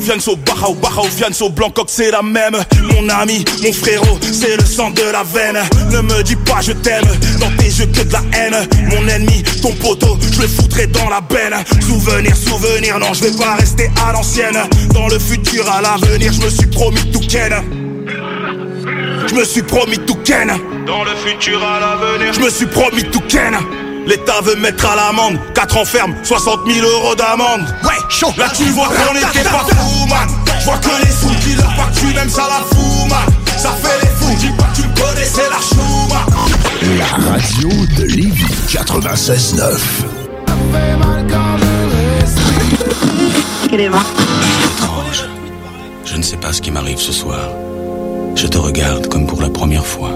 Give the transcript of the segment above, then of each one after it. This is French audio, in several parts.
Fianso, Bajao, Bajao, Fianso, Blancoc, c'est la même. Mon ami, mon frérot, c'est le sang de la veine. Ne me dis pas je t'aime, dans tes yeux que de la haine. Mon ennemi, ton poteau, je le foutrai dans la benne. Souvenir, souvenir, non, je vais pas rester à l'ancienne. Dans le futur, à l'avenir, je me suis promis tout ken. Je me suis promis tout ken. Dans le futur, à l'avenir, je me suis promis tout ken. L'État veut mettre à l'amende. 4 ans ferme, 60 000 euros d'amende. Ouais, chaud. Là tu vois qu'on était pas fou man. Je vois que les sous qui leur pas tu même ça la fout man. Ça fait les fous, dis pas que tu le connais, c'est la chou man. La radio de Lévis 96.9. Étrange. Je ne sais pas ce qui m'arrive ce soir. Je te regarde comme pour la première fois.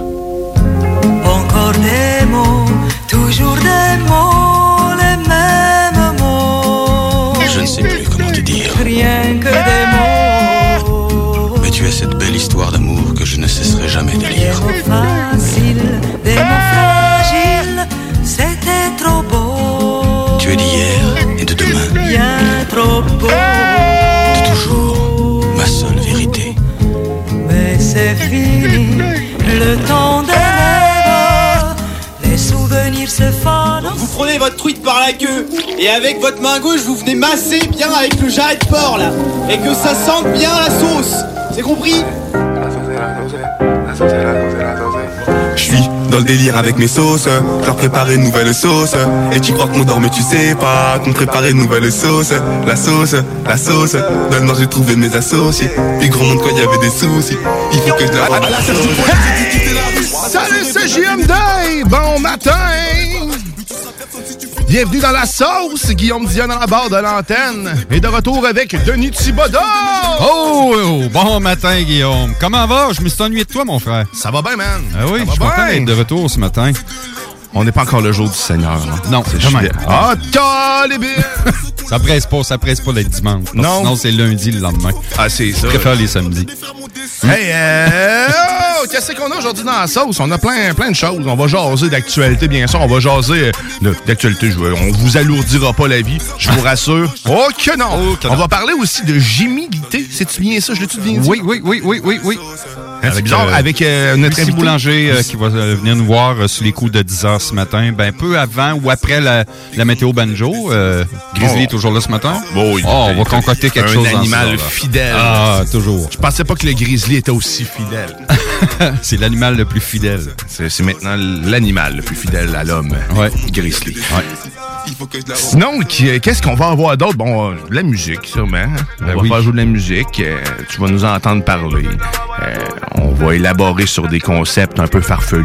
Encore des mots, toujours des mots, les mêmes mots. Je ne sais plus comment te dire. Rien que des mots. Mais tu as cette belle histoire d'amour que je ne cesserai jamais de Des lire. mots faciles, des mots fragiles, c'était trop beau. Tu es d'hier et de demain, Bien trop beau. Se. Vous prenez votre truite par la queue et avec votre main gauche vous venez masser bien avec le jarret de porc là et que ça sente bien la sauce. C'est compris? Dans le délire avec mes sauces, leur préparer une nouvelle sauce. Et tu crois qu'on dort mais tu sais pas qu'on préparait une nouvelle sauce. La sauce, la sauce, dans le nord j'ai trouvé mes associés. Puis gros monde quand il y avait des soucis, il faut que je la Salut, c'est JMD! Bon matin! Bienvenue dans la sauce, Guillaume Dion à la barre de l'antenne. Et de retour avec Denis Thibodeau! Oh, oh, bon matin, Guillaume. Comment va? Je me suis ennuyé de toi, mon frère. Ça va bien, man. Ah oui, Ça je va suis content bien. d'être de retour ce matin. On n'est pas encore le jour du Seigneur. là. Non, c'est dé- Ah! Ça presse pas, ça presse pas d'être dimanche. Non. Sinon, c'est lundi le lendemain. Ah, c'est ça. Je préfère les samedis. Hey, euh, oh, qu'est-ce qu'on a aujourd'hui dans la sauce? On a plein, plein de choses. On va jaser d'actualité, bien sûr. On va jaser euh, d'actualité. On vous alourdira pas la vie, je vous rassure. Oh que non! Oh que On non. va parler aussi de gémilité. C'est-tu bien ça? Je l'ai-tu bien dit? Oui, oui, oui, oui, oui, oui. C'est bizarre, euh, avec euh, notre invité. Boulanger qui va venir nous voir sur les coups de 10 heures ce matin? Ben, peu avant ou après la, la météo banjo. Euh, Grizzly Oh. est toujours là ce matin? Oh, on va concocter quelque un chose ce animal fidèle. Ah, toujours. Je pensais pas que le grizzly était aussi fidèle. c'est l'animal le plus fidèle. C'est c'est maintenant l'animal le plus fidèle à l'homme. Ouais. Grizzly. Ouais. Sinon, qui- qu'est-ce qu'on va avoir d'autre? Bon, euh, de la musique, sûrement. hein. On Ben va oui. faire jouer de la musique. euh, tu vas nous entendre parler. Euh, on va élaborer sur des concepts un peu farfelus.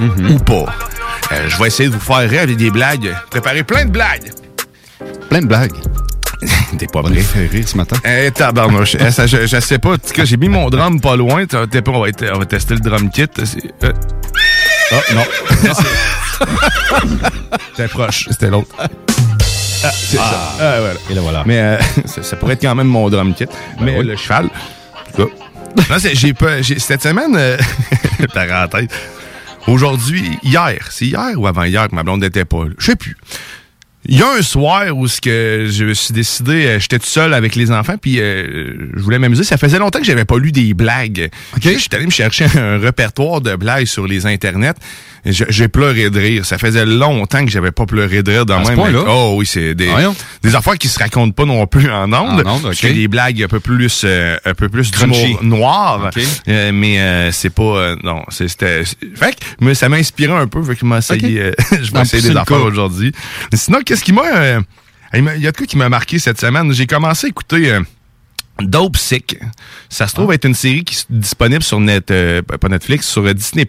Mm-hmm. Ou pas. Euh, je vais essayer de vous faire rire avec des blagues. Préparer plein de blagues. Plein de blagues? T'es pas prêt? fait rire ce matin. Eh, tabarnouche. Eh, ça, je, je sais pas. En tout cas, J'ai mis mon drum pas loin. T'es pas- On va, être- on va tester le drum kit. Euh, Ah, non. T'es proche. C'était l'autre. Ah, c'est ça. Ah, voilà. Et là, voilà. Mais euh, ça, ça pourrait être quand même mon drum kit. mais oui. le cheval, en tout cas. Non, j'ai pas. Cette semaine, euh, t'as en tête. Aujourd'hui, hier, c'est hier ou avant-hier que ma blonde n'était pas là? Je sais plus. Il y a un soir où ce que je me suis décidé, euh, j'étais tout seul avec les enfants, puis euh, je voulais m'amuser. Ça faisait longtemps que j'avais pas lu des blagues. Je suis allé me chercher un répertoire de blagues sur les internets. J'ai pleuré de rire. Ça faisait longtemps que j'avais pas pleuré de rire dans même. point-là? Oh oui, c'est des, Voyons. des affaires qui se racontent pas non plus en ondes. En ondes, des blagues un peu plus, euh, un peu plus d'humour noir. Euh, mais euh, c'est pas, euh, non, c'était. Fait que mais ça m'a inspiré un peu. Fait que je vais essayer, euh, je vais essayer pousser des affaires aujourd'hui. Sinon, qu'est-ce qui m'a, euh, il m'a- il y a de quoi qui m'a marqué cette semaine? J'ai commencé à écouter. Dope Sick. Ça se trouve être une série qui est disponible sur net, euh, pas Netflix, sur euh, Disney+,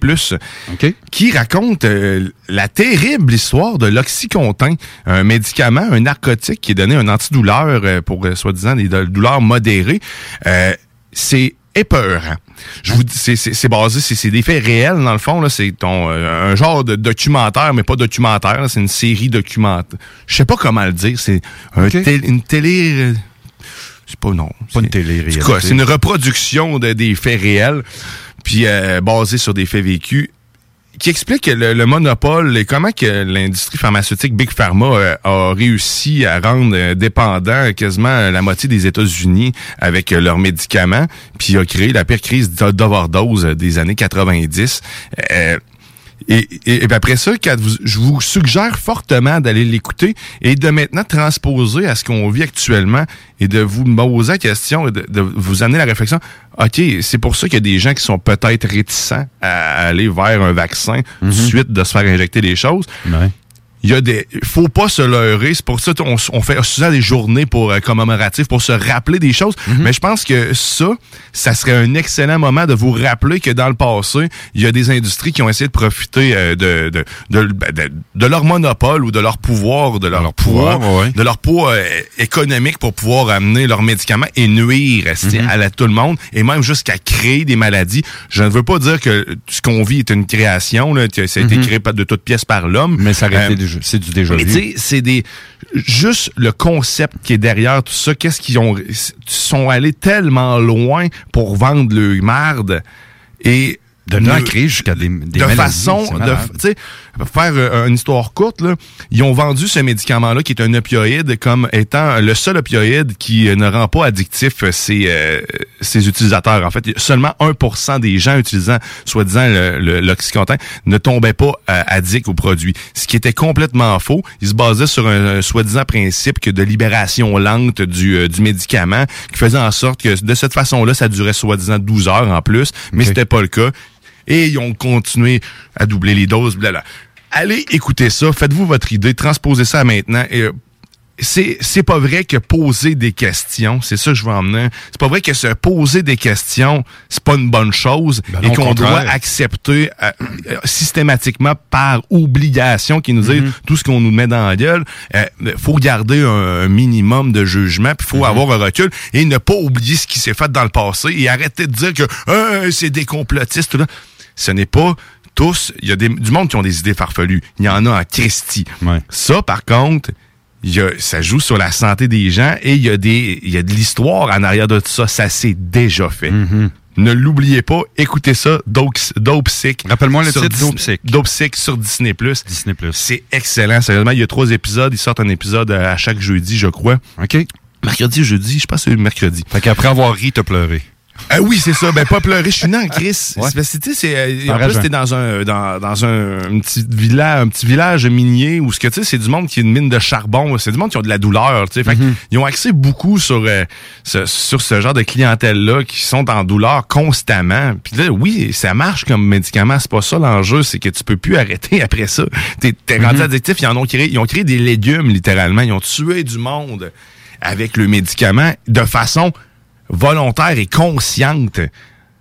qui raconte euh, la terrible histoire de l'oxycontin, un médicament, un narcotique qui est donné un antidouleur euh, pour, soi-disant, des do- douleurs modérées. Euh, c'est épeurant. Je vous dis, c'est- basé, c'est des faits réels dans le fond. là. C'est ton euh, un genre de documentaire, mais pas documentaire. C'est une série documentaire. Je sais pas comment le dire. C'est un tél- une télé. C'est pas non. Pas une télé-réalité. c'est une reproduction de, des faits réels, puis euh, basée sur des faits vécus, qui explique que le, le monopole et comment que l'industrie pharmaceutique Big Pharma euh, a réussi à rendre euh, dépendant quasiment euh, la moitié des États-Unis avec euh, leurs médicaments, puis a créé la pire crise d'o- d'overdose des années 90. Et, et- et puis après ça, quand vous- je vous suggère fortement d'aller l'écouter et de maintenant transposer à ce qu'on vit actuellement et de vous poser la question, et de, de vous amener la réflexion. OK, c'est pour ça qu'il y a des gens qui sont peut-être réticents à aller vers un vaccin suite de se faire injecter les choses. Il y a des, faut pas se leurrer. C'est pour ça qu'on on fait souvent des journées pour euh, commémoratives pour se rappeler des choses. Mais je pense que ça, ça serait un excellent moment de vous rappeler que dans le passé, il y a des industries qui ont essayé de profiter euh, de, de, de, ben, de- de leur monopole ou de leur pouvoir, ou de leur, pouvoir, ouais. de leur poids euh, économique pour pouvoir amener leurs médicaments et nuire Mhm. à la- tout le monde et même jusqu'à créer des maladies. Je ne veux pas dire que ce qu'on vit est une création, là, ça a été Mhm. créé par- de toutes pièces par l'homme. Mais ça Euh, été c'est du déjà mais vu. tu sais, c'est des juste le concept qui est derrière tout ça. Qu'est-ce qu'ils ont ils sont allés tellement loin pour vendre le marde et De créer jusqu'à des, des de maladies, façon de faire euh, une histoire courte là, ils ont vendu ce médicament là qui est un opioïde comme étant le seul opioïde qui euh, ne rend pas addictif euh, ses euh, ses utilisateurs. En fait seulement 1% des gens utilisant soi-disant l'oxycontin ne tombaient pas euh, addicts au produit. Ce qui était complètement faux. Ils se basaient sur un, un soi-disant principe que de libération lente du du médicament qui faisait en sorte que de cette façon là ça durait soi-disant 12 heures en plus mais c'était pas le cas et ils ont continué à doubler les doses. Blabla. Allez écouter ça, faites-vous votre idée, transposez ça maintenant. Et, euh, c'est c'est pas vrai que poser des questions, c'est ça que je veux emmener. C'est pas vrai que se poser des questions, c'est pas une bonne chose Ben et qu'on doit accepter euh, euh, systématiquement par obligation qui nous dit Mm-hmm. tout ce qu'on nous met dans la gueule. Euh, faut garder un, un minimum de jugement, puis Mm-hmm. faut avoir un recul et ne pas oublier ce qui s'est fait dans le passé et arrêter de dire que Euh, c'est des complotistes. tout là. Ce n'est pas tous. Il y a des, du monde qui ont des idées farfelues. Il y en a en Christie. Ça, par contre, il y a, ça joue sur la santé des gens et il y a des, il y a de l'histoire en arrière de tout ça. Ça s'est déjà fait. Mm-hmm. Ne l'oubliez pas, écoutez ça, Dope, Dope Sick. Rappelle-moi le titre, Dope Sick. Dope Sick sur Disney+. Disney+. C'est excellent, sérieusement. Il y a trois épisodes. Ils sortent un épisode à chaque jeudi, je crois. OK. Mercredi, jeudi, je pense que c'est mercredi. Fait qu'après avoir ri, t'as pleuré. Ah oui, c'est ça. Ben, pas pleurer. Je suis né en Chris. C'est parce que, tu sais, c'est, euh, en plus, t'es dans un, dans, dans un, un petit village, un petit village minier où ce que, tu sais, c'est du monde qui est une mine de charbon. C'est du monde qui ont de la douleur, tu sais. Mhm. ils ont accès beaucoup sur, euh, ce, sur ce genre de clientèle-là qui sont en douleur constamment. Puis là, oui, ça marche comme médicament. C'est pas ça l'enjeu. C'est que tu peux plus arrêter après ça. T'es, t'es rendu Mhm. addictif. Ils en ont créé, ils ont créé des légumes, littéralement. Ils ont tué du monde avec le médicament de façon volontaire et consciente.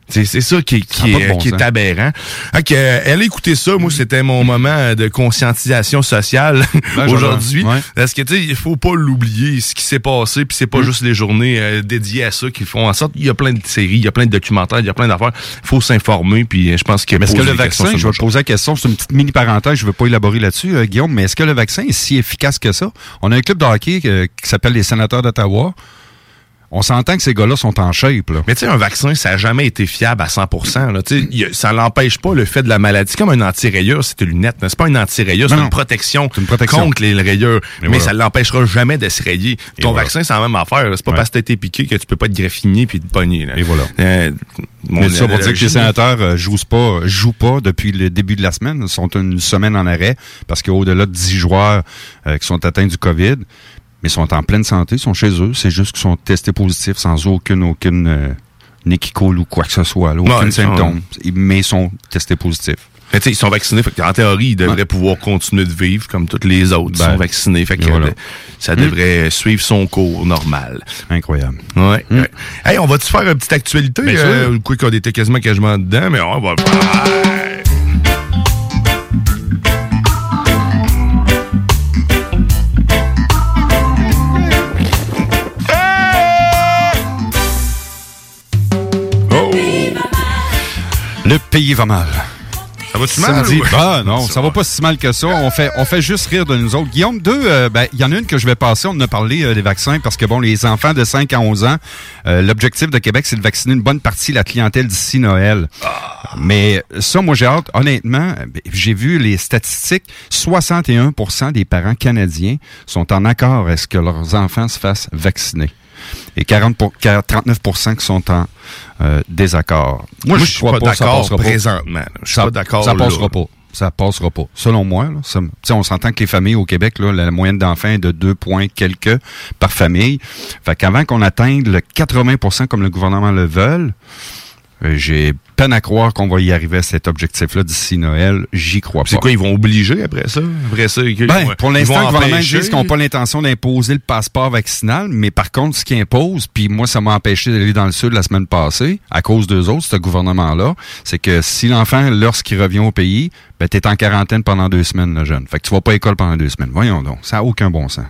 C'est ça qui, Ça est, bon qui est aberrant. Ok, euh, elle a écouté ça. Moi, c'était mon moment de conscientisation sociale Ouais, aujourd'hui. Ouais. Parce que, tu sais, il faut pas l'oublier, ce qui s'est passé. Puis c'est pas juste les journées euh, dédiées à ça qui font en sorte. Il y a plein de séries, il y a plein de documentaires, il y a plein d'affaires. Il faut s'informer. Puis euh, je pense que Mais est-ce que le vaccin, je vais te poser la question, c'est une petite mini parenthèse, je ne veux pas élaborer là-dessus, euh, Guillaume, mais est-ce que le vaccin est si efficace que ça? On a un club de hockey euh, qui s'appelle les Sénateurs d'Ottawa. On s'entend que ces gars-là sont en shape. Là. Mais tu sais, un vaccin, ça n'a jamais été fiable à 100 là. A- Ça n'empêche pas le fait de la maladie. Comme un anti-rayure, c'est une lunette. C'est pas une anti-rayure, c'est une protection, C'est une protection. contre les rayures. Mais voilà. ça ne l'empêchera jamais de se rayer. Ton voilà. vaccin, c'est la même affaire. C'est pas Ouais. parce que t'as été piqué que tu peux pas te graffiner puis te pogner. là. Et voilà. Euh, mon Mais ça pour dire que les sénateurs euh, jouent pas, jouent pas depuis le début de la semaine. Ils sont une semaine en arrêt parce qu'au-delà de 10 joueurs euh, qui sont atteints du COVID, mais sont en pleine santé, sont chez eux. C'est juste qu'ils sont testés positifs sans aucune, aucune euh, ou quoi que ce soit, là, aucun Ouais, ils sont- symptôme. Mais ils sont testés positifs. Mais ils sont vaccinés. Fait en théorie, ils devraient pouvoir continuer de vivre comme tous les autres. Ils Ben, sont vaccinés. Fait que et voilà. ça devrait suivre son cours normal. Incroyable. Ouais. ouais. Hey, on va-tu faire une petite actualité? Euh, quoi qu'on était quasiment quasiment dedans, mais on va faire. Le pays va mal. Ça va-tu mal? Samedi. ou- Ah non, ça va pas si mal que ça. On fait, on fait juste rire de nous autres. Guillaume, deux, euh, ben, il y en a une que je vais passer. On en a parlé euh, des vaccins parce que, bon, les enfants de 5 à 11 ans, euh, l'objectif de Québec, c'est de vacciner une bonne partie de la clientèle d'ici Noël. Mais ça, moi, j'ai hâte. Honnêtement, ben, j'ai vu les statistiques. 61% des parents canadiens sont en accord à ce que leurs enfants se fassent vacciner? Et 40 pour- 39 qui sont en euh, désaccord. Moi, je suis pas d'accord présentement. Je suis Ça- pas d'accord. Ça passera pas. Ça passera pas. Selon moi, là, ça- on s'entend que les familles au Québec, là, la moyenne d'enfants est de 2 points quelques par famille. Fait qu'avant qu'on atteigne le 80% comme le gouvernement le veut, j'ai peine à croire qu'on va y arriver à cet objectif-là d'ici Noël. J'y crois pas. C'est quoi, ils vont obliger après ça? Après ça, ils- Ben, pour l'instant, le gouvernement dit qu'ils n'ont pas l'intention d'imposer le passeport vaccinal, mais par contre, ce qu'ils imposent, puis moi, ça m'a empêché d'aller dans le sud la semaine passée, à cause d'eux autres, ce gouvernement-là, c'est que si l'enfant, lorsqu'il revient au pays, ben, t'es en quarantaine pendant deux semaines, le jeune. Fait que tu vas pas à l'école pendant deux semaines. Voyons donc, ça a aucun bon sens.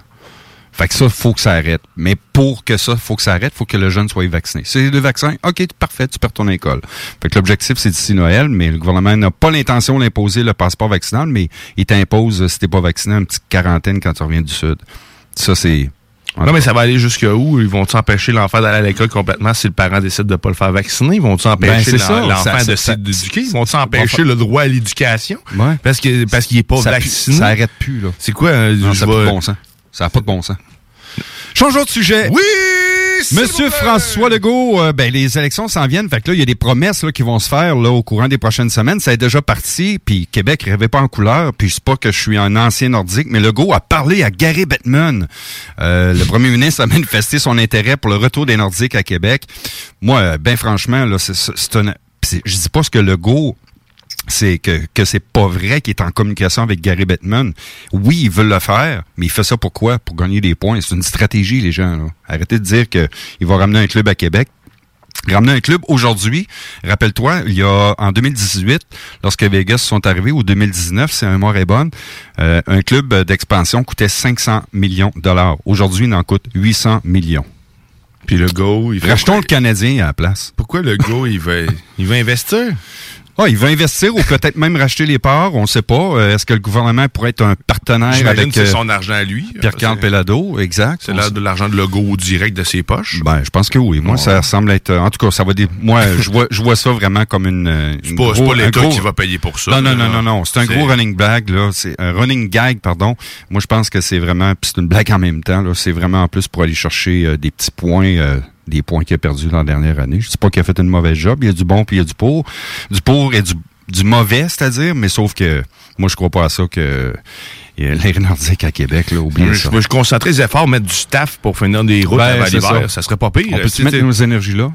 Fait que ça, faut que ça arrête. Mais pour que ça, faut que ça arrête, faut que le jeune soit vacciné. C'est les deux vaccins, ok, parfait, tu perds ton école. Fait que l'objectif, c'est d'ici Noël, mais le gouvernement n'a pas l'intention d'imposer le passeport vaccinal, mais il t'impose, euh, si t'es pas vacciné, une petite quarantaine quand tu reviens du Sud. Ça, c'est... Non, mais ça va aller jusqu'à où? Ils vont-tu empêcher l'enfant d'aller à l'école complètement si le parent décide de pas le faire vacciner? Ils vont-tu empêcher Ben, ça. l'enfant de s'éduquer? Ils vont-tu empêcher le droit à l'éducation? Ouais. Parce que parce qu'il est pas ça, vacciné? ça arrête plus, là. C'est quoi? euh, Non, je ça bon sens. Ça n'a pas de bon sens. Changeons de sujet. Oui! Monsieur François Legault, euh, ben, les élections s'en viennent. Fait que là, il y a des promesses là, qui vont se faire là, au courant des prochaines semaines. Ça est déjà parti. Puis Québec rêvait pas en couleur. Puis c'est pas que je suis un ancien nordique, mais Legault a parlé à Gary Bettman. Euh, le premier ministre a manifesté son intérêt pour le retour des Nordiques à Québec. Moi, euh, ben franchement, là, c'est, un... Je dis pas ce que Legault c'est que, que c'est pas vrai qu'il est en communication avec Gary Bettman. Oui, ils veulent le faire, mais il fait ça pourquoi? Pour gagner des points. C'est une stratégie, les gens. Là. Arrêtez de dire qu'il va ramener un club à Québec. Ramener un club aujourd'hui, rappelle-toi, il y a en 2018, lorsque Vegas sont arrivés, ou 2019, c'est un mois et bonne, euh, un club d'expansion coûtait 500 millions de dollars. Aujourd'hui, il en coûte 800 millions. Puis le go, il fait... Rachetons le Canadien à la place. Pourquoi le go, il va, il va investir? Ah, il va investir ou peut-être même racheter les parts, on ne sait pas. Euh, Est-ce que le gouvernement pourrait être un partenaire avec c'est euh, son argent à lui. Pierre-Carl Pellado, exact. C'est là de l'argent de logo direct de ses poches. Ben, je pense que oui. Moi, ça semble être. En tout cas, ça va. Des... Moi, je vois, je vois ça vraiment comme une. une C'est pas, gros- pas l'État gros- qui va payer pour ça. Non, non, non, non, non. C'est un gros running gag, là. C'est un running gag, pardon. Moi, je pense que c'est vraiment. C'est une blague en même temps, là. C'est vraiment en plus pour aller chercher euh, des petits points. euh, des points qu'il a perdus dans la dernière année. Je dis pas qu'il a fait une mauvaise job. Il y a du bon puis il y a du pour. Du pour et du, du mauvais, c'est-à-dire, mais sauf que moi, je crois pas à ça que il y a l'air nordique à Québec, là. Oubliez Je ça. vais concentrer les efforts, mettre du staff pour finir des routes Ben, avant l'hiver. ça. Ça. serait pas pire. On peut mettre nos énergies là?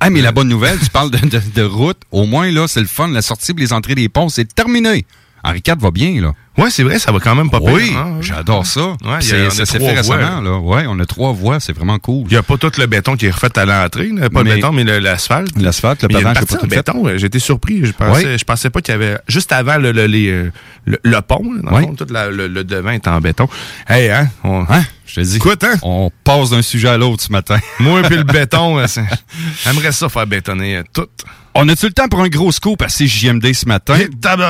Ah, mais la bonne nouvelle, tu parles de, de, de route. Au moins, là, c'est le fun. La sortie et les entrées des ponts, c'est terminé. Henri IV va bien, là. Ouais, c'est vrai, ça va quand même pas pire. Oui, hein. j'adore ça. Ouais, y a- ça s'est fait récemment, là. Ouais, on a trois voies, c'est vraiment cool. Il n'y a pas tout le béton qui est refait à l'entrée, pas Mais- le béton, mais l'asphalte. L'asphalte, le pavage, pas tout béton. euh, été surpris. Je pensais, Ouais. je pensais pas qu'il y avait juste avant le, le, les, euh, le, le pont, dans le Ouais. fond, tout la- le, le devant est en béton. Hey, hein? On, Hein? Je te dis. Écoute, hein? On passe d'un sujet à l'autre ce matin. Moi puis le béton, euh, j'aimerais ça faire bétonner tout. On a-tu le temps pour un gros scoop à CJMD ce matin?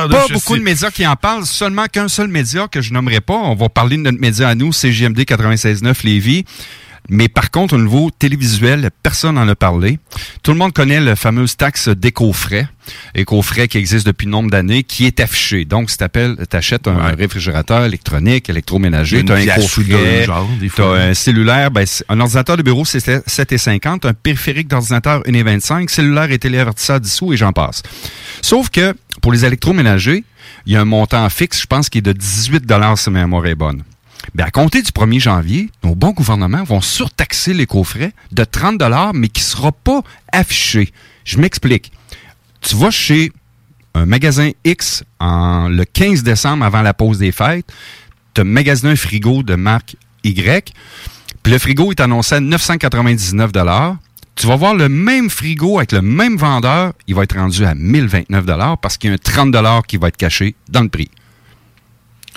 Pas beaucoup sais. de médias qui en parlent, seulement qu'un seul média que je nommerai pas. On va parler de notre média à nous, CJMD 96.9 Lévis. Mais par contre, au niveau télévisuel, personne n'en a parlé. Tout le monde connaît le fameux taxe d'éco-frais. Éco-frais qui existe depuis nombre d'années, qui est affiché. Donc, si tu achètes un réfrigérateur électronique, électroménager, tu as un éco-frais, tu fois. un cellulaire, ben, un ordinateur de bureau, c'est 7,50, un périphérique d'ordinateur 1,25, cellulaire et téléavertisseur 10 sous et j'en passe. Sauf que, pour les électroménagers, il y a un montant fixe, je pense, qui est de 18 si ma mémoire est bonne. Ben, à compter du 1er janvier, nos bons gouvernements vont surtaxer les coffrets de 30 mais qui ne sera pas affiché. Je m'explique. Tu vas chez un magasin X en, le 15 décembre avant la pause des fêtes, tu as magasiné un frigo de marque Y, puis le frigo est annoncé à 999 Tu vas voir le même frigo avec le même vendeur, il va être rendu à 1029 parce qu'il y a un 30 qui va être caché dans le prix.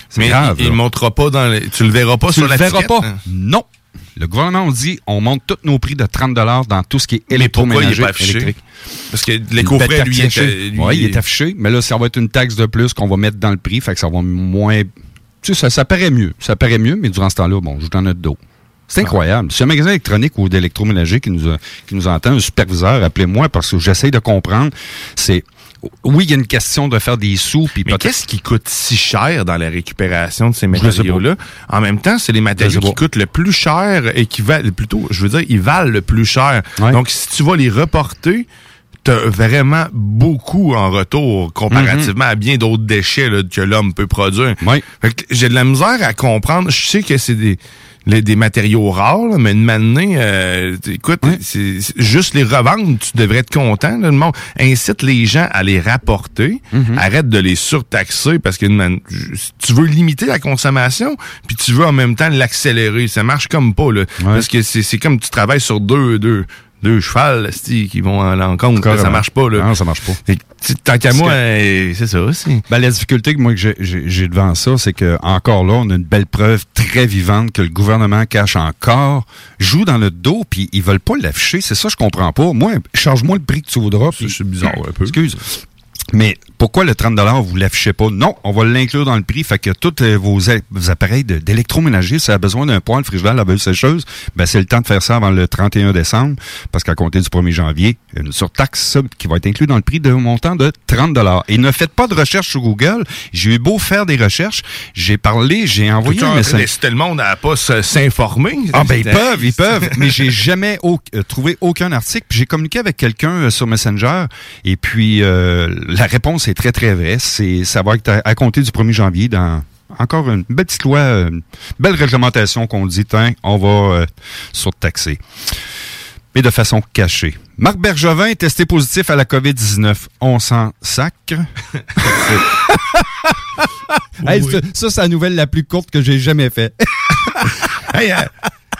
C'est Mais grave, il, là. montera pas dans les, tu le verras pas Tu sur le la verras pas. Non. Le gouvernement on dit on monte tous nos prix de 30 dans tout ce qui est électroménager électrique. Parce que l'éco-frais, lui, affiché. lui, Ouais, il est affiché, mais là, ça va être une taxe de plus qu'on va mettre dans le prix, fait que ça va moins... Tu sais, ça, ça paraît mieux. Ça paraît mieux, mais durant ce temps-là, bon, je dans notre dos. C'est incroyable. Si un magasin électronique ou d'électroménager qui nous, a- qui nous entend, un superviseur, appelez-moi parce que j'essaie de comprendre. C'est oui, il y a une question de faire des sous. Puis Mais qu'est-ce qui coûte si cher dans la récupération de ces matériaux-là? En même temps, c'est les matériaux qui coûtent le plus cher et qui valent, plutôt, je veux dire, ils valent le plus cher. Donc, si tu vas les reporter, t'as vraiment beaucoup en retour comparativement Mhm. à bien d'autres déchets là, que l'homme peut produire. J'ai de la misère à comprendre. Je sais que c'est des, les- des matériaux rares, là, mais une manée, euh, écoute, c'est c'est- juste les revendre, tu devrais être content. Là, le monde incite les gens à les rapporter, Mhm. arrête de les surtaxer parce que man- tu veux limiter la consommation, puis tu veux en même temps l'accélérer. Ça marche comme pas, là. Parce que c'est c'est comme tu travailles sur deux, deux, deux chevals qui vont à l'encontre. Ça marche pas. Là. Non, ça marche pas. Tant qu'à moi, que- euh, c'est ça aussi. Ben, la difficulté que moi que j'ai devant ça, c'est que encore là, on a une belle preuve très vivante que le gouvernement cache encore, joue dans le dos, puis ils veulent pas l'afficher. C'est ça, je comprends pas. Moi, charge-moi le prix que tu voudras. C'est bizarre un peu. Excuse. Mais pourquoi le 30 vous l'affichez pas? Non, on va l'inclure dans le prix. Fait que tous vos, appareils de- d'électroménager, ça a besoin d'un poêle, frigidaire, laveuse, sécheuse, ben c'est le temps de faire ça avant le 31 décembre, parce qu'à compter du 1er janvier, une surtaxe qui va être inclus dans le prix d'un montant de 30 Et ne faites pas de recherche sur Google. J'ai eu beau faire des recherches, j'ai parlé, j'ai envoyé Tout un message. d'inciter le monde à pas s'informer. Ah ben ils peuvent, ils peuvent, mais j'ai jamais au- euh, trouvé aucun article. Puis J'ai communiqué avec quelqu'un euh, sur Messenger et puis euh, la réponse est très très vraie. C'est ça va être à, à compter du 1er janvier dans encore une belle petite loi, euh, une belle réglementation qu'on dit tiens, on va euh, surtaxer. Mais de façon cachée. Marc Bergevin est testé positif à la COVID-19. On s'en sacre. Hey, ça, ça, c'est la nouvelle la plus courte que j'ai jamais fait. Hey, euh,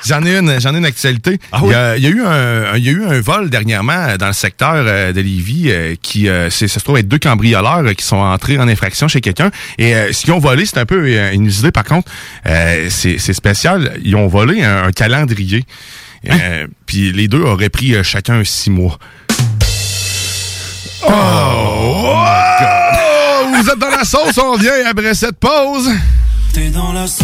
J'en ai une, j'en ai une actualité. Ah il, y a, il y a eu un, il y a eu un vol dernièrement dans le secteur euh, de Lévis euh, qui, euh, c'est- ça se trouve être deux cambrioleurs euh, qui sont entrés en infraction chez quelqu'un. Et euh, ce qu'ils ont volé, c'est un peu euh, inusité. Par contre, euh, c'est c'est spécial. Ils ont volé un, un calendrier. Euh, Puis les deux auraient pris euh, chacun six mois. Oh, oh, vous êtes dans la sauce, on revient après cette pause. T'es dans la sauce.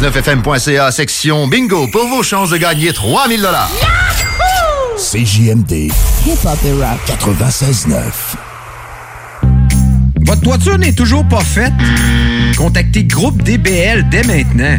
969fm.ca, section bingo, pour vos chances de gagner 3000 dollars. CJMD. Hip-hop et rap. 96.9. Votre toiture n'est toujours pas faite? Contactez Groupe DBL dès maintenant.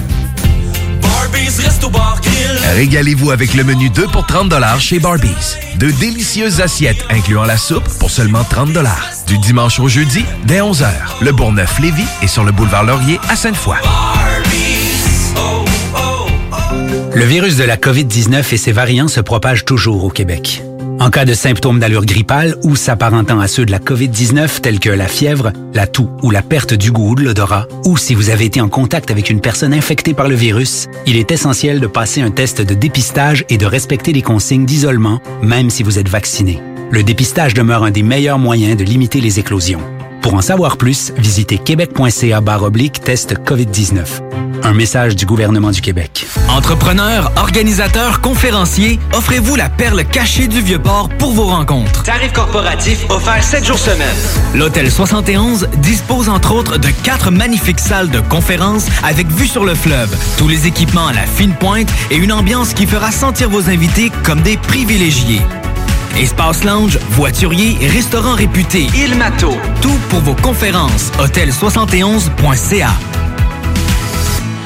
Régalez-vous avec le menu 2 pour 30 chez Barbies. De délicieuses assiettes incluant la soupe pour seulement 30 Du dimanche au jeudi, dès 11h, le Bourgneuf-Lévis est sur le boulevard Laurier à Sainte-Foy. Le virus de la COVID-19 et ses variants se propagent toujours au Québec. En cas de symptômes d'allure grippale ou s'apparentant à ceux de la COVID-19 tels que la fièvre, la toux ou la perte du goût ou de l'odorat, ou si vous avez été en contact avec une personne infectée par le virus, il est essentiel de passer un test de dépistage et de respecter les consignes d'isolement, même si vous êtes vacciné. Le dépistage demeure un des meilleurs moyens de limiter les éclosions. Pour en savoir plus, visitez québec.ca oblique test COVID-19. Un message du gouvernement du Québec. Entrepreneurs, organisateurs, conférenciers, offrez-vous la perle cachée du Vieux-Port pour vos rencontres. Tarif corporatif offert 7 jours semaine. L'Hôtel 71 dispose entre autres de quatre magnifiques salles de conférences avec vue sur le fleuve, tous les équipements à la fine pointe et une ambiance qui fera sentir vos invités comme des privilégiés. Espace lounge, voiturier et restaurant réputé Il Mato. Tout pour vos conférences. Hôtel71.ca.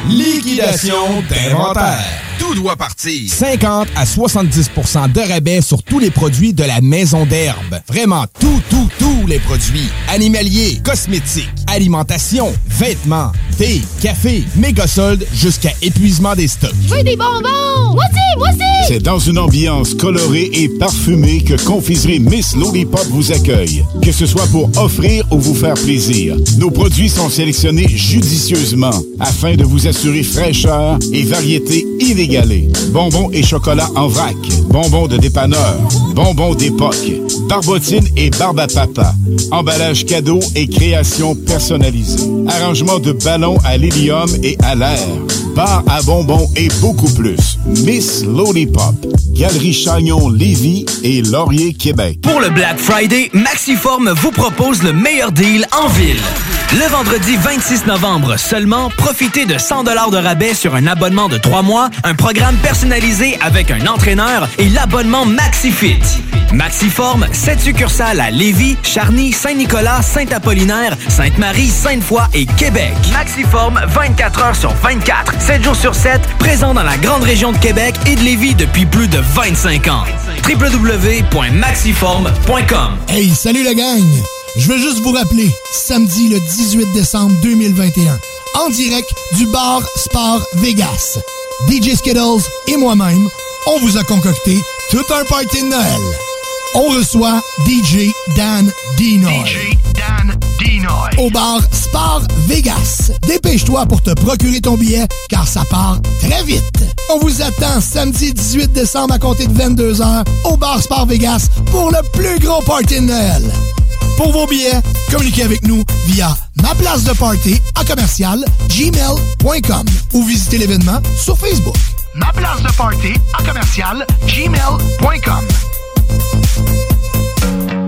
Liquidation d'inventaire. Tout doit partir. 50 à 70% de rabais sur tous les produits de la maison d'herbe. Vraiment tout, tout, tous les produits. Animaliers, cosmétiques, alimentation, vêtements, thé, café, méga soldes jusqu'à épuisement des stocks. Je veux des bonbons! Moi aussi, moi aussi! C'est dans une ambiance colorée et parfumée que Confiserie Miss Lollipop vous accueille. Que ce soit pour offrir ou vous faire plaisir, nos produits sont sélectionnés judicieusement afin de vous assurer fraîcheur et variété inégalée Bonbons et chocolat en vrac. Bonbons de dépanneur. Bonbons d'époque. Barbotine et barbe à papa. Emballage cadeau et création personnalisée. Arrangement de ballons à l'hélium et à l'air. Bar à bonbons et beaucoup plus. Miss Lollipop. Galerie Chagnon Lévis et Laurier Québec. Pour le Black Friday, Maxiform vous propose le meilleur deal en ville. Le vendredi 26 novembre seulement, profitez de 100 de rabais sur un abonnement de 3 mois, un programme personnalisé avec un entraîneur et l'abonnement MaxiFit. Maxiform, 7 succursales à Lévis, Charny, Saint-Nicolas, Saint-Apollinaire, Sainte-Marie, Sainte-Foy et Québec. Maxiform, 24 heures sur 24, 7 jours sur 7, présent dans la grande région de Québec et de Lévis depuis plus de 25 ans. www.maxiform.com Hey, salut la gang! Je veux juste vous rappeler, samedi le 18 décembre 2021, en direct du bar Sport Vegas. DJ Skittles et moi-même, on vous a concocté tout un party de Noël. On reçoit DJ Dan Dinoy. DJ Dan Dinoy. Au bar Sport Vegas. Dépêche-toi pour te procurer ton billet, car ça part très vite. On vous attend samedi 18 décembre à compter de 22h au bar Sport Vegas pour le plus gros party de Noël. Pour vos billets, communiquez avec nous via ma place de party à commercial gmail.com ou visitez l'événement sur Facebook. Ma place de party à commercial gmail.com.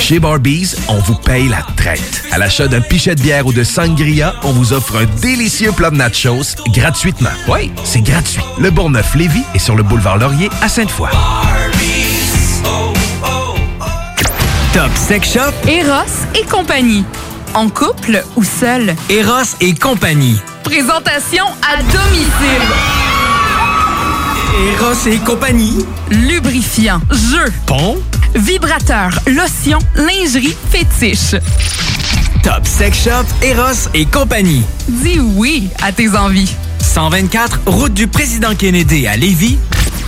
Chez Barbies, on vous paye la traite. À l'achat d'un pichet de bière ou de sangria, on vous offre un délicieux plat de nachos gratuitement. Oui, c'est gratuit. Le Bourgneuf-Lévis est sur le boulevard Laurier à Sainte-Foy. Top Sex Shop, Eros et compagnie. En couple ou seul. Eros et compagnie. Présentation à domicile. Eros et compagnie. Lubrifiant, jeu, Pont. Vibrateur, lotion, lingerie, fétiche. Top Sex Shop, Eros et compagnie. Dis oui à tes envies. 124, route du président Kennedy à Lévis.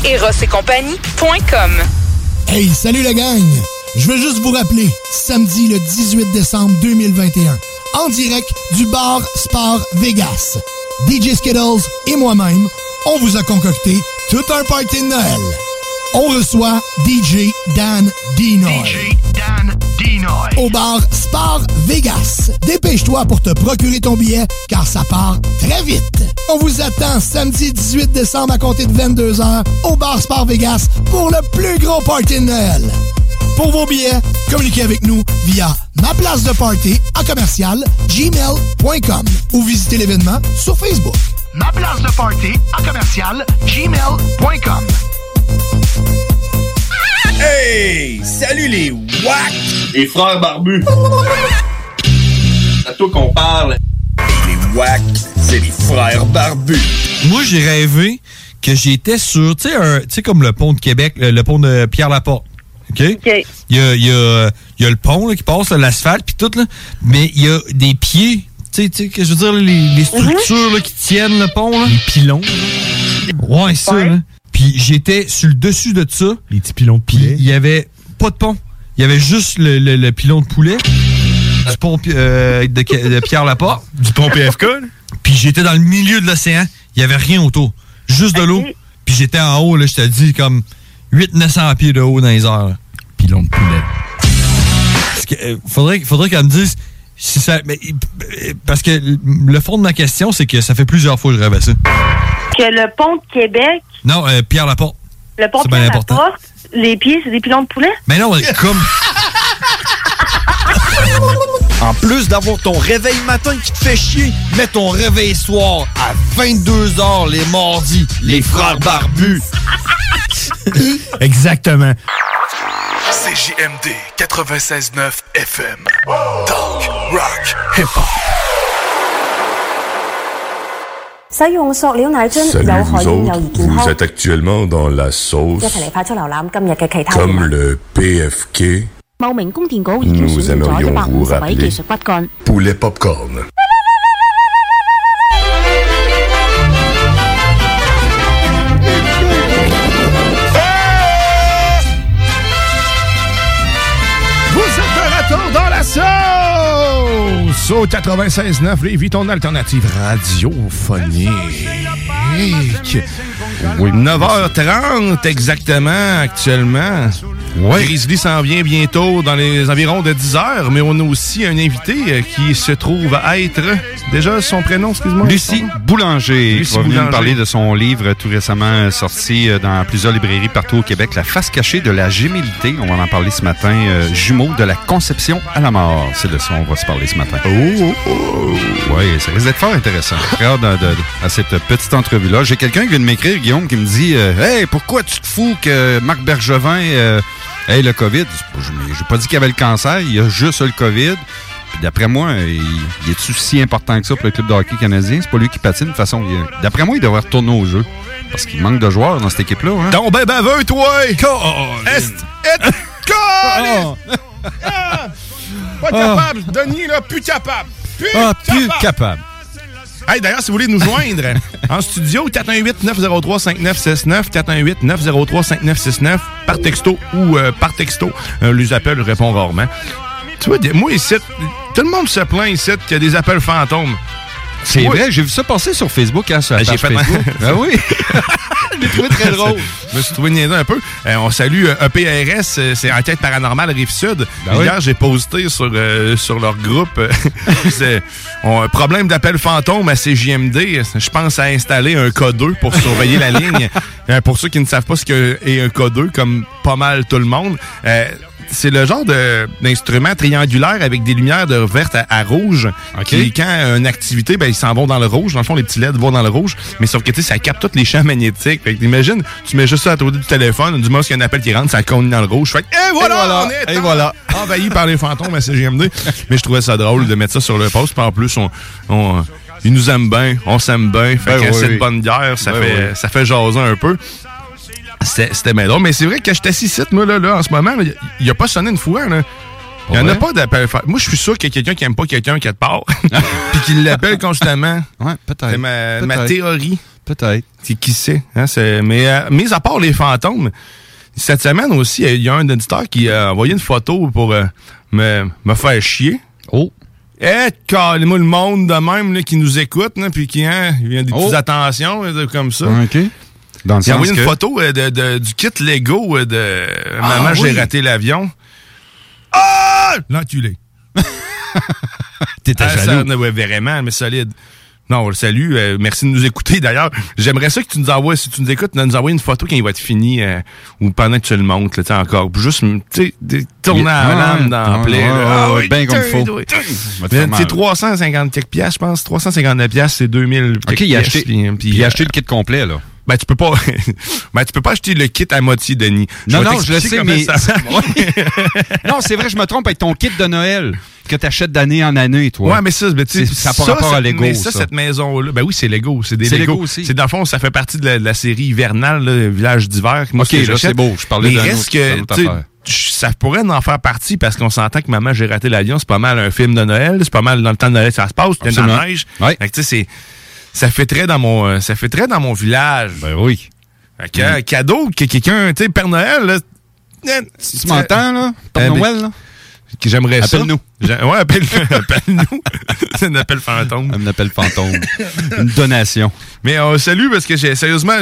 Eros et compagnie.com Hey, salut la gang! Je veux juste vous rappeler, samedi le 18 décembre 2021, en direct du bar Sport Vegas. DJ Skittles et moi-même, on vous a concocté tout un party de Noël. On reçoit DJ Dan Dinoy. DJ Dan Dinoy. Au bar Sport Vegas. Dépêche-toi pour te procurer ton billet, car ça part très vite. On vous attend samedi 18 décembre à compter de 22h au bar Sport Vegas pour le plus gros party de Noël. Pour vos billets, communiquez avec nous via ma place de party à commercial gmail.com ou visitez l'événement sur Facebook. Ma place de party à commercial gmail.com. Hey! Salut les WAC! Les frères barbus! C'est à toi qu'on parle. Les WAC, c'est les frères barbus. Moi, j'ai rêvé que j'étais sur, tu sais, un- tu sais, comme le pont de Québec, le, le pont de Pierre-Laporte. OK? Il y a, il y a- il y a le pont là, qui passe, l'asphalte, puis tout, là, mais il y a des pieds. Tu sais, tu sais, que je veux dire, les, les structures là, qui tiennent le pont. Là. Les pilons. Ouais, ça. là. Puis j'étais sur le dessus de ça. Les petits pilons de poulet. Il y avait pas de pont. Il y avait juste le, le- le pilon de poulet. Du pont euh, de, de Pierre-Laporte. Du pont PFK. Puis j'étais dans le milieu de l'océan. Il y avait rien autour. Juste de l'eau. Puis j'étais en haut, là, je te dis, comme 800-900 pieds de haut dans les airs. là. Pilon de poulet. Que, euh, faudrait, faudrait qu'elle me dise si ça. mais, parce que le fond de ma question, c'est que ça fait plusieurs fois que je rêve à ça. Que le pont de Québec, Non, euh, Pierre Laporte. le pont C'est de bien Québec important. porte, les pieds, c'est des pilons de poulet? Mais non, comme. En plus d'avoir ton réveil matin qui te fait chier, mets ton réveil soir à 22h les mardis. Les frères barbus. Exactement. CJMD 96.9 FM. rock, hip-hop. 使用塑料奶樽 Salut 有害 vous 烟有 autres, 益健 vous 康。 êtes actuellement dans la 一 sauce 齐嚟快速浏览今日嘅其他 comme le PFK 茂名供电局已经 Nous 选用咗 aimerions 一百五 vous 十位 rappeler 技术骨干。 poulet popcorn. Au 96.9, Lévis, ton alternative radiophonique. Oui. 9h30 exactement actuellement. Grizzly s'en vient bientôt dans les environs de 10h, mais on a aussi un invité euh, qui se trouve à être... Déjà, son prénom, excuse-moi. Lucie Boulanger, Lucie qui va venir nous Boulanger. parler de son livre tout récemment sorti euh, dans plusieurs librairies partout au Québec, La face cachée de la gémilité. On va en parler ce matin. euh, jumeaux de la conception à la mort. C'est de ça qu'on va se parler ce matin. Oh, Oui, ça risque d'être fort intéressant. Très hâte de- de- à cette petite entrevue-là. J'ai quelqu'un qui vient de m'écrire, Guillaume, qui me dit euh, Hey, pourquoi tu te fous que Marc Bergevin euh, ait le COVID? Je n'ai pas dit qu'il avait le cancer, il a juste le COVID. Puis d'après moi, il, il est-tu si important que ça pour le club de hockey canadien? C'est pas lui qui patine. De toute façon, d'après moi, il devrait retourner au jeu. Parce qu'il manque de joueurs dans cette équipe-là. Hein? Donc, ben baveux, toi! Est... Est... Colin! Ah! Pas capable, Denis, là, plus capable. Plus Ah, plus capable. Hey, d'ailleurs, si vous voulez nous joindre en studio, 418-903-5969, 418-903-5969, par texto ou euh, par texto. Euh, les appels répondent rarement. Tu vois, moi, ici, tout le monde se plaint ici qu'il y a des appels fantômes. C'est vrai, j'ai vu ça passer sur Facebook, hein, sur la page Facebook. ah oui. Je l'ai trouvé très drôle. Je me suis trouvé niaiseux un peu. Euh, on salue euh, EPRS, euh, c'est Enquête paranormale Rive-Sud. Ben Hier, j'ai posté sur, euh, sur leur groupe euh, on a un problème d'appel fantôme à CJMD. Je pense à installer un codeux pour surveiller la ligne. Euh, pour ceux qui ne savent pas ce qu'est un codeux, comme pas mal tout le monde, c'est le genre d'instrument triangulaire avec des lumières de verte à, à rouge. Qui, quand une activité, ben, ils s'en vont dans le rouge. Dans le fond, les petits LED vont dans le rouge. Mais sauf que, tu sais, ça capte tous les champs magnétiques. Fait que imagine, tu mets juste ça à côté du téléphone, du moins qu'il y a un appel qui rentre, ça cogne dans le rouge. Fait que, et voilà, Et voilà, on est et voilà. envahi par les fantômes à CGMD. Mais je trouvais ça drôle de mettre ça sur le poste. Puis en plus, on, on- ils nous aiment bien, on s'aime bien. Fait Ben que oui. cette bonne guerre, ça, Ben fait, oui. ça fait jaser un peu. C'était bien drôle. Mais c'est vrai que quand j'étais assis ici, moi, là, là, en ce moment, il a pas sonné une fois. Là. Il n'y en a pas d'appel. Moi, je suis sûr qu'il y a quelqu'un qui aime pas quelqu'un qui de part, puis qui l'appelle constamment. Ouais, peut-être. C'est ma, théorie. Peut-être. Qui sait. Hein, mais euh, mis à part les fantômes, cette semaine aussi, il y a un auditeur qui a envoyé une photo pour euh, me, me faire chier. Oh. Eh, calme-moi le monde de même là, qui nous écoute, puis qui hein, a des petites attentions là, comme ça. OK. Dans le Il a envoyé une photo euh, de, de- du kit Lego euh, de Ah, Maman, j'ai raté l'avion. Ah! L'enculé. T'étais Ah, ça, jaloux. ouais, vraiment, mais solide. Non, on le salue. euh, merci de nous écouter. D'ailleurs, j'aimerais ça que tu nous envoies, si tu nous écoutes, nous envoyer une photo quand il va être fini euh, ou pendant que tu le montes, là, encore. Juste, tu sais, tourner la ouais, lame dans la ouais, plaie. Ah oui, ben comme faut. C'est 350 quelques piastres, je pense. 359 piastres, c'est 2000 OK, il a acheté, il a acheté le kit complet, là. Ben, tu peux pas, ben, tu peux pas acheter le kit à moitié, Denis. Non, non, je le sais, mais. ça non, c'est vrai, je me trompe avec ton kit de Noël que tu achètes d'année en année, toi. Ouais, mais ça, ben, tu ça n'a pas rapport à Lego. Mais ça, ça. cette maison-là, ben oui, c'est Lego. C'est des Lego. Lego aussi. C'est dans le fond, ça fait partie de la, de la série hivernale, là, Village d'hiver. Moi, Ok, ce là, c'est beau. Je parlais Mais reste autre- que, ça pourrait en faire partie parce qu'on s'entend que Maman, j'ai raté l'avion, c'est pas mal un film de Noël. C'est pas mal dans le temps de Noël, ça se passe. C'est dans la neige. Fait que, tu sais, c'est, ça fait très dans mon, euh, ça fait très dans mon village. Ben oui. Fait que, cadeau que quelqu'un, tu sais, Père Noël, là. Tu m'entends, là, Père Euh, Noël, là? J'aimerais ça. Appelle-nous. Ouais, appelle, appelle-nous. C'est un appel fantôme. Un appel fantôme. Une donation. Mais on salue parce que j'ai sérieusement,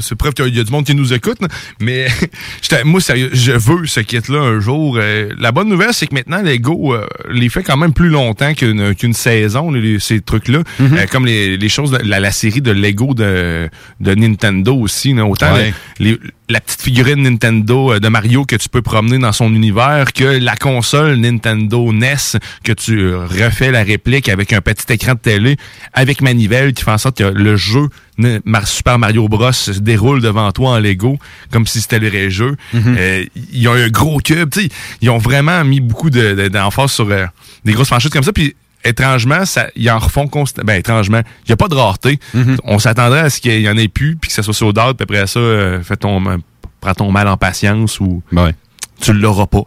c'est preuve qu'il y a du monde qui nous écoute, mais moi sérieux, je veux ce kit-là un jour. Euh, la bonne nouvelle, c'est que maintenant Lego euh, les fait quand même plus longtemps qu'une saison, les- ces trucs-là. Mhm. Euh, comme les, les choses, de, la, la série de Lego de, de Nintendo aussi. là. autant Ouais. les- les- la petite figurine Nintendo euh, de Mario que tu peux promener dans son univers que la console Nintendo NES que tu euh, refais la réplique avec un petit écran de télé avec manivelle qui fait en sorte que le jeu Super Mario Bros se déroule devant toi en Lego comme si c'était le vrai jeu. Euh, ils ont un gros cube, tu ils ont vraiment mis beaucoup de- de- d'emphase sur euh, des grosses franchises comme ça puis étrangement, ça, ils en refont constamment. Ben, étrangement, il n'y a pas de rareté. On s'attendrait à ce qu'il y en ait plus, puis que ça soit sur date, puis après ça, euh, fais ton, prends ton mal en patience ou tu l'auras pas.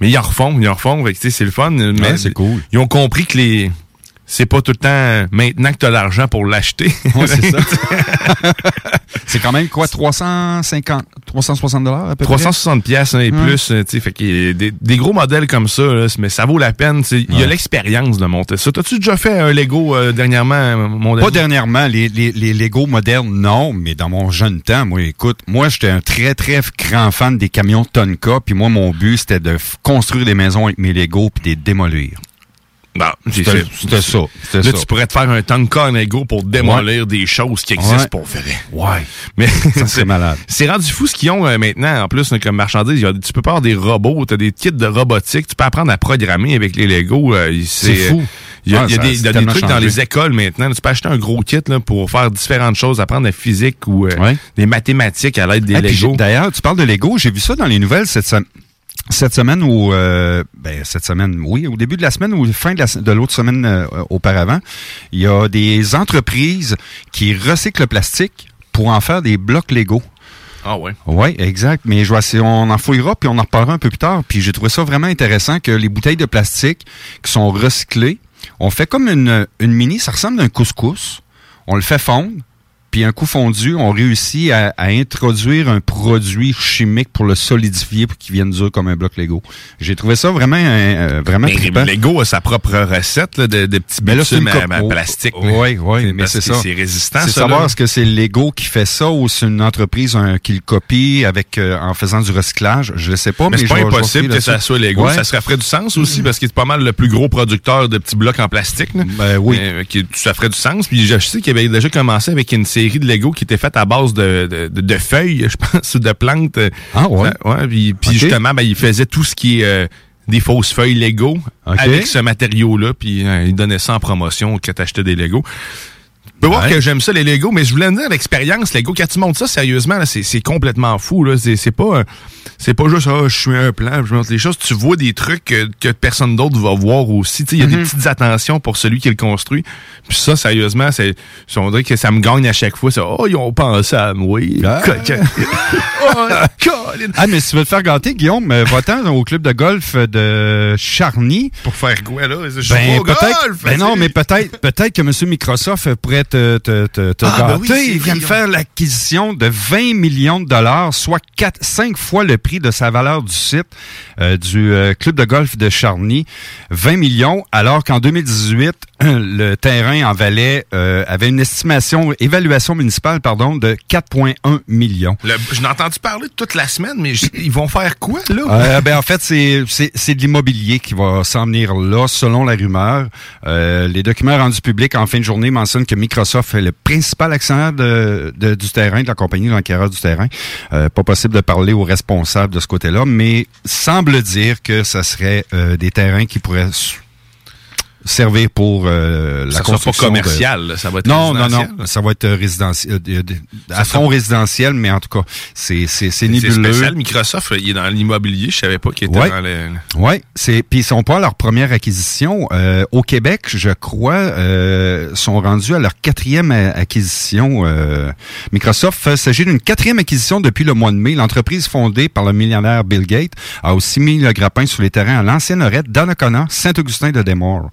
Mais ils en refont, ils en refont. C'est le fun. Mais c'est cool. Ils ont compris que les. C'est pas tout le temps maintenant que tu as l'argent pour l'acheter. Ouais, c'est ça. c'est quand même quoi, 350, 360 dollars à peu 360 pièces et plus, euh, tu fait a des, des gros modèles comme ça, là, mais ça vaut la peine. Il y a l'expérience de monter ça. T'as-tu déjà fait un Lego euh, dernièrement, euh, mon Pas dernièrement, les, les, les Lego modernes, non, mais dans mon jeune temps, moi, écoute, moi, j'étais un très, très grand fan des camions Tonka, puis moi, mon but, c'était de construire des maisons avec mes Lego puis de les démolir. Non, j'ai C'était ça. Là, ça. tu pourrais te faire un Tonka en Lego pour démolir des choses qui existent Ouais. pour vrai. Ouais. Mais Ça serait malade. C'est rendu fou ce qu'ils ont euh, maintenant. En plus, comme marchandise, y a- tu peux pas avoir des robots, tu as des kits de robotique, tu peux apprendre à programmer avec les Lego. euh, C'est fou. Il y a, Ah, il y a ça- des, y a des trucs dans les écoles maintenant. Tu peux acheter un gros kit là, pour faire différentes choses, apprendre la physique ou euh, des mathématiques à l'aide des puis Lego. D'ailleurs, tu parles de Lego, j'ai vu ça dans les nouvelles cette semaine. Cette semaine ou euh, ben cette semaine, oui, au début de la semaine ou fin de, la se- de l'autre semaine euh, auparavant, il y a des entreprises qui recyclent le plastique pour en faire des blocs Lego. Ah ouais. Oui, exact. Mais je essayer- on en fouillera puis on en reparlera un peu plus tard. Puis j'ai trouvé ça vraiment intéressant que les bouteilles de plastique qui sont recyclées, on fait comme une, une mini, ça ressemble à un couscous. On le fait fondre. Puis un coup fondu, on réussit à, à introduire un produit chimique pour le solidifier pour qu'il vienne dur comme un bloc Lego. J'ai trouvé ça vraiment euh, vraiment Mais trippant. Lego a sa propre recette là, de, de petits Mais là, c'est une bitumes à- cop- à oh, plastique. Oui, oui, mais c'est ça. C'est résistant, C'est savoir est-ce que c'est Lego qui fait ça ou c'est une entreprise un, qui le copie avec euh, en faisant du recyclage? Je ne sais pas, mais, Mais c'est pas impossible que ça soit Lego. Ouais. Ça serait ferait du sens aussi parce qu'il est pas mal le plus gros producteur de petits blocs en plastique. là. Ben oui. Euh, qui- ça ferait du sens. Puis je sais qu'il avait déjà commencé avec une série de Lego qui était faite à base de, de, de- de feuilles, je pense, ou de plantes. Ah ouais? Ça- ouais puis justement, ben, il faisait tout ce qui est euh, des fausses feuilles Lego avec ce matériau-là. Puis euh, il donnait ça en promotion que t'achetais des Lego. Peux voir que j'aime ça, les Lego, mais je voulais dire l'expérience, Lego, quand tu montes ça, sérieusement, c'est, c'est complètement fou. Là. C'est, c'est pas c'est pas juste ah, je suis un plan, je montre les choses. Tu vois des trucs que, que personne d'autre va voir aussi. Il y a des petites attentions pour celui qui le construit. Puis ça, sérieusement, c'est, on dirait que ça me gagne à chaque fois. C'est, oh, ils ont pensé à moi. Coquin. oh. Ah, mais si tu veux te faire gâter, Guillaume, euh, va-t'en au club de golf de Charny. Pour faire quoi, là? Je Ben, au golf, Ben non, mais peut-être, peut-être que M. Microsoft pourrait te, te, te, te Ah, ben oui, gâter. c'est Il vient de faire l'acquisition de 20 millions de dollars, soit 4, 5 fois le prix de sa valeur du site euh, du euh, club de golf de Charny. 20 millions, alors qu'en 2018, le terrain en valait, euh, avait une estimation, évaluation municipale, pardon, de 4,1 millions. Le- je n'ai entendu parler toute la semaine, mais je- ils vont faire quoi, là? Ben en fait, c'est de l'immobilier qui va s'en venir là, selon la rumeur. Les documents rendus publics en fin de journée mentionnent que Microsoft est le principal actionnaire du terrain, de la compagnie l'enquêteur du terrain. Euh, pas possible de parler aux responsables de ce côté-là, mais semble dire que ça serait euh, des terrains qui pourraient servir pour euh, la Ça sera pas construction de- commercial, là, ça va être non, non, non, ça va être résidentiel, euh, de- à fond résidentiel, mais en tout cas, c'est c'est c'est nébuleux. spécial. Microsoft, il est dans l'immobilier. Je savais pas qu'il était Ouais. dans le... Oui, c'est puis ils sont pas à leur première acquisition Euh, au Québec, je crois, euh, sont rendus à leur quatrième acquisition. euh, Microsoft s'agit d'une quatrième acquisition depuis le mois de mai. L'entreprise fondée par le millionnaire Bill Gates a aussi mis le grappin sur les terrains à l'ancienne Lorette, Donnacona, Saint-Augustin de Desmaures.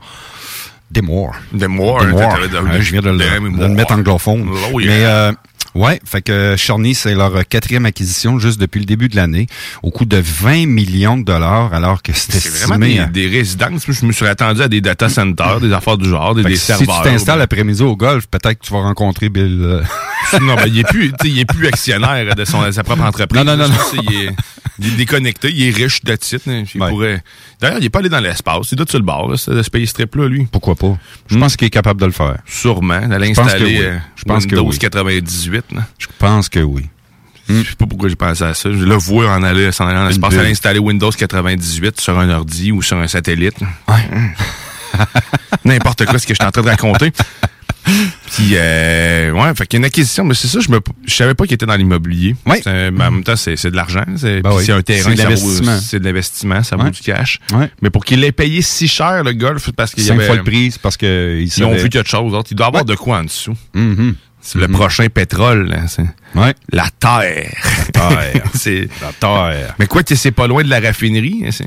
Desmaures. Desmaures, Desmaures. t'avais de- Ouais, je viens de le, de le Desmaures. mettre anglophone. Oh. Mais euh, ouais, fait que Charny, c'est leur quatrième acquisition juste depuis le début de l'année, au coût de 20 millions de dollars, alors que c'était C'est vraiment des, à- des résidences. Je me suis attendu à des data centers, des affaires du genre, des, des que si serveurs. tu t'installes l'après-midi au golf, peut-être que tu vas rencontrer Bill. Non, ben, il est plus, il est plus actionnaire de, son, de sa propre entreprise. Non, non, non, Il est, il est déconnecté, il est riche de titre. hein, il pourrait... D'ailleurs, il est pas allé dans l'espace. Il doit sur le bord, ce space trip-là, lui. Pourquoi pas? Je pense qu'il est capable de le faire. Sûrement. D'aller installer oui. euh, Je pense que Windows oui. 98. là. Je pense que oui. Je sais pas pourquoi j'ai pensé à ça. Je le vois en aller, s'en aller dans l'espace, bulle. aller installer Windows 98 sur un ordi ou sur un satellite. N'importe quoi ce que je suis en train de raconter. Puis, euh, ouais, fait qu'il y a une acquisition, mais c'est ça, je me, je savais pas qu'il était dans l'immobilier. C'est- Mais en même temps, c'est de l'argent. C'est Ben oui. un terrain, C'est de l'investissement. ça vaut du cash. Mais pour qu'il ait payé si cher, le golf, parce qu'il y Cinq avait... fois le prix, parce que ils, ont vu quelque chose d'autre. Il doit y avoir de quoi en dessous. Mhm. C'est le prochain pétrole. là, Ouais. La terre. Terre. c'est La terre. Mais quoi, tu sais, c'est pas loin de la raffinerie. hein, c'est-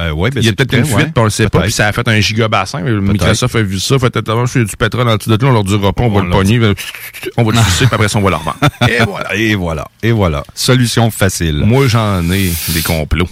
Euh, ouais, ben, Il y a peut-être une fuite, ouais. puis on le sait pas, puis ça a fait un gigabassin. Microsoft a vu ça, fait attends, je fais du pétrole en dessous de là, on leur dira pas, on va On le leur pogner, on va le sucer, puis après ça, on va le revendre. Et voilà. Et voilà. Et voilà. Solution facile. Moi, j'en ai des complots.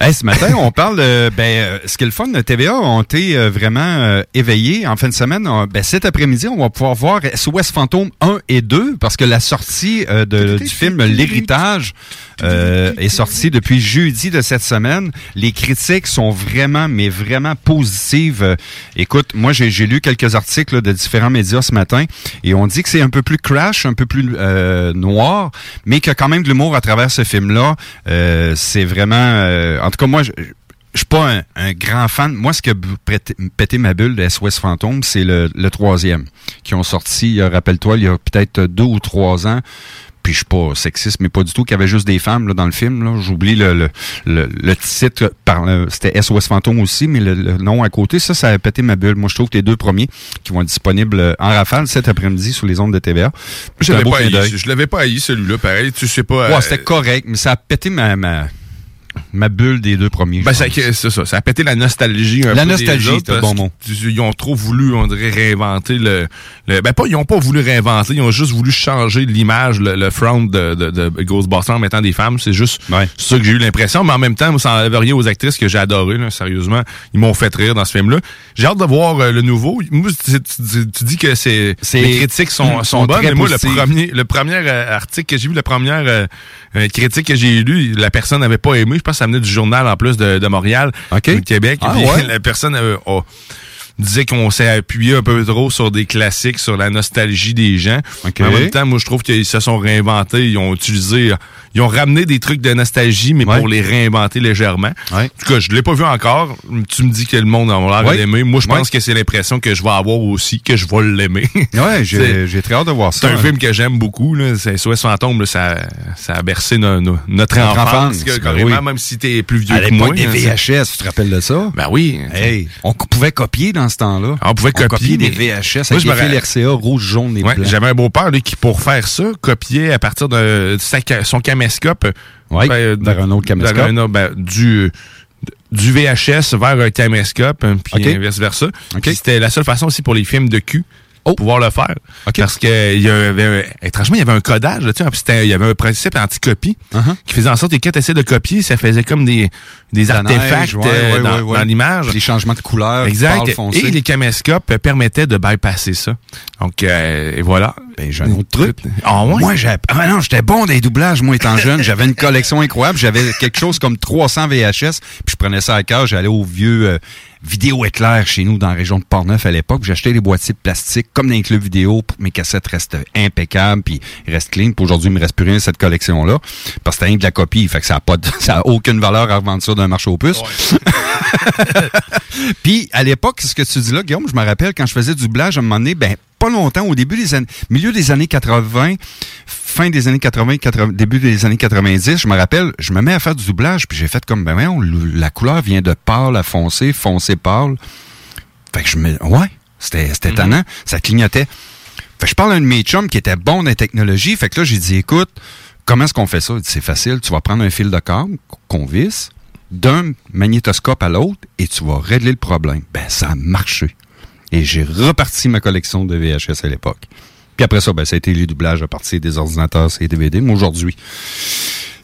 Hey, ce matin, on parle de ben euh, ce qui est le fun TVA ont été euh, vraiment euh, éveillés en fin de semaine. Ben, cet après-midi, on va pouvoir voir SOS Fantôme 1 et 2 parce que la sortie euh, de- du film L'héritage euh, est sortie depuis jeudi de cette semaine. Les critiques sont vraiment mais vraiment positives. Écoute, moi j'ai lu quelques articles là, de différents médias ce matin et on dit que c'est un peu plus crash, un peu plus euh, noir, mais qu'il y a quand même de l'humour à travers ce film-là. Euh, c'est vraiment... euh, en tout cas, moi, je, je suis pas un, un grand fan. Moi, ce qui a pété ma bulle de SOS Fantôme, c'est le, le troisième, qui ont sorti, euh, rappelle-toi, il y a peut-être deux ou trois ans. Puis je suis pas sexiste, mais pas du tout, qu'il y avait juste des femmes là, dans le film. J'oublie le, le, le, le titre, c'était SOS Fantôme aussi, mais le, le nom à côté, ça, ça a pété ma bulle. Moi, je trouve que les deux premiers, qui vont être disponibles en rafale cet après-midi sur les ondes de TVA. Je l'avais pas haï, celui-là, pareil, tu sais pas... Ouais, euh, c'était correct, mais ça a pété ma, ma, ma bulle des deux premiers. Ben, c'est ça. Ça a pété la nostalgie. Un La peu des nostalgie, c'est parce bon mot. Ils ont trop voulu, on dirait, réinventer le, le- ben, pas, ils ont pas voulu réinventer, ils ont juste voulu changer l'image, le, le front de, de, de Ghostbusters en mettant des femmes. C'est juste ça que j'ai eu l'impression. Mais en même temps, ça enlève rien aux actrices que j'ai adorées, là, sérieusement. Ils m'ont fait rire dans ce film-là. J'ai hâte de voir euh, le nouveau. Moi, tu, tu- tu- tu dis que c'est, les critiques sont, Mm, sont bonnes, mais moi, le premier, le premier euh, article que j'ai vu, la première euh, critique que j'ai lu, la personne n'avait pas aimé. Je pense ça venait du journal en plus de, de Montréal, du Québec. Ah, Puis ouais? La personne avait, a- disait qu'on s'est appuyé un peu trop sur des classiques, sur la nostalgie des gens. Mais En même temps, moi, je trouve qu'ils se sont réinventés. Ils ont utilisé, ils ont ramené des trucs de nostalgie, mais pour les réinventer légèrement. En tout cas, je l'ai pas vu encore. Tu me dis que le monde a l'air Ouais. d'aimer. Moi, je pense que c'est l'impression que je vais avoir aussi, que je vais l'aimer. Ouais, j'ai très hâte de voir ça. C'est un hein. film que j'aime beaucoup. C'est SOS Fantôme, là, ça, ça a bercé no- no- notre, Notre enfance. enfance, que, ben oui. Même si t'es plus vieux À que moi. des hein, VHS, tu te rappelles de ça? Ben oui. Hey, on pouvait copier dans ce temps-là. On pouvait copier, des VHS Moi, avec les RCA rouge, jaune et Ouais, blanc. J'avais un beau-père lui, qui, pour faire ça, copiait à partir de sa son caméscope. Ouais, ben, vers un autre caméscope. vers un ben, du, du VHS vers un caméscope, puis Ok. vice-versa. Puis C'était la seule façon aussi pour les films de cul. Oh. pouvoir le faire. Parce que il y avait, un- étrangement, il y avait un codage, tu sais, il y avait un principe anti-copie Uh-huh. qui faisait en sorte que quand tu essaies de copier, ça faisait comme des, des La artefacts neige, ouais, euh, dans, ouais, ouais. dans l'image. Les changements de couleur, Exact. Et les caméscopes permettaient de bypasser ça. Donc, euh, et voilà. Ben, j'ai un autre truc. Ah ouais? Moi, j'ai, ah non, j'étais bon dans les doublages, moi, étant jeune. J'avais une collection incroyable. J'avais quelque chose comme 300 VHS. Puis je prenais ça à cœur. J'allais au vieux euh, vidéo éclair chez nous dans la région de Portneuf à l'époque. J'achetais des boîtiers de plastique comme dans les clubs vidéo pour que mes cassettes restent impeccables puis restent clean. Puis aujourd'hui, il me reste plus rien de cette collection-là. Parce que c'était rien de la copie. Fait que ça a pas de- ça a aucune valeur à revendre ça d'un marché aux puces. Puis à l'époque, ce que tu dis là, Guillaume, je me rappelle quand je faisais du doublage à un moment donné, ben pas longtemps, au début des années, milieu des années 80, fin des années 80, 80, début des années 90, je me rappelle, je me mets à faire du doublage, puis j'ai fait comme ben voyons, la couleur vient de pâle à foncé, foncé pâle. Fait que je me ouais, c'était c'était étonnant, ça clignotait. Fait que je parle à un de mes chums qui était bon dans la technologie, fait que là j'ai dit écoute, comment est-ce qu'on fait ça? Il dit, C'est facile, tu vas prendre un fil de câble qu'on visse d'un magnétoscope à l'autre et tu vas régler le problème. Ben, ça a marché. Et j'ai reparti ma collection de VHS à l'époque. Puis après ça, ben, ça a été les doublages à partir des ordinateurs et DVD. Mais aujourd'hui,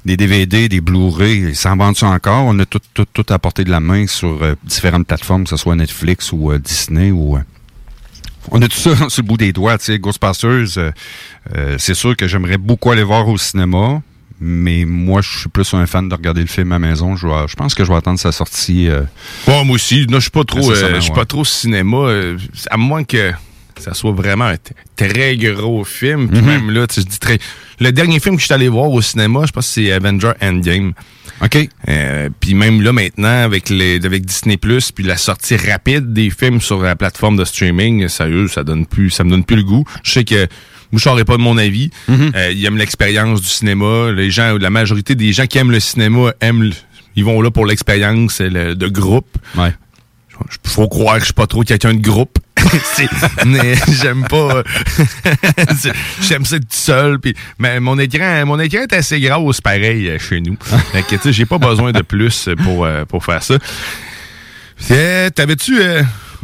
des DVD, des Blu-ray, ça en vend-tu encore? On a tout, tout, tout à portée de la main sur euh, différentes plateformes, que ce soit Netflix ou euh, Disney ou... euh, on a tout ça sur le bout des doigts, tu sais. Ghostbusters, c'est sûr que j'aimerais beaucoup aller voir au cinéma, mais moi, je suis plus un fan de regarder le film à la maison. Je, pense que je vais attendre sa sortie. euh, Ouais, moi aussi. Non, je suis pas trop, euh, je suis ouais. pas trop cinéma. euh, à moins que ça soit vraiment un très gros film. Puis Mhm. même là, tu dis très. Le dernier film que je suis allé voir au cinéma, je pense que c'est Avenger Endgame. OK. Euh, puis même là maintenant avec les avec Disney Plus puis la sortie rapide des films sur la plateforme de streaming, sérieux, ça donne plus ça me donne plus le goût. Je sais que moi, je n'aurais pas de mon avis. Euh, ils aiment l'expérience du cinéma. Les gens, la majorité des gens qui aiment le cinéma aiment, ils vont là pour l'expérience euh, le- de groupe. Ouais. Il faut croire que je suis pas trop quelqu'un de groupe. Mais j'aime pas. euh, j'aime ça être tout seul. Puis, mais mon écran, mon écran est assez gros, pareil euh, chez nous. Tu sais, j'ai pas besoin de plus pour, euh, pour faire ça. T'avais-tu.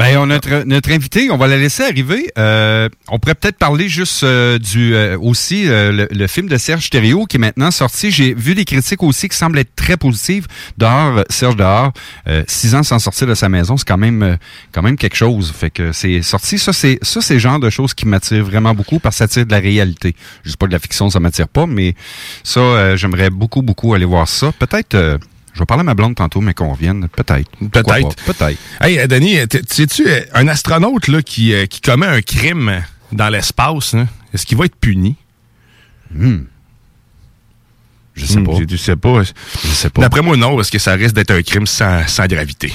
Ben, on notre, notre invité, on va la laisser arriver. Euh, on pourrait peut-être parler juste euh, du euh, aussi euh, le, le film de Serge Thériault qui est maintenant sorti. J'ai vu des critiques aussi qui semblent être très positives. Dehors, euh, Serge dehors, six ans sans sortir de sa maison, c'est quand même quand même quelque chose. Fait que c'est sorti. Ça, c'est ça, c'est le genre de choses qui m'attirent vraiment beaucoup parce que ça attire de la réalité. Je dis pas de la fiction, ça m'attire pas, mais ça, j'aimerais beaucoup beaucoup aller voir ça. Peut-être. Je vais parler à ma blonde tantôt, mais qu'on vienne. Peut-être. Peut-être. Peut-être. Hey, euh, Denis, euh, sais-tu, euh, un astronaute là, qui, euh, qui commet un crime dans l'espace, hein, est-ce qu'il va être puni? Hmm. Je sais pas. Je sais pas. Je sais pas. D'après moi, non, parce que ça risque d'être un crime sans, sans gravité.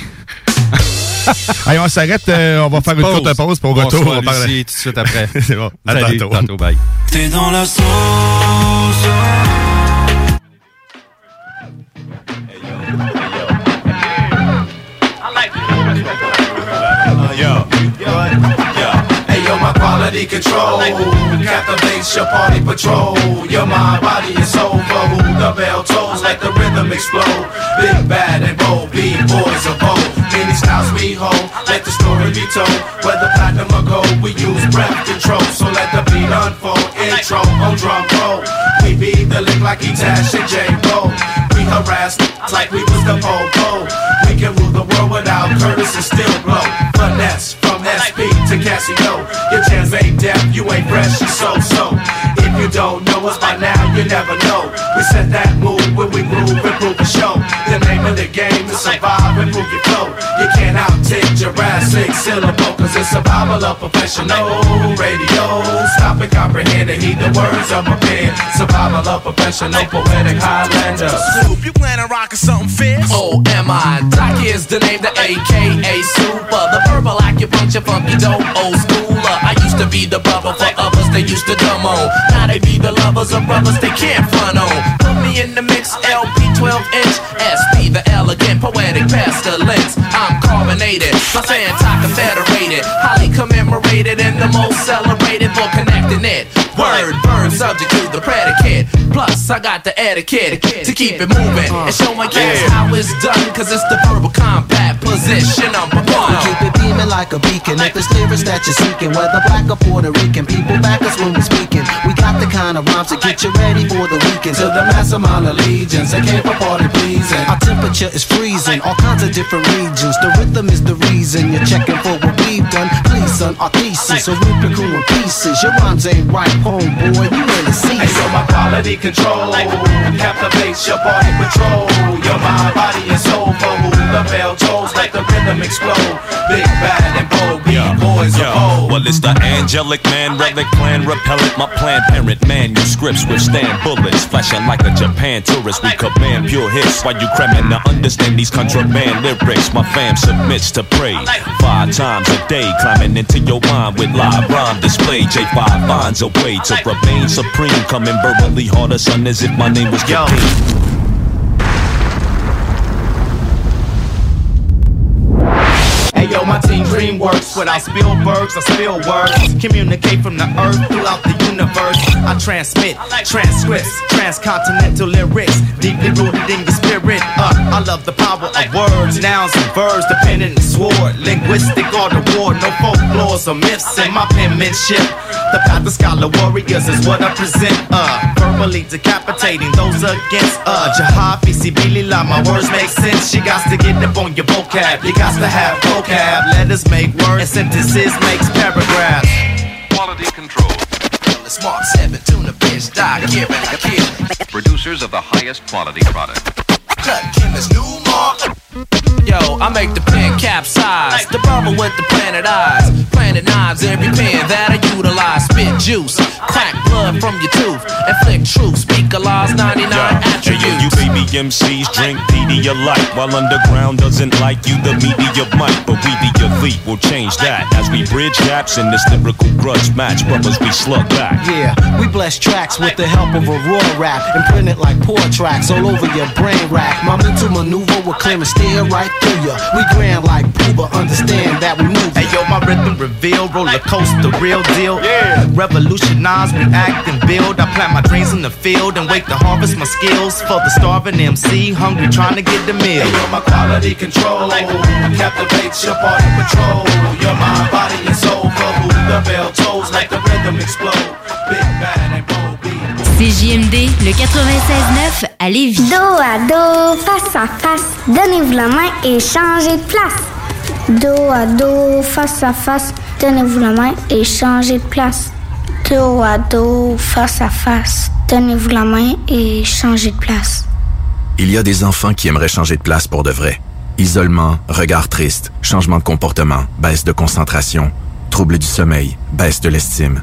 Allez, on s'arrête, euh, on va faire une courte pause pour retour. On va parler- tout de suite après. C'est bon. À Salut, tantôt. tantôt, bye. T'es dans la sauce. Quality control captivates your party patrol. Your mind, body, and soul who the bell tolls, let the rhythm explode. Big bad and bold, big boys of old. Many styles we hold, let the story be told. Whether platinum or gold, we use breath control. So let the beat unfold. Intro on drum roll. We be the lick like E-Tash and J-Bo. We harass like we was the po-po. We can rule the world without Curtis and still blow. Finesse from SP to Casio. Your chance ain't deaf, you ain't fresh, so-so. If you don't know us by now, you never know. We set that move when we move and prove the show. The name of the game is survive and move your flow. You can't out Tick Jurassic syllable, cause it's survival of professional radio. Stop and comprehend and heed the words of my pen. Survival of professional poetic Highlander. Soup, you plan on rocking something fierce? Oh, am I? Doc is the name, the AKA Super. The verbal acupuncture, funky dope, old I used to be the brother for others, they used to dumb on. Now they be the lovers of brothers they can't front on. Put me in the mix, LP 12 inch, SP, the elegant, poetic pestilence. I'm carbonated, plus anti-confederated, highly commemorated, and the most celebrated for connecting it. Word, burn, subject to the predicate. Plus, I got the etiquette to keep it moving and show my guests how it's done, cause it's the verbal combat position number one. Keep it beaming like a beacon. If it's lyrics that you're seeking, whether black or Puerto Rican, people back us when we're speaking. We got the kind of rhymes to get you ready for the weekend. To the mass amount of allegiance, I came for party pleasing. Our temperature is freezing, all kinds of different regions. The rhythm is the reason you're checking for what we've done. Please, son, our thesis, a rubric in pieces. Your rhymes ain't right, homeboy. You ain't a season. Hey, yo, my quality control captivates your body patrol. Your mind, body, and soul for the bell tolls, like the rhythm explode. Big bad and bold, be boys Yo, of old. well, it's the angelic man, relic plan, repellent. My plan, parent, manuscripts withstand bullets. Flashing like a Japan tourist, we command pure hits. While you cramming to understand these contraband lyrics, my fam submits to pray. Five times a day, climbing into your mind with live rhyme display. J5 finds a way to remain supreme, coming verbally harder, son, as if my name was Capine. Hey yo, my team dream works without Spielbergs or spill words. Communicate from the earth throughout the universe. I transmit transcripts, transcontinental lyrics, deeply rooted in your spirit. Uh, I love the power of words, nouns and verbs, the pen and the sword. Linguistic art award, no folklores or myths in my penmanship. The path of scholar warriors is what I present. Uh, verbally decapitating those against uh Jihad, Bilila, my words make sense. You got to get up on your vocab. You got to have vocab. Letters make words and sentences makes paragraphs. Quality control. The smart seven tuna fish, die. Producers of the highest quality product. Cut Kim's new mark. Yo, I make the pen capsize. The brother with the planet eyes. Planet knives, every pen that I utilize. Spit juice, crack blood from your tooth. Inflict truth, speak a law's 99 Hey, yo, you attributes. baby MCs drink Pedialyte While underground doesn't like you, the media might But we the elite will change that As we bridge gaps in this lyrical grudge match Brothers, we slug back Yeah, we bless tracks with the help of a raw rap and print it like poor tracks all over your brain rack. My mental maneuver will clear and steer right through ya. We grand like Pooba, understand that we move. Hey yo, my rhythm reveal, roller coaster, real deal. Yeah. Revolutionize, react, and build. I plant my dreams in the field and wait to harvest my skills for the starving MC, hungry trying to get the meal. Hey yo, my quality control captivates your body patrol. Your mind, body, and soul for who the bell tolls, like the rhythm explode. Big bad and bold. CJMD, le 96.9 à Lévis. Dos à dos, face à face, donnez-vous la main et changez de place. Dos à dos, face à face, donnez-vous la main et changez de place. Dos à dos, face à face, donnez-vous la main et changez de place. Il y a des enfants qui aimeraient changer de place pour de vrai. Isolement, regard triste, changement de comportement, baisse de concentration, trouble du sommeil, baisse de l'estime.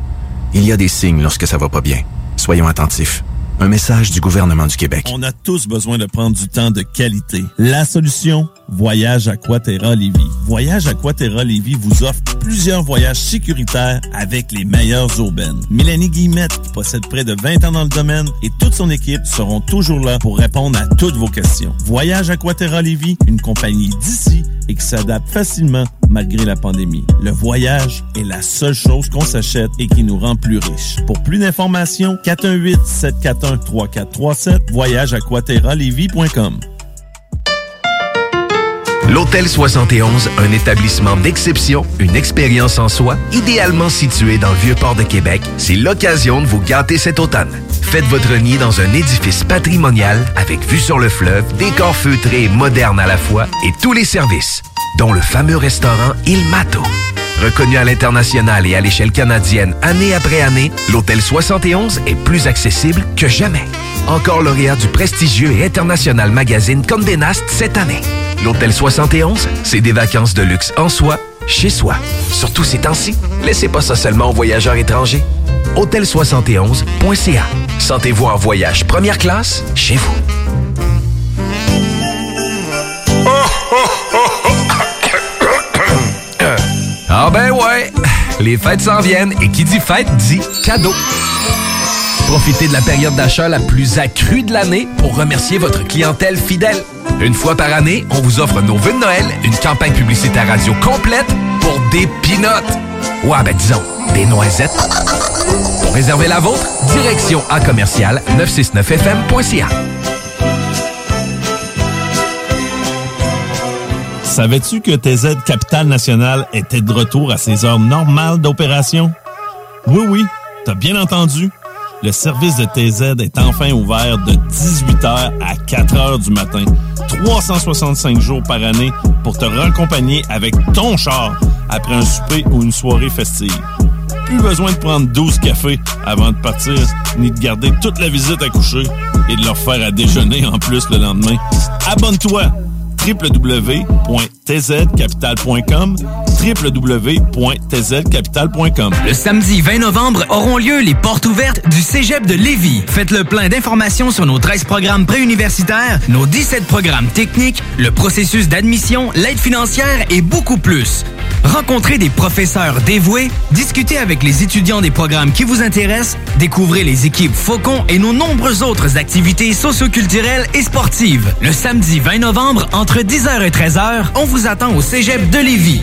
Il y a des signes lorsque ça va pas bien. Soyons attentifs. Un message du gouvernement du Québec. On a tous besoin de prendre du temps de qualité. La solution, Voyage Aquaterra Lévis. Voyage Aquaterra Lévis vous offre plusieurs voyages sécuritaires avec les meilleures urbaines. Mélanie Guillemette, qui possède près de 20 ans dans le domaine, et toute son équipe seront toujours là pour répondre à toutes vos questions. Voyage Aquaterra Lévis, une compagnie d'ici et qui s'adapte facilement malgré la pandémie. Le voyage est la seule chose qu'on s'achète et qui nous rend plus riches. Pour plus d'informations, 418-741-3437, voyage L'Hôtel 71, un établissement d'exception, une expérience en soi, idéalement situé dans le Vieux-Port de Québec, c'est l'occasion de vous gâter cet automne. Faites votre nid dans un édifice patrimonial avec vue sur le fleuve, décor feutré et moderne à la fois et tous les services, dont le fameux restaurant Il Mato. Reconnu à l'international et à l'échelle canadienne année après année, l'Hôtel 71 est plus accessible que jamais. encore lauréat du prestigieux et international magazine Condé Nast cette année. L'Hôtel 71, c'est des vacances de luxe en soi, chez soi. Surtout ces temps-ci, laissez pas ça seulement aux voyageurs étrangers. Hôtel71.ca. Sentez-vous en voyage première classe chez vous. Ah ben ouais, les fêtes s'en viennent et qui dit fête dit cadeau. Profitez de la période d'achat la plus accrue de l'année pour remercier votre clientèle fidèle. Une fois par année, on vous offre nos vœux de Noël, une campagne publicitaire radio complète pour des pinottes. Ouais, ben disons, des noisettes. Pour réserver la vôtre, direction à commercial 969fm.ca. Savais-tu que TZ Capital National était de retour à ses heures normales d'opération? Oui, oui, t'as bien entendu. Le service de TZ est enfin ouvert de 18h à 4h du matin, 365 jours par année pour te raccompagner avec ton char après un souper ou une soirée festive. Plus besoin de prendre 12 cafés avant de partir, ni de garder toute la visite à coucher et de leur faire à déjeuner en plus le lendemain. Abonne-toi www.tzcapital.com www.tzcapital.com Le samedi 20 novembre auront lieu les portes ouvertes du Cégep de Lévis. Faites le plein d'informations sur nos 13 programmes préuniversitaires, nos 17 programmes techniques, le processus d'admission, l'aide financière et beaucoup plus. Rencontrez des professeurs dévoués, discutez avec les étudiants des programmes qui vous intéressent, découvrez les équipes Faucon et nos nombreuses autres activités socioculturelles et sportives. Le samedi 20 novembre, entre 10h et 13h, on vous attend au Cégep de Lévis.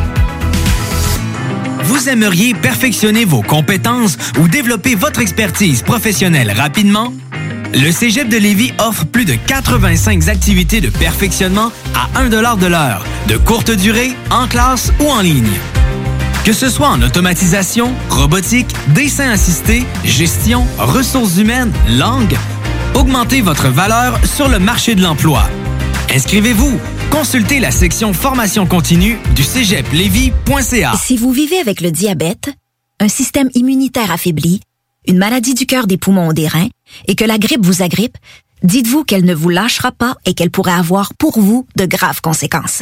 Vous aimeriez perfectionner vos compétences ou développer votre expertise professionnelle rapidement? Le Cégep de Lévis offre plus de 85 activités de perfectionnement à 1 de l'heure, de courte durée, en classe ou en ligne. Que ce soit en automatisation, robotique, dessin assisté, gestion, ressources humaines, langue, augmentez votre valeur sur le marché de l'emploi. Inscrivez-vous. Consultez la section formation continue du cégeplevy.ca. Si vous vivez avec le diabète, un système immunitaire affaibli, une maladie du cœur, des poumons ou des reins, et que la grippe vous agrippe, dites-vous qu'elle ne vous lâchera pas et qu'elle pourrait avoir pour vous de graves conséquences.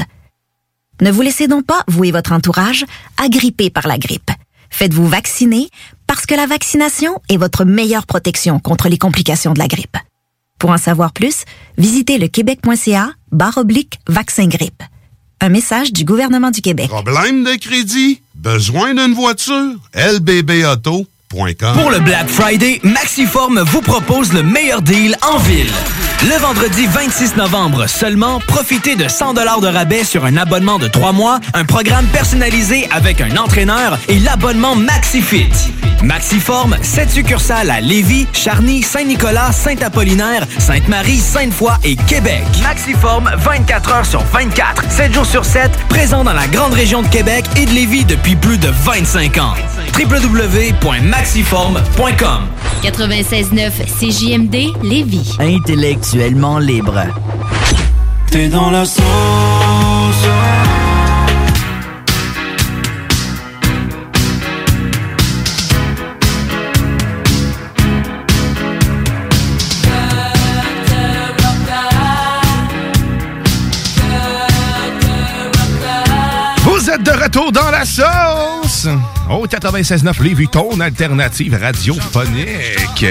Ne vous laissez donc pas, vous et votre entourage, agripper par la grippe. Faites-vous vacciner parce que la vaccination est votre meilleure protection contre les complications de la grippe. Pour en savoir plus, visitez le québec.ca barre oblique vaccin grippe. Un message du gouvernement du Québec. Problème de crédit? Besoin d'une voiture? lbbauto.com Pour le Black Friday, Maxiform vous propose le meilleur deal en ville. Le vendredi 26 novembre seulement, profitez de 100 de rabais sur un abonnement de 3 mois, un programme personnalisé avec un entraîneur et l'abonnement MaxiFit. Maxiform, 7 succursales à Lévis, Charny, Saint-Nicolas, Saint-Apollinaire, Sainte-Marie, Sainte-Foy et Québec. Maxiform, 24 heures sur 24, 7 jours sur 7, présent dans la grande région de Québec et de Lévis depuis plus de 25 ans. www.maxiform.com 96.9 CJMD Lévis. Intellectuellement libre. T'es dans la sauce. Vous êtes de retour dans la sauce! Au 96.9 Lévis, ton alternative radiophonique.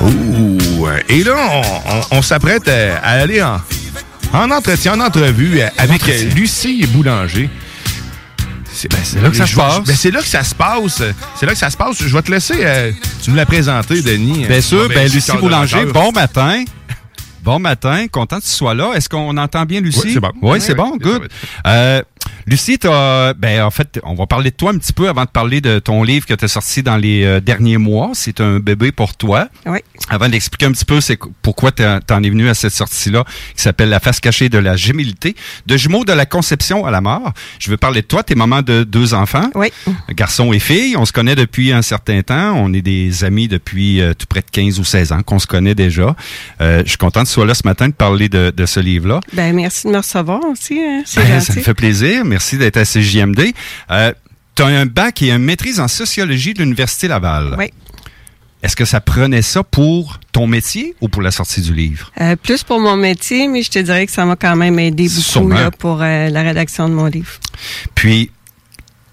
Ouh! Et là, on, on- on s'apprête à, à aller en, en entretien, en entrevue avec euh, Lucie Boulanger. C'est ben, c'est là que ça Je se vais- passe. Ben, c'est là que ça se passe. C'est là que ça se passe. Je vais te laisser euh, tu nous la présenter, Denis. Bien sûr, Ben, Lucie Boulanger, bon matin. Bon matin, content que tu sois là. Est-ce qu'on entend bien Lucie? Oui, c'est bon. Oui, Oui, c'est oui, bon, good. Euh, Lucie, t'as- ben, en fait, on va parler de toi un petit peu avant de parler de ton livre que tu as sorti dans les euh, derniers mois. C'est un bébé pour toi. Oui. Avant d'expliquer un petit peu c'est qu- pourquoi tu en es venu à cette sortie-là, qui s'appelle La face cachée de la gémilité, de jumeaux de la conception à la mort. Je veux parler de toi. Tu es maman de deux enfants. Oui. Garçon et fille. On se connaît depuis un certain temps. On est des amis depuis euh, tout près de 15 ou 16 ans qu'on se connaît déjà. Euh, je suis content que tu sois là ce matin de parler de, de ce livre-là. Ben, merci de me recevoir aussi. hein. C'est Ben, ça me fait plaisir. Merci d'être à CJMD. Euh, tu as un bac et une maîtrise en sociologie de l'Université Laval. Oui. Est-ce que ça prenait ça pour ton métier ou pour la sortie du livre? Euh, plus pour mon métier, mais je te dirais que ça m'a quand même aidé beaucoup là, pour euh, la rédaction de mon livre. Puis,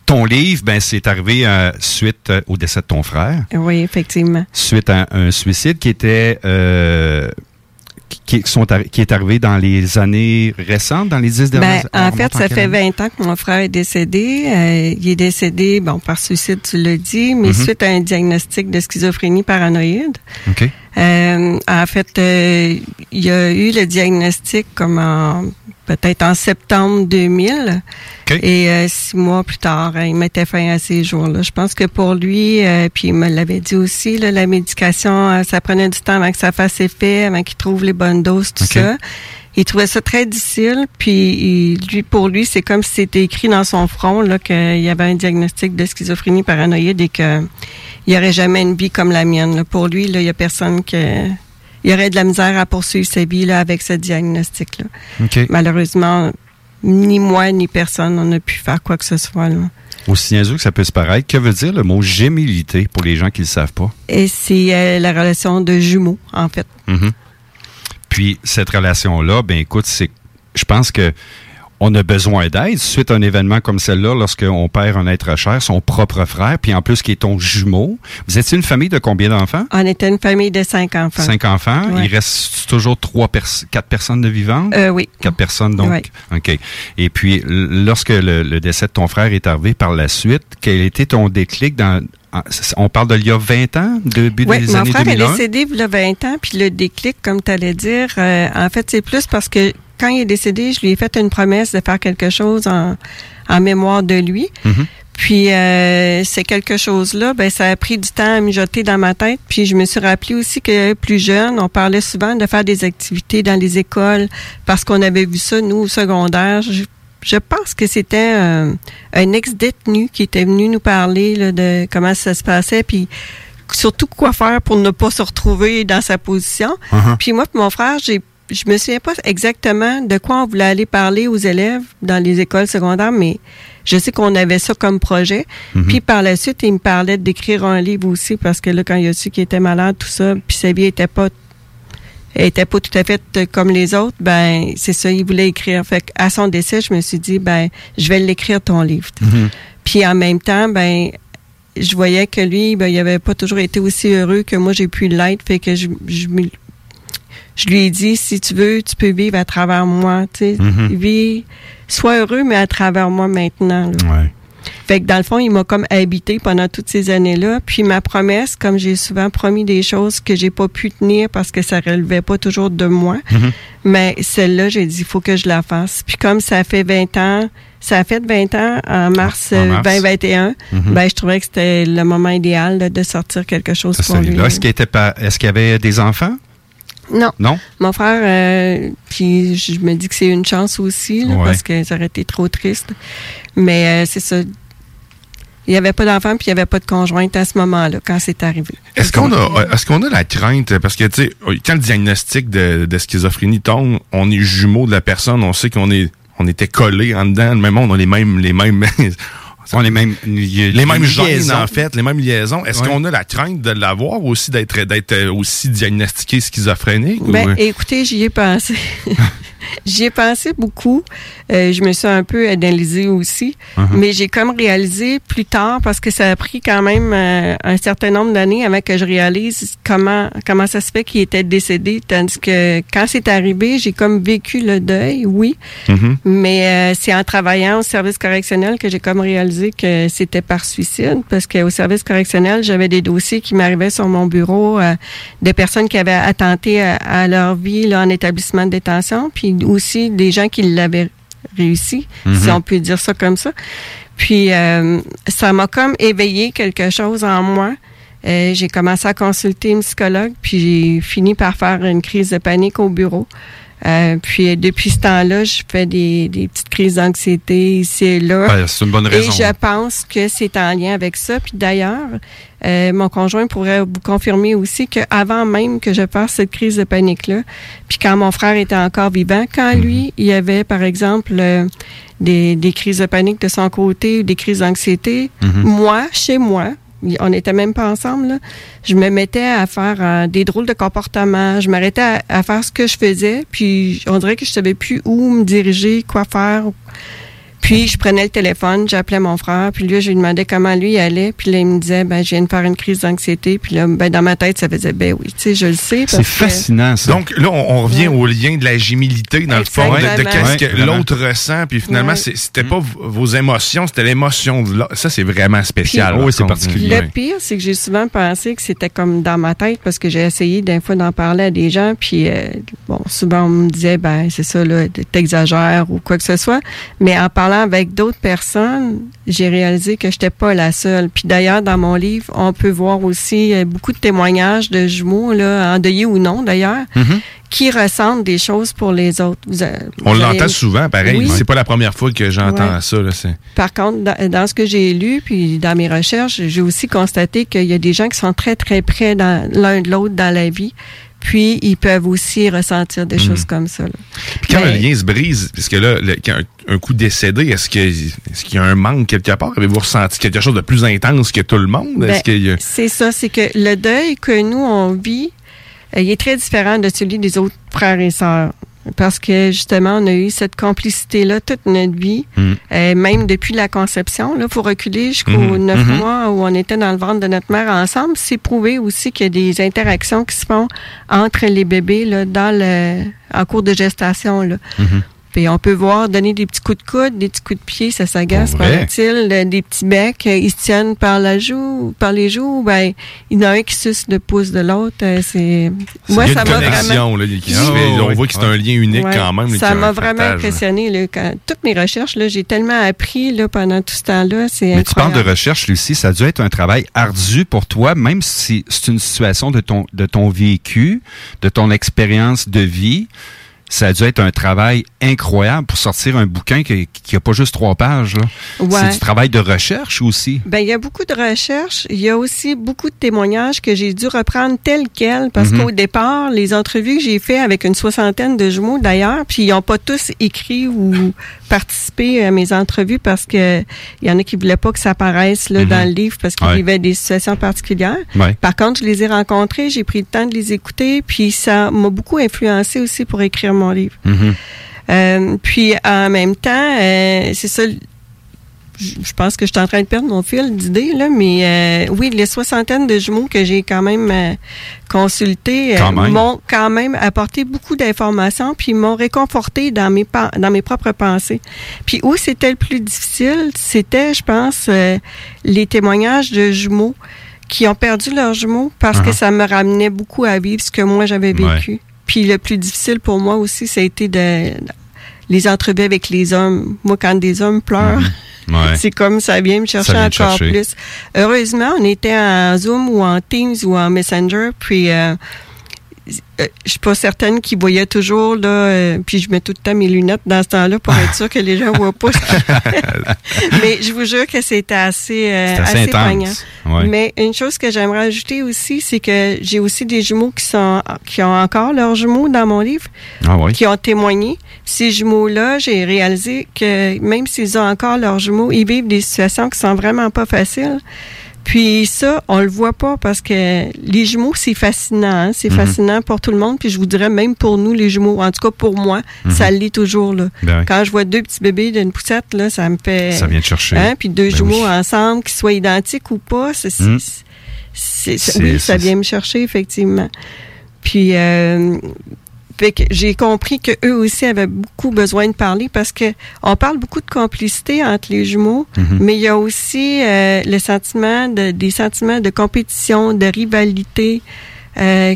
ton livre, ben, c'est arrivé euh, suite au décès de ton frère, Oui, effectivement. suite à un suicide qui était... qui, sont qui est arrivé dans les années récentes, dans les dix Ben, dernières en on fait, ça fait année? 20 ans que mon frère est décédé. Euh, il est décédé, bon, par suicide, tu l'as dit, mais Mhm. suite à un diagnostic de schizophrénie paranoïde. OK. Euh, en fait, euh, il y a eu le diagnostic comme en peut-être en septembre 2000. Et euh, six mois plus tard, euh, il mettait fin à ces jours-là. Je pense que pour lui, euh, puis il me l'avait dit aussi, là, la médication, euh, ça prenait du temps avant que ça fasse effet, avant qu'il trouve les bonnes doses, tout ça. Il trouvait ça très difficile, puis il- lui, pour lui, c'est comme si c'était écrit dans son front là qu'il y avait un diagnostic de schizophrénie paranoïde et que il y aurait jamais une vie comme la mienne. là. Pour lui, là, il y a personne qui il y aurait de la misère à poursuivre sa vie là, avec ce diagnostic-là. Malheureusement, ni moi ni personne on a pu faire quoi que ce soit. Là. Aussi niaiseux que ça peut se paraître, que veut dire le mot gémilité pour les gens qui ne le savent pas? Et c'est euh, la relation de jumeaux, en fait. Mhm. Puis cette relation-là, ben écoute, c'est, je pense que on a besoin d'aide suite à un événement comme celle-là, lorsqu'on perd un être cher, son propre frère, puis en plus qui est ton jumeau. Vous étiez une famille de combien d'enfants? On était une famille de cinq enfants. Cinq enfants. Ouais. Il reste toujours trois pers- quatre personnes de vivantes? Euh, oui. Quatre personnes, donc? Ouais. OK. Et puis, lorsque le, le décès de ton frère est arrivé par la suite, quel était ton déclic dans. On parle de il y a 20 ans, début Oui, des mon années frère 2001? est décédé il y a 20 ans, puis le déclic, comme tu allais dire, euh, en fait, c'est plus parce que quand il est décédé, je lui ai fait une promesse de faire quelque chose en, en mémoire de lui. Mhm. Puis euh, c'est quelque chose-là, ben ça a pris du temps à mijoter dans ma tête. Puis je me suis rappelé aussi que plus jeune, on parlait souvent de faire des activités dans les écoles parce qu'on avait vu ça nous au secondaire. Je, je pense que c'était euh, un ex-détenu qui était venu nous parler là, de comment ça se passait, puis surtout quoi faire pour ne pas se retrouver dans sa position. Uh-huh. Puis moi, puis mon frère, j'ai je me souviens pas exactement de quoi on voulait aller parler aux élèves dans les écoles secondaires, mais je sais qu'on avait ça comme projet. Mhm. Puis par la suite, il me parlait d'écrire un livre aussi parce que là, quand il a su qu'il était malade, tout ça, puis sa vie était pas était pas tout à fait euh, comme les autres, ben c'est ça, il voulait écrire. Fait à son décès, je me suis dit ben je vais l'écrire ton livre. Mhm. Puis en même temps, ben je voyais que lui, ben, il avait pas toujours été aussi heureux que moi j'ai pu l'être. Fait que je, je, je lui ai dit, si tu veux, tu peux vivre à travers moi. Tu sais, Mhm. vis, sois heureux, mais à travers moi maintenant. là. Ouais. Fait que dans le fond, il m'a comme habité pendant toutes ces années-là. Puis ma promesse, comme j'ai souvent promis des choses que j'ai pas pu tenir parce que ça relevait pas toujours de moi, Mhm. mais celle-là, j'ai dit, il faut que je la fasse. Puis comme ça fait 20 ans, ça a fait 20 ans en mars, En euh, mars. 2021, Mhm. ben je trouvais que c'était le moment idéal là, de sortir quelque chose Ce pour lui. livre-là. Est-ce qu'il était pas, est-ce qu'il y avait des enfants? Non. Non? Mon frère, euh, puis je me dis que c'est une chance aussi, là, Ouais. parce que ça aurait été trop triste. Mais euh, c'est ça. Il n'y avait pas d'enfant, puis il n'y avait pas de conjointe à ce moment-là, quand c'est arrivé. Est-ce qu'on a, est-ce qu'on a la crainte, parce que, tu sais, quand le diagnostic de, de schizophrénie tombe, on est jumeaux de la personne, on sait qu'on est, on était collés en dedans, le même monde, on a les mêmes, les mêmes, On les mêmes, les mêmes gènes, liaisons. en fait, les mêmes liaisons. Est-ce Ouais. qu'on a la crainte de l'avoir aussi, d'être, d'être euh, aussi diagnostiqué schizophrénique? ou- Ben, écoutez, j'y ai pensé. j'y ai pensé beaucoup. Euh, je me suis un peu analysée aussi. Uh-huh. Mais j'ai comme réalisé plus tard, parce que ça a pris quand même euh, un certain nombre d'années avant que je réalise comment, comment ça se fait qu'il était décédé. Tandis que quand c'est arrivé, j'ai comme vécu le deuil, oui. Mhm. Mais euh, c'est en travaillant au service correctionnel que j'ai comme réalisé que c'était par suicide, parce qu'au service correctionnel, j'avais des dossiers qui m'arrivaient sur mon bureau euh, de personnes qui avaient attenté à, à leur vie là, en établissement de détention, puis aussi des gens qui l'avaient réussi, Mhm. si on peut dire ça comme ça. Puis euh, ça m'a comme éveillé quelque chose en moi. Euh, j'ai commencé à consulter une psychologue, puis j'ai fini par faire une crise de panique au bureau. Euh, puis depuis ce temps-là, je fais des, des petites crises d'anxiété ici et là. Ben, c'est une bonne raison. Et je pense que c'est en lien avec ça. Puis d'ailleurs, euh, mon conjoint pourrait vous confirmer aussi qu'avant même que je fasse cette crise de panique-là, puis quand mon frère était encore vivant, quand lui, il y avait, par exemple, euh, des, des crises de panique de son côté, ou des crises d'anxiété, Mhm. moi, chez moi, on n'était même pas ensemble, là, je me mettais à faire euh, des drôles de comportements, je m'arrêtais à, faire ce que je faisais, puis on dirait que je savais plus où me diriger, quoi faire. Puis je prenais le téléphone, j'appelais mon frère, puis lui, je lui demandais comment lui il allait, puis là, il me disait, ben, je viens de faire une crise d'anxiété, puis là, ben, dans ma tête, ça faisait, ben oui, tu sais, je le sais. C'est fascinant, ça. Donc là, on, on revient au lien de la gémilité, dans le fond, de, qu'est-ce que Ouais, l'autre ressent, puis finalement, Ouais. c'était pas vos émotions, c'était l'émotion de l'autre. Ça, c'est vraiment spécial. Puis- par Oui, c'est particulier. Le pire, c'est que j'ai souvent pensé que c'était comme dans ma tête parce que j'ai essayé d'un fois d'en parler à des gens, puis euh, bon, souvent on me disait ben c'est ça là, t'exagères ou quoi que ce soit. Mais en parlant avec d'autres personnes, j'ai réalisé que j'étais pas la seule. Puis d'ailleurs dans mon livre, on peut voir aussi euh, beaucoup de témoignages de jumeaux là, endeuillés ou non d'ailleurs, Mhm. qui ressentent des choses pour les autres. Vous, On l'entend souvent, pareil. Oui. C'est pas la première fois que j'entends Ouais. ça. Là, Par contre, dans, dans ce que j'ai lu, puis dans mes recherches, j'ai aussi constaté qu'il y a des gens qui sont très, très près l'un de l'autre dans la vie. Puis, ils peuvent aussi ressentir des Mm. choses comme ça. là. Puis quand Mais- le lien se brise, parce que là, le- quand un, un coup décédé, est-ce qu'il y a un manque quelque part? Avez-vous ressenti quelque chose de plus intense que tout le monde? Ben, a- C'est ça, c'est que le deuil que nous, on vit, euh, il est très différent de celui des autres frères et sœurs. Parce que justement, on a eu cette complicité-là toute notre vie, Mm. euh, même depuis la conception. Il faut reculer jusqu'aux Mhm. neuf Mhm. mois où on était dans le ventre de notre mère ensemble. C'est prouvé aussi qu'il y a des interactions qui se font entre les bébés là, dans le, en cours de gestation. Là. Puis on peut voir donner des petits coups de coude, des petits coups de pied, ça s'agace, paraît-il, des petits becs, euh, ils se tiennent par la joue, par les joues, ben il y en a un qui suce le pouce de l'autre, euh, c'est moi ça une m'a connexion, vraiment là, qui fait. on oui. voit que c'est un lien unique Ouais. quand même. ça m'a vraiment partage, impressionné là, quand toutes mes recherches là, j'ai tellement appris là pendant tout ce temps-là, c'est Mais tu parles incroyable. de recherche, Lucie, ça a dû être un travail ardu pour toi, même si c'est une situation de ton, de ton vécu, de ton expérience de vie. Ça a dû être un travail incroyable pour sortir un bouquin qui, qui a pas juste trois pages. Ouais. C'est du travail de recherche aussi. Ben, il y a beaucoup de recherches. Il y a aussi beaucoup de témoignages que j'ai dû reprendre tels quels parce Mhm. qu'au départ, les entrevues que j'ai fait avec une soixantaine de jumeaux d'ailleurs, puis ils n'ont pas tous écrit ou participé à mes entrevues parce que il y en a qui voulaient pas que ça apparaisse là, Mhm. dans le livre parce qu'ils Ouais. vivaient des situations particulières. Ouais. Par contre, je les ai rencontrés, j'ai pris le temps de les écouter, puis ça m'a beaucoup influencé aussi pour écrire mon livre. Euh, puis en même temps, euh, c'est ça. Je pense que je suis en train de perdre mon fil d'idées, là, mais euh, oui, les soixantaines de jumeaux que j'ai quand même euh, consultés euh, m'ont quand même apporté beaucoup d'informations, puis m'ont réconforté dans mes dans mes propres pensées. Puis où c'était le plus difficile, c'était, je pense, les témoignages de jumeaux qui ont perdu leurs jumeaux parce que Uh-huh. ça me ramenait beaucoup à vivre ce que moi j'avais Ouais. Puis le plus difficile pour moi aussi, ça a été de les entrevues avec les hommes. Moi, quand des hommes pleurent, Ouais. c'est comme ça vient me chercher vient encore chercher. plus. Heureusement, on était en Zoom ou en Teams ou en Messenger, puis euh, je suis pas certaine qu'ils voyaient toujours là, euh, puis je mets tout le temps mes lunettes dans ce temps-là pour être sûr que les gens voient pas. Mais je vous jure que c'était assez, euh, C'est assez assez intense. poignant. Ouais. Mais une chose que j'aimerais ajouter aussi, c'est que j'ai aussi des jumeaux qui sont qui ont encore leurs jumeaux dans mon livre, Ah oui. qui ont témoigné. Ces jumeaux-là, j'ai réalisé que même s'ils ont encore leurs jumeaux, ils vivent des situations qui sont vraiment pas faciles. Puis ça, on le voit pas parce que les jumeaux, c'est fascinant. hein. C'est Mhm. fascinant pour tout le monde. Puis je vous dirais même pour nous, les jumeaux. En tout cas, pour moi, Mhm. ça l'est toujours. Là. Ben oui. Quand je vois deux petits bébés d'une poussette, là, ça me fait... Ça vient te chercher. Hein? Puis deux Ben jumeaux oui. ensemble, qu'ils soient identiques ou pas, c'est, C'est- oui, ça vient me chercher, effectivement. Puis, euh, j'ai compris que eux aussi avaient beaucoup besoin de parler parce que on parle beaucoup de complicité entre les jumeaux, Mhm. mais il y a aussi euh, le sentiment de, des sentiments de compétition, de rivalité, euh,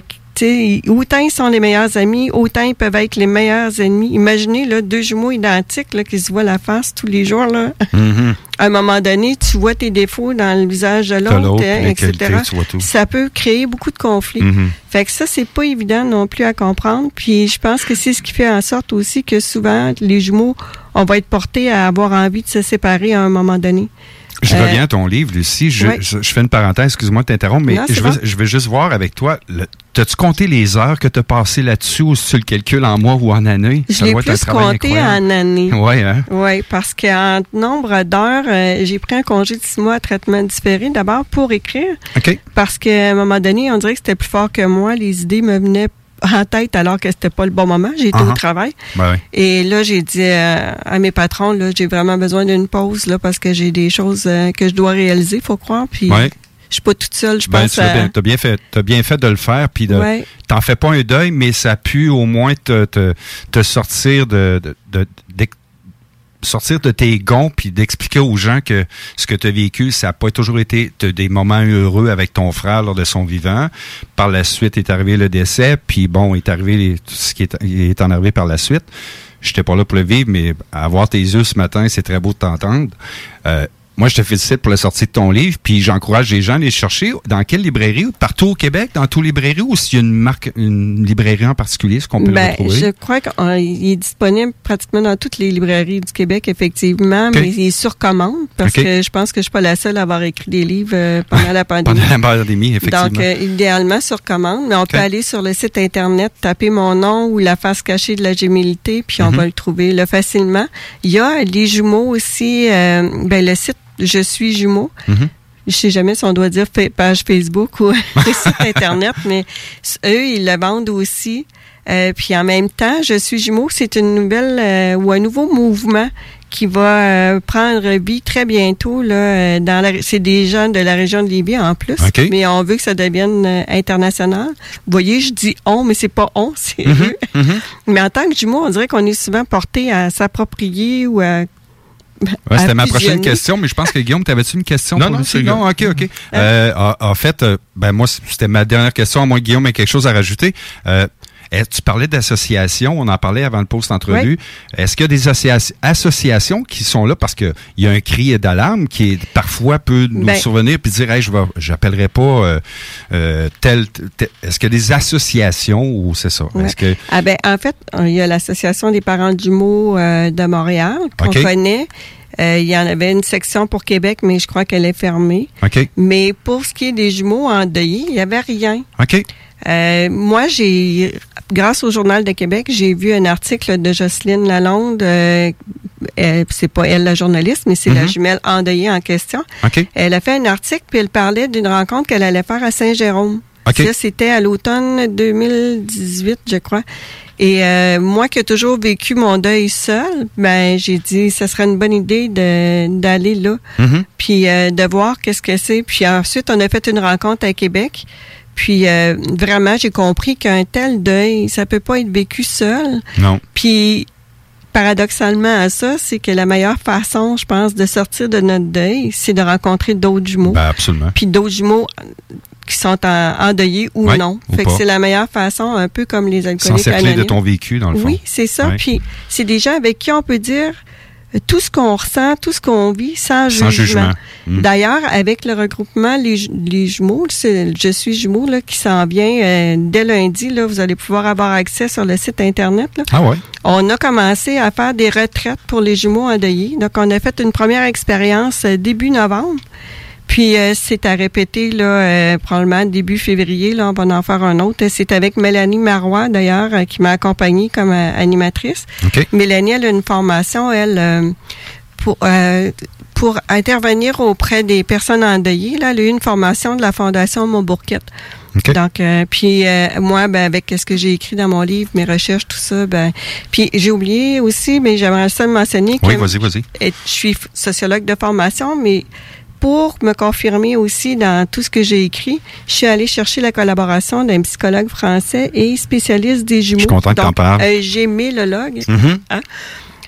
autant ils sont les meilleurs amis, autant ils peuvent être les meilleurs ennemis. Imaginez là, deux jumeaux identiques là, qui se voient la face tous les jours. Là. Mhm. À un moment donné, tu vois tes défauts dans le visage de l'autre, l'autre, hein, etc. qualités. Ça peut créer beaucoup de conflits. Mhm. Fait que ça, c'est pas évident non plus à comprendre. Puis je pense que c'est ce qui fait en sorte aussi que souvent, les jumeaux, on va être portés à avoir envie de se séparer à un moment donné. Je Euh, reviens à ton livre, Lucie. Je, ouais. je, je fais une parenthèse, excuse-moi de t'interrompre, mais Non, je veux, bon. je veux juste voir avec toi. le- T'as-tu compté les heures que tu as passées là-dessus ou si tu le calcules en mois ou en année? Je l'ai plus compté en année. Oui, hein? Oui, parce qu'en nombre d'heures, euh, j'ai pris un congé de six mois à traitement différé d'abord pour écrire. OK. Parce qu'à un moment donné, on dirait que c'était plus fort que moi. Les idées me venaient en tête alors que c'était pas le bon moment. J'étais au Uh-huh. travail. Ben oui. Et là, j'ai dit euh, à mes patrons, là, j'ai vraiment besoin d'une pause là, parce que j'ai des choses euh, que je dois réaliser, faut croire. Puis Ouais. Je suis pas toute seule, je Ben, pense tu as à... bien, t'as bien fait, bien fait de le faire, puis de, Ouais. t'en fais pas un deuil, mais ça a pu au moins te, te, te sortir de, de, sortir de tes gonds, puis d'expliquer aux gens que ce que tu as vécu, ça n'a pas toujours été des moments heureux avec ton frère lors de son vivant. Par la suite est arrivé le décès, puis bon, est arrivé les- tout ce qui est, est en arrivé par la suite. J'étais pas là pour le vivre, mais avoir tes yeux ce matin, c'est très beau de t'entendre. Euh, moi, je te félicite pour la sortie de ton livre, puis j'encourage les gens à les chercher. Dans quelle librairie? Partout au Québec, dans toutes les librairies, ou s'il y a une marque, une librairie en particulier, ce qu'on peut le Ben, retrouver? je crois qu'il est disponible pratiquement dans toutes les librairies du Québec, effectivement, mais il est sur commande parce que je pense que je suis pas la seule à avoir écrit des livres euh, pendant la pandémie. Pendant la pandémie, effectivement. Donc, euh, idéalement sur commande, mais on peut aller sur le site Internet, taper mon nom ou la face cachée de la gémilité, puis on Mhm. va le trouver là, facilement. Il y a les jumeaux aussi, euh, ben, le site Je suis jumeau. Mhm. Je sais jamais si on doit dire page Facebook ou site Internet, mais eux, ils le vendent aussi. Euh, puis en même temps, Je suis jumeau, c'est une nouvelle euh, ou un nouveau mouvement qui va euh, prendre vie très bientôt. Là, dans c'est des gens de la région de Libye en plus, mais on veut que ça devienne international. Vous voyez, je dis on, mais c'est pas on, c'est Mhm, eux. Mais en tant que jumeau, on dirait qu'on est souvent porté à s'approprier ou à Ouais, c'était ma prochaine question, mais je pense que Guillaume, t'avais-tu une question Non, pour non, c'est Non, ok, ok. Euh, en, en fait, euh, ben moi, c'était ma dernière question, à moins que Guillaume ait quelque chose à rajouter. Euh, tu parlais d'associations, on en parlait avant le post entrevue. Est-ce qu'il y a des associa- associations qui sont là? Parce que il y a un cri d'alarme qui est, parfois peut nous Ben- survenir puis dire, hey, je j'appellerai pas euh, euh, tel, tel- Est-ce qu'il y a des associations ou c'est ça? Est-ce que Ah ben, en fait, il y a l'Association des parents de jumeaux euh, de Montréal qu'on connaît. Euh, il y en avait une section pour Québec, mais je crois qu'elle est fermée. Mais pour ce qui est des jumeaux endeuillés, il n'y avait rien. ok, Euh, moi, j'ai, grâce au Journal de Québec, j'ai vu un article de Jocelyne Lalonde. Euh, c'est pas elle la journaliste, mais c'est la Mhm. jumelle endeuillée en question. Elle a fait un article puis elle parlait d'une rencontre qu'elle allait faire à Saint-Jérôme. Ça, c'était à l'automne 2018, je crois. Et euh, moi qui ai toujours vécu mon deuil seul, ben j'ai dit ce serait une bonne idée de d'aller là, Mhm. puis euh, de voir qu'est-ce que c'est. Puis ensuite, on a fait une rencontre à Québec. Puis euh, vraiment, j'ai compris qu'un tel deuil, ça peut pas être vécu seul. Non. Puis paradoxalement à ça, c'est que la meilleure façon, je pense, de sortir de notre deuil, c'est de rencontrer d'autres jumeaux. Ben, absolument. Puis d'autres jumeaux euh, qui sont en, endeuillés ou non. ou Fait que c'est la meilleure façon, un peu comme les alcooliques S'encercler de anonymes. ton vécu, dans le fond. Oui, c'est ça. Puis c'est des gens avec qui on peut dire tout ce qu'on ressent, tout ce qu'on vit sans, Sans jugement. Mm. D'ailleurs, avec le regroupement Les, les Jumeaux, c'est le Je suis jumeau là, qui s'en vient euh, dès lundi, là, vous allez pouvoir avoir accès sur le site Internet. Là. Ah ouais? On a commencé à faire des retraites pour les jumeaux endeuillés. Donc, on a fait une première expérience euh, début novembre. Puis, euh, c'est à répéter, là, euh, probablement début février. Là, on va en faire un autre. C'est avec Mélanie Marois, d'ailleurs, euh, qui m'a accompagnée comme euh, animatrice. OK. Mélanie, elle a une formation, elle, euh, pour, euh, pour intervenir auprès des personnes endeuillées. Là, elle a eu une formation de la Fondation Montbourquette. OK. Donc, euh, puis euh, moi, ben, avec ce que j'ai écrit dans mon livre, mes recherches, tout ça, ben, puis j'ai oublié aussi, mais j'aimerais ça mentionner que Oui, vas-y, vas-y. je suis sociologue de formation, mais pour me confirmer aussi dans tout ce que j'ai écrit, je suis allée chercher la collaboration d'un psychologue français et spécialiste des jumeaux. suis content que t'en Donc, parles. Un gémélologue. Mhm. Hein?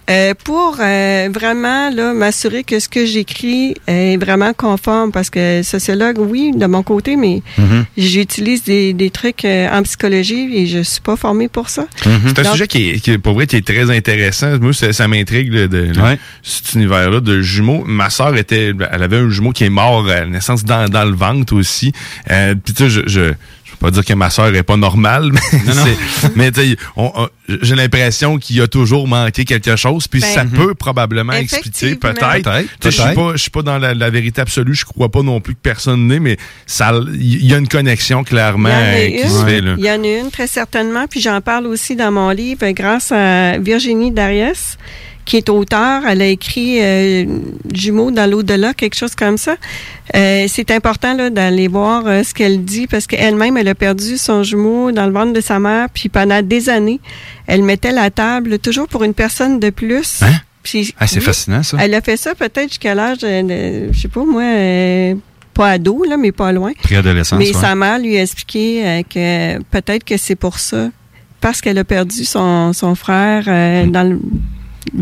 Euh, pour euh, vraiment là m'assurer que ce que j'écris est vraiment conforme parce que sociologue oui de mon côté mais Mhm. j'utilise des, des trucs euh, en psychologie et je suis pas formée pour ça. C'est un Donc, sujet qui est, qui est, pour vrai, qui est très intéressant. Moi, ça, ça m'intrigue là, de, de- cet univers-là de jumeaux. Ma sœur était, elle avait un jumeau qui est mort à la naissance dans, dans le ventre aussi. Euh, Puis tu sais, je, je, pas dire que ma sœur est pas normale, mais, Non, non. c'est- mais tu sais, on- on- j'ai l'impression qu'il a toujours manqué quelque chose. Puis Ben, ça peut probablement expliquer peut-être. Je suis pas, je suis pas dans la, la vérité absolue. Je crois pas non plus que personne n'est, mais ça, il y a une connexion clairement Il y en a euh, qui se une. fait là. Il y en a une, très certainement. Puis j'en parle aussi dans mon livre grâce à Virginie Dariès, qui est auteure. Elle a écrit euh, Jumeaux dans l'au-delà, quelque chose comme ça. Euh, c'est important là, d'aller voir euh, ce qu'elle dit parce qu'elle-même, elle a perdu son jumeau dans le ventre de sa mère. Puis pendant des années, elle mettait la table toujours pour une personne de plus. Hein? Puis, Ah, c'est oui, fascinant, ça. Elle a fait ça peut-être jusqu'à l'âge de, je sais pas moi, euh, pas ado, là, mais pas loin. Préadolescence, Mais ouais. sa mère lui a expliqué euh, que peut-être que c'est pour ça, parce qu'elle a perdu son, son frère euh, dans le.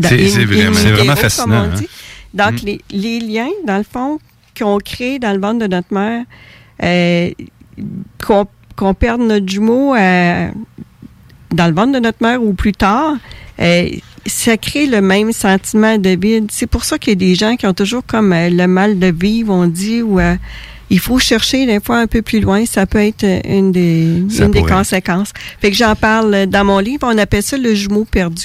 C'est- vraiment- fascinant, comme on dit. hein. Donc, les, les liens, dans le fond, qu'on crée dans le ventre de notre mère, euh, qu'on qu'on perde notre jumeau euh, dans le ventre de notre mère ou plus tard, euh, ça crée le même sentiment de vide. C'est pour ça qu'il y a des gens qui ont toujours comme euh, le mal de vivre, on dit, ou euh, il faut chercher des fois un peu plus loin. Ça peut être euh, une des, Ça une des conséquences. Fait que j'en parle dans mon livre. On appelle ça le jumeau perdu.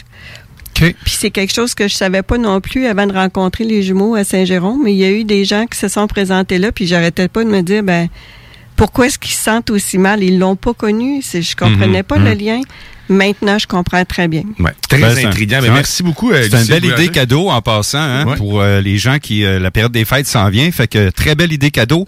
Puis c'est quelque chose que je savais pas non plus avant de rencontrer les jumeaux à Saint-Jérôme, mais il y a eu des gens qui se sont présentés là, puis j'arrêtais pas de me dire, ben, pourquoi est-ce qu'ils se sentent aussi mal? Ils l'ont pas connu. C'est- Je comprenais Mhm, pas le mhm. lien. Maintenant, je comprends très bien. Ouais, très Ben, intriguant. Mais merci beaucoup. euh, C'est une belle idée cadeau en passant hein, Ouais. pour euh, les gens qui euh, la période des fêtes s'en vient. Fait que très belle idée cadeau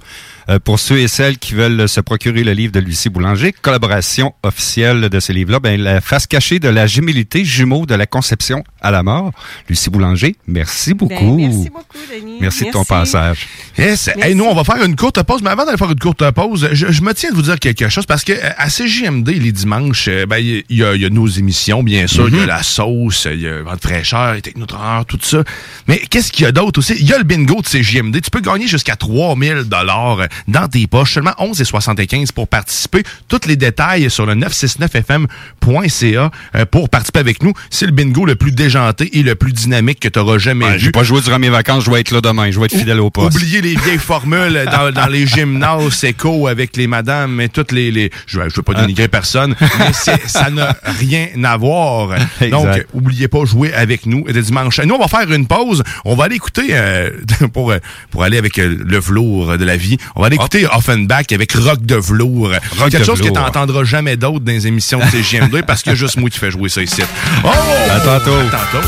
pour ceux et celles qui veulent se procurer le livre de Lucie Boulanger. Collaboration officielle de ce livre-là. Ben, la face cachée de la gémilité, jumeaux de la conception à la mort. Lucie Boulanger, merci beaucoup. Ben, merci beaucoup, Denis. Merci de ton passage. Yes. Hey, nous, on va faire une courte pause. Mais avant d'aller faire une courte pause, je, je me tiens de vous dire quelque chose parce que euh, à CJMD, les dimanches, euh, ben, il y, a- il y a nos émissions, bien sûr. Il y a Mhm. la sauce, il y a Vente fraîcheur, les technotreurs, tout ça. Mais qu'est-ce qu'il y a d'autre aussi? Il y a le bingo de CJMD. Tu peux gagner jusqu'à 3000 dollars dans tes poches. Seulement 11,75 pour participer. Tous les détails sur le 969fm.ca euh, pour participer avec nous. C'est le bingo le plus déjanté et le plus dynamique que tu auras jamais Ouais, vu. J'ai pas joué durant mes vacances, je vais être là demain. Je vais être fidèle au poste. Oubliez les vieilles formules dans, dans les gymnases éco avec les madames et toutes les... les je ne veux pas dénigrer personne, mais ça n'a rien à voir. Donc, oubliez pas, jouer avec nous de dimanche. Nous, on va faire une pause. On va aller écouter, euh, pour, pour aller avec euh, le velours de la vie, on va aller écouter Offenbach avec Rock de velours. Rock Quelque de chose que tu velours. n'entendras jamais d'autre dans les émissions de CGM2 parce qu'il y a juste moi qui fais jouer ça ici. Oh! À tantôt. À tantôt.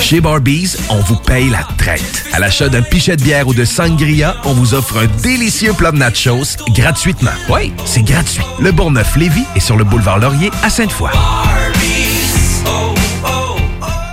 Chez Barbies, on vous paye la traite. À l'achat d'un pichet de bière ou de sangria, on vous offre un délicieux plat de nachos gratuitement. Oui, c'est gratuit. Le Bourgneuf-Lévis est sur le boulevard Laurier à Sainte-Foy.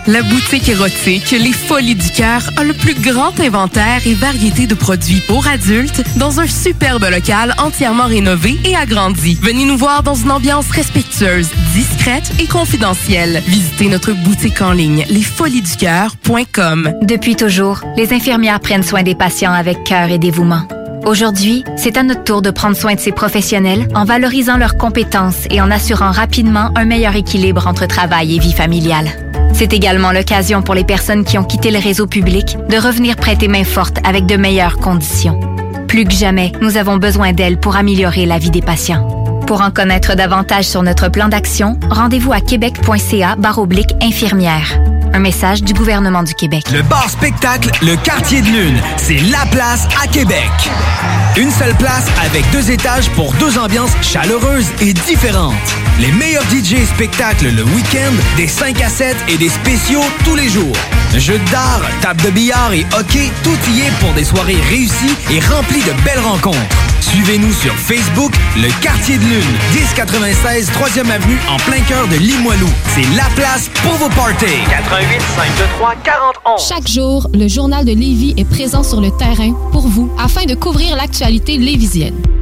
La boutique érotique Les Folies du Cœur a le plus grand inventaire et variété de produits pour adultes dans un superbe local entièrement rénové et agrandi. Venez nous voir dans une ambiance respectueuse, discrète et confidentielle. Visitez notre boutique en ligne lesfoliesducoeur.com. Depuis toujours, les infirmières prennent soin des patients avec cœur et dévouement. Aujourd'hui, c'est à notre tour de prendre soin de ces professionnels en valorisant leurs compétences et en assurant rapidement un meilleur équilibre entre travail et vie familiale. C'est également l'occasion pour les personnes qui ont quitté le réseau public de revenir prêter main forte avec de meilleures conditions. Plus que jamais, nous avons besoin d'elles pour améliorer la vie des patients. Pour en connaître davantage sur notre plan d'action, rendez-vous à québec.ca baroblique infirmière. Un message du gouvernement du Québec. Le bar spectacle Le Quartier de Lune, c'est la place à Québec. Une seule place avec deux étages pour deux ambiances chaleureuses et différentes. Les meilleurs DJ spectacles le week-end, des 5 à 7 et des spéciaux tous les jours. Jeux d'art, table de billard et hockey, tout y est pour des soirées réussies et remplies de belles rencontres. Suivez-nous sur Facebook, Le Quartier de Lune, 1096 3e Avenue en plein cœur de Limoilou. C'est la place pour vos parties. 88 523 4011. Chaque jour, le journal de Lévis est présent sur le terrain pour vous afin de couvrir l'actualité lévisienne.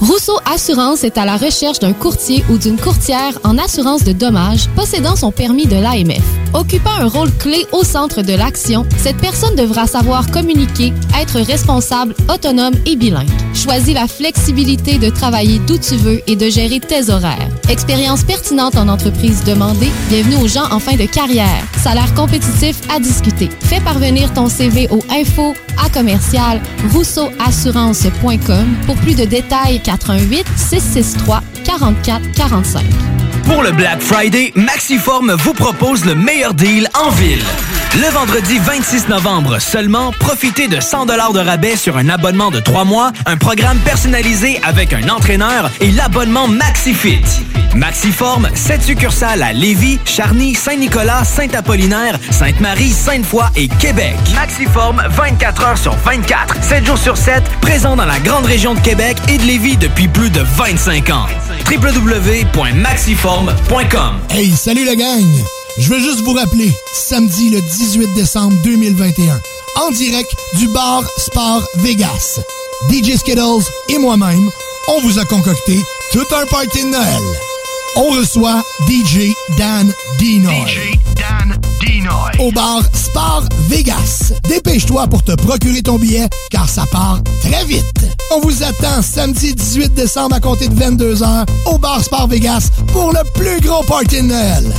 Rousseau Assurance est à la recherche d'un courtier ou d'une courtière en assurance de dommages possédant son permis de l'AMF. Occupant un rôle clé au centre de l'action, cette personne devra savoir communiquer, être responsable, autonome et bilingue. Choisis la flexibilité de travailler d'où tu veux et de gérer tes horaires. Expérience pertinente en entreprise demandée, bienvenue aux gens en fin de carrière. Salaire compétitif à discuter. Fais parvenir ton CV au info à commercial rousseauassurance.com pour plus de détails 88 663 44 45. Pour le Black Friday, Maxiform vous propose le meilleur deal en ville. Le vendredi 26 novembre seulement, profitez de 100 de rabais sur un abonnement de 3 mois, un programme personnalisé avec un entraîneur et l'abonnement MaxiFit. Maxiform, 7 succursales à Lévis, Charny, Saint-Nicolas, Saint-Apollinaire, Sainte-Marie, Sainte-Foy et Québec. Maxiform, 24 heures sur 24, 7 jours sur 7, présent dans la grande région de Québec et de Lévis depuis plus de 25 ans. www.maxiform.com Hey, salut la gang! Je veux juste vous rappeler, samedi le 18 décembre 2021, en direct du bar Sport Vegas. DJ Skittles et moi-même, on vous a concocté tout un party de Noël. On reçoit DJ Dan Dinoy. DJ Dan Dinoy. Au bar Sport Vegas. Dépêche-toi pour te procurer ton billet, car ça part très vite. On vous attend samedi 18 décembre à compter de 22h au bar Sport Vegas pour le plus gros party de Noël.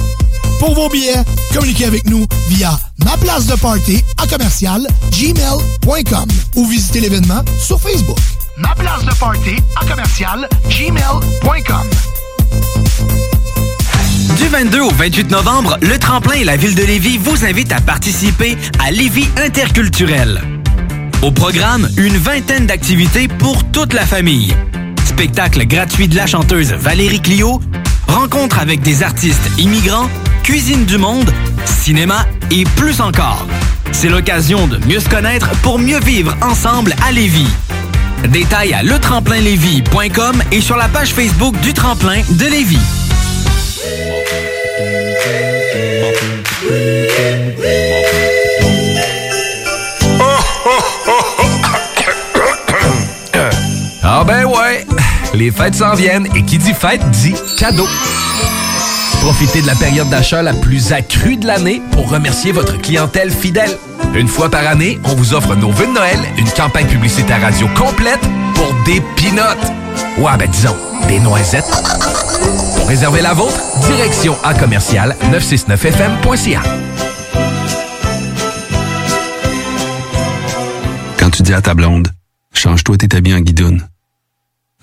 Pour vos billets, communiquez avec nous via ma place de party à commercial gmail.com ou visitez l'événement sur Facebook. Ma place de party à commercial gmail.com. Du 22 au 28 novembre, le Tremplin et la Ville de Lévis vous invitent à participer à Lévis Interculturel. Au programme, une vingtaine d'activités pour toute la famille. Spectacle gratuit de la chanteuse Valérie Clio, rencontres avec des artistes immigrants, cuisine du monde, cinéma et plus encore. C'est l'occasion de mieux se connaître pour mieux vivre ensemble à Lévis. Détails à letremplinlévis.com et sur la page Facebook du Tremplin de Lévis. Ah ben les fêtes s'en viennent et qui dit fête dit cadeau. Profitez de la période d'achat la plus accrue de l'année pour remercier votre clientèle fidèle. Une fois par année, on vous offre nos vœux de Noël, une campagne publicitaire radio complète pour des pinottes. Ouais, ben disons, des noisettes. Pour réserver la vôtre, direction à commercial 969fm.ca. Quand tu dis à ta blonde, change-toi tes habits en guidoune.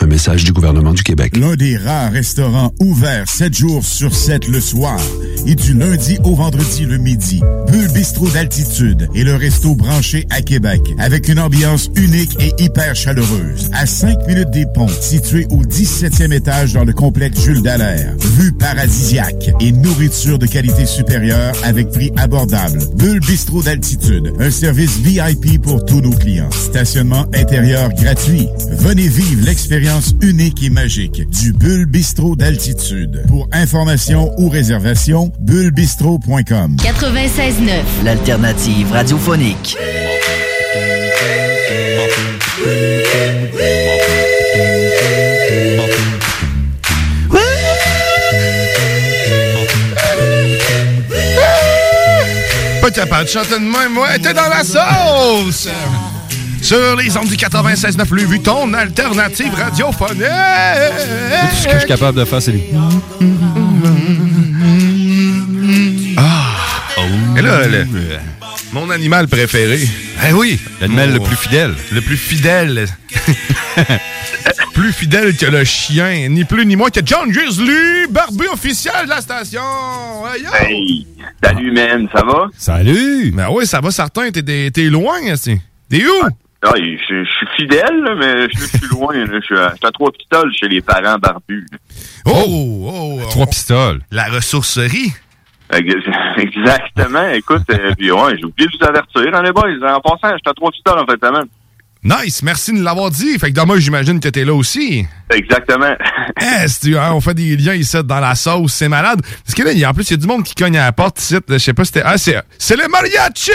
Un message du gouvernement du Québec. L'un des rares restaurants ouverts 7 jours sur 7 le soir et du lundi au vendredi le midi. Bulle Bistrot d'altitude et le resto branché à Québec avec une ambiance unique et hyper chaleureuse. À 5 minutes des ponts, situé au 17e étage dans le complexe Jules Dallaire. Vue paradisiaque et nourriture de qualité supérieure avec prix abordable. Bulle Bistrot d'altitude, un service VIP pour tous nos clients. Stationnement intérieur gratuit. Venez vivre l'expérience unique et magique du Bulle Bistrot d'altitude. Pour information ou réservation, bullebistrot.com. 96.9, l'alternative radiophonique. Pas capable de chanter de même, ouais, t'es dans la sauce! Sur les ondes du 96.9 Louis Vuitton, alternative radiophonique! Tout ce que je suis capable de faire, c'est lui. Ah! Et là, le- mon animal préféré. Eh oui! L'animal le plus fidèle. Le plus fidèle. plus fidèle que le chien, ni plus ni moins que John Grizzly, barbu officiel de la station. Hey, yo! Hey, salut, man, ça va? Salut! Ben oui, ça va certain, t'es loin, c'est. T'es où? Ah, je, je suis fidèle, là, mais je, je suis loin. là. Je suis à, je suis à trois pistoles chez les parents barbus. là. Oh, oh, Trois pistoles. La ressourcerie. Ex- Exactement. Écoute, euh, puis ouais, j'ai oublié de vous avertir, hein, les boys. En passant, je suis à trois pistoles en fait, semaine. Nice, merci de l'avoir dit. Fait que demain, j'imagine que t'es là aussi. Exactement. Eh, hein, on fait des liens ici dans la sauce, c'est malade. Parce que là, y en plus, il y a du monde qui cogne à la porte ici. Je sais pas si c'était. Ah, c'est, c'est les mariachis!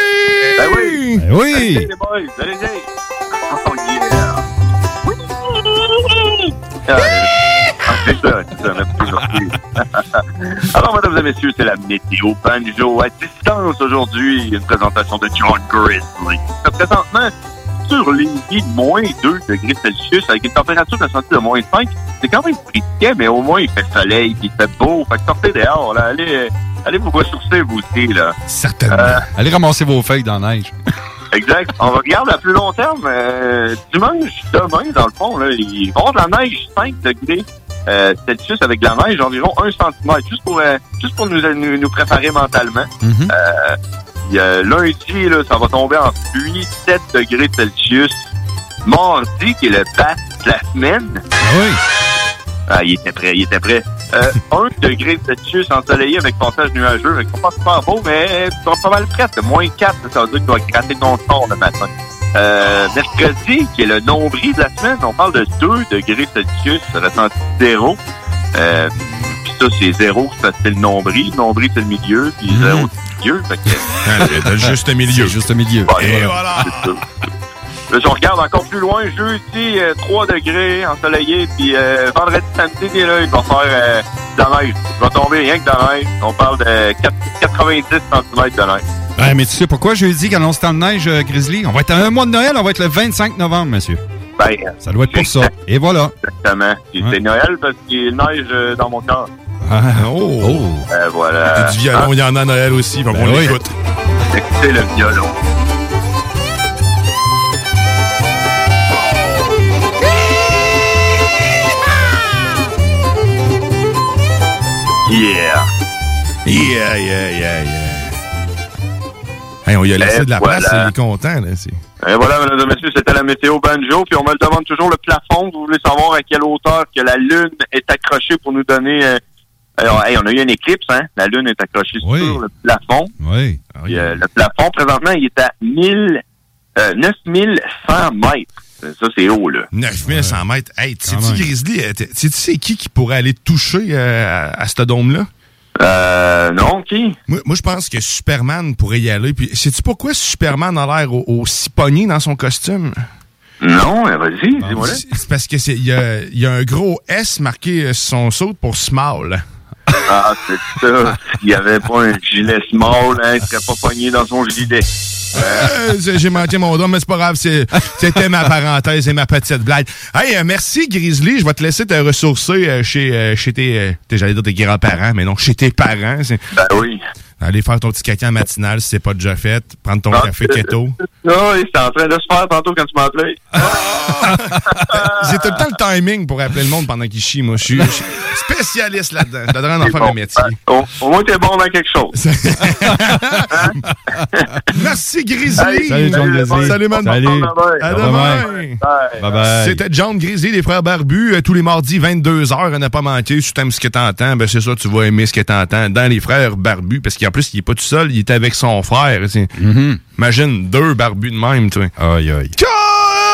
Ben oui! Ben oui! Allez, les boys, allez, allez! Oh yeah! Ah, c'est ça, c'est ça, merci, merci. Alors, mesdames et messieurs, c'est la météo banjo à distance aujourd'hui. Une présentation de John Grizzly. C'est présentement sur Lévis, moins 2 degrés Celsius, avec une température ressentie de moins 5. C'est quand même frisquet, mais au moins il fait soleil, puis il fait beau. Fait que sortez dehors, là. Allez, euh, allez vous ressourcer, vous aussi, là. Certainement. Allez ramasser vos feuilles dans la neige. Exact. On regarde à plus long terme. euh, dimanche, demain, dans le fond, là, il va y avoir de la neige 5 degrés euh, Celsius avec de la neige environ 1 cm, juste pour, euh, juste pour nous, nous, nous préparer mentalement. Euh, puis, euh, lundi, là, ça va tomber en pluie 7 degrés Celsius. Mardi, qui est le bas de la semaine. oui. Ah, il était prêt, il était prêt. Euh, 1 degré Celsius ensoleillé avec passage nuageux. Fait pas super beau, mais vas pas mal prêt. C'est moins 4, ça veut dire que tu vas gratter ton sort le matin. Euh, mercredi, qui est le nombril de la semaine, on parle de 2 degrés Celsius, ressenti zéro. Euh, puis ça, c'est zéro, ça c'est le nombril. Le nombril, c'est le milieu, puis zéro, c'est le milieu. Fait que, Ah, c'est juste un milieu. Juste un milieu. Et voilà. c'est ça. Là, si on regarde encore plus loin, jeudi, euh, 3 degrés ensoleillé, puis euh, vendredi, samedi, là, il va faire euh, de la neige. Il va tomber rien que de la neige. On parle de 4 90 cm de neige. Ouais, mais tu sais pourquoi jeudi, quand on se temps de neige, euh, Grizzly? On va être à un mois de Noël, on va être le 25 novembre, monsieur. Ben, Ça doit être pour ça. Et voilà. exactement. Puis C'est Noël parce qu'il neige euh, dans mon cœur. Ah, oh. Euh, voilà. Du violon, il y en a à Noël aussi. Ben oui. l'écoute. Écoutez le violon. Yeah. Yeah, yeah, yeah, yeah. Hey, on lui a laissé Et de la voilà. place, il est content. Là, c'est... Et voilà, mesdames et messieurs, c'était la météo banjo. Puis on me demande toujours le plafond. Vous voulez savoir à quelle hauteur que la lune est accrochée pour nous donner euh, Alors, hey, on a eu une éclipse, hein? La Lune est accrochée sur le plafond. Oui. Puis, euh, le plafond, présentement, il est à 1000, euh, 9100 mètres. Euh, Ça, c'est haut, là. 9100 mètres. Hey, sais-tu. Grizzly, euh, sais-tu c'est qui qui pourrait aller toucher euh, à, à ce dôme-là? Euh, non, qui? Moi, moi, je pense que Superman pourrait y aller. Puis, sais-tu pourquoi Superman a l'air au- aussi pogné dans son costume? Non, vas-y, dis-moi là. C'est parce que c'est il y a, il y a un gros S marqué sur son saut pour small. Ah, c'est ça. S'il n'y avait pas un gilet small, hein, il serait pas pogné dans son gilet. Euh, j'ai- manqué mon don, mais c'est pas grave. C'était ma parenthèse et ma petite blague. Hey, euh, merci Grizzly. Je vais te laisser te ressourcer euh, chez, chez tes, tes- j'allais dire tes grands-parents, mais non, chez tes parents. Ben oui. Aller faire ton petit caca matinal si c'est pas déjà fait. Prendre ton Ah, café keto. Non, il était en train de se faire tantôt quand tu appelé. J'ai tout le temps le timing pour appeler le monde pendant qu'il chie. Moi, je suis spécialiste là-dedans. Je devrais en faire un métier. Au, au moins, t'es bon dans quelque chose. Merci Grizzly. Salut, John Grizzly. Salut, man. Salut. À À demain. Bye bye. C'était John Grizzly, les frères barbus, euh, tous les mardis, 22h, à ne pas manquer. Si t'aimes ce que t'entends, ben c'est ça, tu vas aimer ce que t'entends dans les frères barbus, parce qu'en plus, il est pas tout seul, il est avec son frère. sais. Imagine deux barbus de même, tu sais. Aïe, aïe.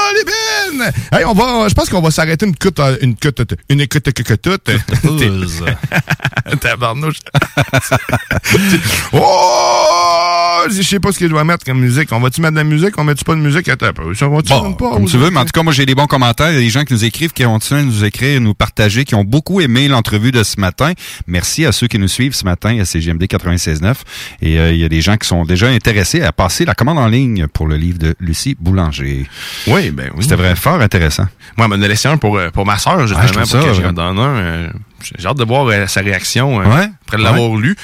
Calibine! Hey, on va, je pense qu'on va s'arrêter une coute, euh, une coute, une écoute, que toute. Tabarnouche. oh! Je sais pas ce que je dois mettre comme musique. On va-tu mettre de la musique? On met-tu pas de musique? Attends. Ça va-tu Bon, pause? comme tu veux, mais en tout cas, moi, j'ai des bons commentaires. Il y a des gens qui nous écrivent, qui continuent de nous écrire, nous partager, qui ont beaucoup aimé l'entrevue de ce matin. Merci à ceux qui nous suivent ce matin à CGMD 96.9. Et euh, il y a des gens qui sont déjà intéressés à passer la commande en ligne pour le livre de Lucie Boulanger. Oui, ben oui. C'était vraiment fort intéressant. Moi, elle m'en a laissé un pour, euh, pour ma soeur, Ah, je justement, trouve pour ça, que je donne un. euh, J'ai hâte de voir euh, sa réaction Ouais. après l'avoir lu.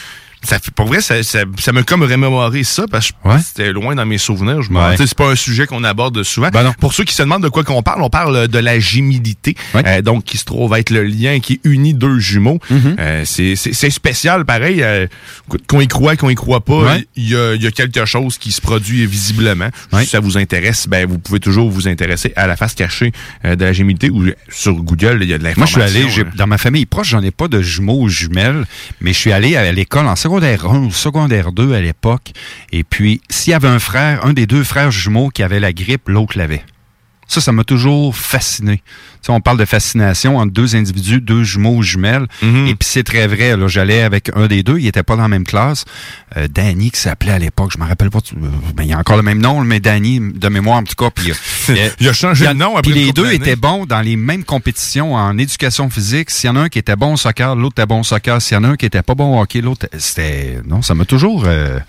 Ça fait, pour vrai, ça, ça, ça m'a comme remémoré ça parce que c'était loin dans mes souvenirs. Je me Ouais. c'est pas un sujet qu'on aborde souvent. Ben Pour ceux qui se demandent de quoi qu'on parle, on parle euh, de la gémilité, euh, donc qui se trouve être le lien qui unit deux jumeaux. Euh, c'est- spécial, pareil. euh, qu'on y croit, qu'on y croit pas, il y, a, il y a quelque chose qui se produit visiblement. Si ça vous intéresse, ben vous pouvez toujours vous intéresser à la face cachée de la gémilité ou sur Google, il y a de Moi, je l'information. suis allé, hein. dans ma famille proche, j'en ai pas de jumeaux ou jumelles, mais je suis allé à l'école en secondaire 1 ou secondaire 2 à l'époque. Et puis, s'il y avait un frère, un des deux frères jumeaux qui avait la grippe, l'autre l'avait. Ça, ça m'a toujours fasciné. On parle de fascination entre deux individus, deux jumeaux ou jumelles. Mm-hmm. Et puis c'est très vrai. Là, j'allais avec un des deux, il était pas dans la même classe. Euh, Danny qui s'appelait à l'époque, je me rappelle pas. euh, ben, il y a encore le même nom, mais Danny de mémoire en tout cas. Puis euh, Il a changé de nom après Puis les deux étaient bons dans les mêmes compétitions en éducation physique. S'il y en a un qui était bon au soccer, l'autre était bon au soccer. S'il y en a un qui était pas bon au hockey, l'autre c'était non, ça m'a toujours euh,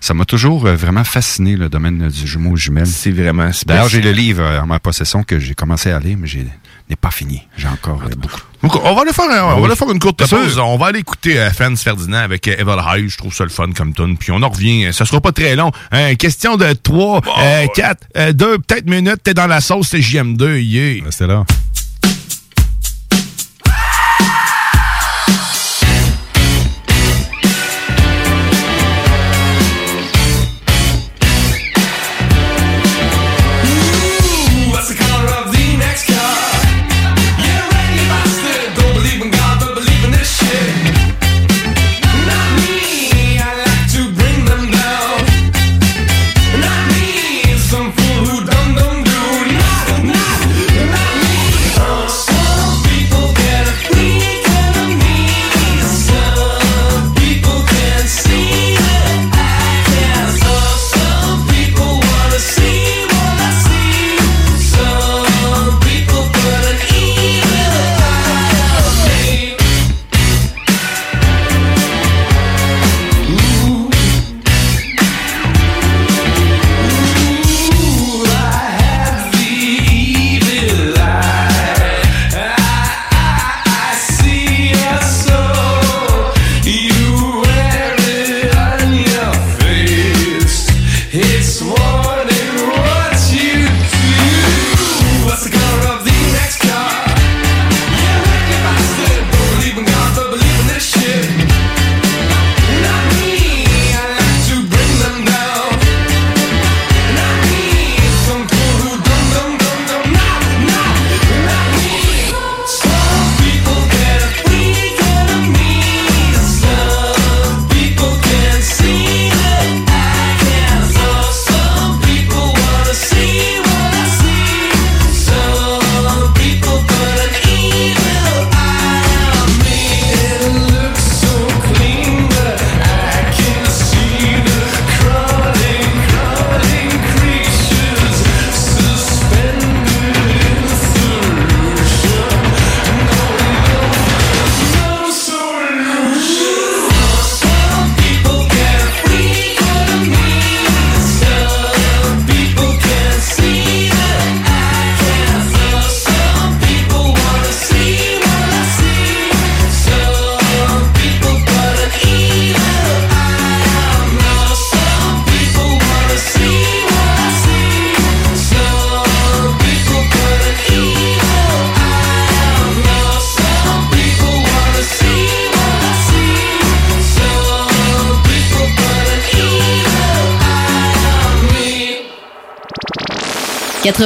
ça m'a toujours euh, vraiment fasciné le domaine du jumeau jumelle. C'est vraiment D'ailleurs, j'ai le livre euh, en ma possession que j'ai commencé à lire mais j'ai pas fini. J'ai encore euh, beaucoup. On va aller faire, un- on va aller faire une courte pause. On va aller écouter euh, Franz Ferdinand avec euh, Evil High. Je trouve ça le fun comme tune. Puis on en revient. Ça sera pas très long. Hein, question de 3, 4, 2, peut-être minutes. T'es dans la sauce, c'est JM2. Yeah. Là.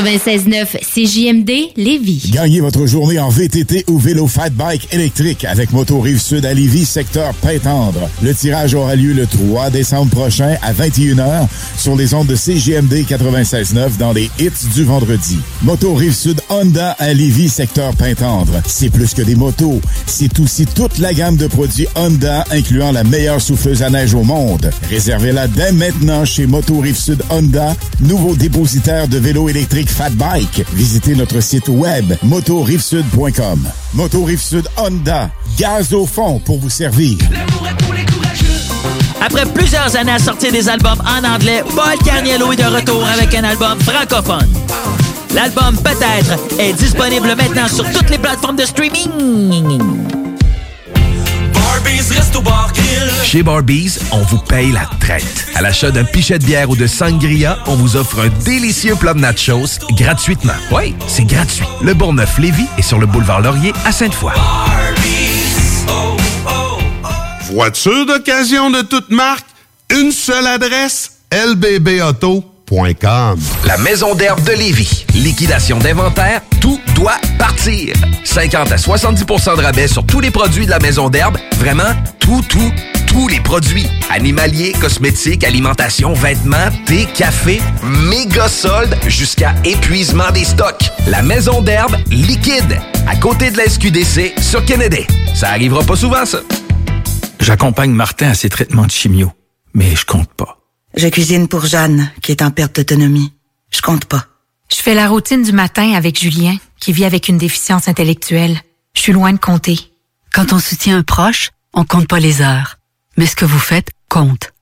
96.9 CJMD Lévis. Gagnez votre journée en VTT ou vélo fat bike électrique avec Moto Rive Sud à Lévis, secteur Pintendre. Le tirage aura lieu le 3 décembre prochain à 21h sur les ondes de CJMD 96.9 dans les hits du vendredi. Moto Rive Sud Honda à Lévis, secteur Pintendre. C'est plus que des motos, c'est aussi toute la gamme de produits Honda incluant la meilleure souffleuse à neige au monde. Réservez-la dès maintenant chez Moto Rive Sud Honda, nouveau dépositaire de vélos électriques Fat Bike. Visitez notre site web motorivesud.com. Moto Rive-Sud Honda, gaz au fond pour vous servir. Après plusieurs années à sortir des albums en anglais, Paul Carniello est de retour avec un album francophone. L'album Peut-être est disponible maintenant sur toutes les plateformes de streaming. Chez Barbies, on vous paye la traite. À l'achat d'un pichet de bière ou de sangria, on vous offre un délicieux plat de nachos gratuitement. Oui, c'est gratuit. Le Bourgneuf-Lévis est sur le boulevard Laurier à Sainte-Foy. Voiture d'occasion de toute marque, une seule adresse, lbbauto.com. La Maison d'herbe de Lévis. Liquidation d'inventaire, tout doit partir. 50 à 70% de rabais sur tous les produits de la Maison d'herbe. Vraiment, tout, tout, tous les produits. Animaliers, cosmétiques, alimentation, vêtements, thé, café, méga soldes jusqu'à épuisement des stocks. La Maison d'herbe liquide, à côté de la SQDC sur Kennedy. Ça arrivera pas souvent, ça. J'accompagne Martin à ses traitements de chimio, mais je compte pas. Je cuisine pour Jeanne, qui est en perte d'autonomie. Je compte pas. Je fais la routine du matin avec Julien, qui vit avec une déficience intellectuelle. Je suis loin de compter. Quand on soutient un proche, on compte pas les heures. Mais ce que vous faites compte.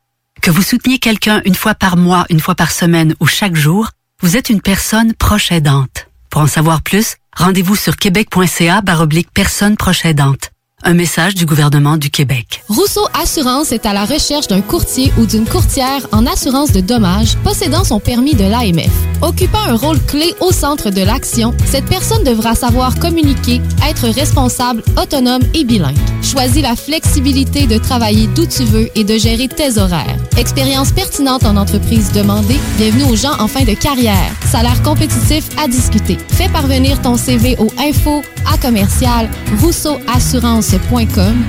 Que vous souteniez quelqu'un une fois par mois, une fois par semaine ou chaque jour, vous êtes une personne proche aidante. Pour en savoir plus, rendez-vous sur québec.ca baroblique personne proche aidante. Un message du gouvernement du Québec. Rousseau Assurance est à la recherche d'un courtier ou d'une courtière en assurance de dommages possédant son permis de l'AMF. Occupant un rôle clé au centre de l'action, cette personne devra savoir communiquer, être responsable, autonome et bilingue. Choisis la flexibilité de travailler d'où tu veux et de gérer tes horaires. Expérience pertinente en entreprise demandée, bienvenue aux gens en fin de carrière. Salaire compétitif à discuter. Fais parvenir ton CV au info à commercial rousseauassurance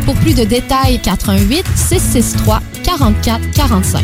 pour plus de détails, 88 663 44 45.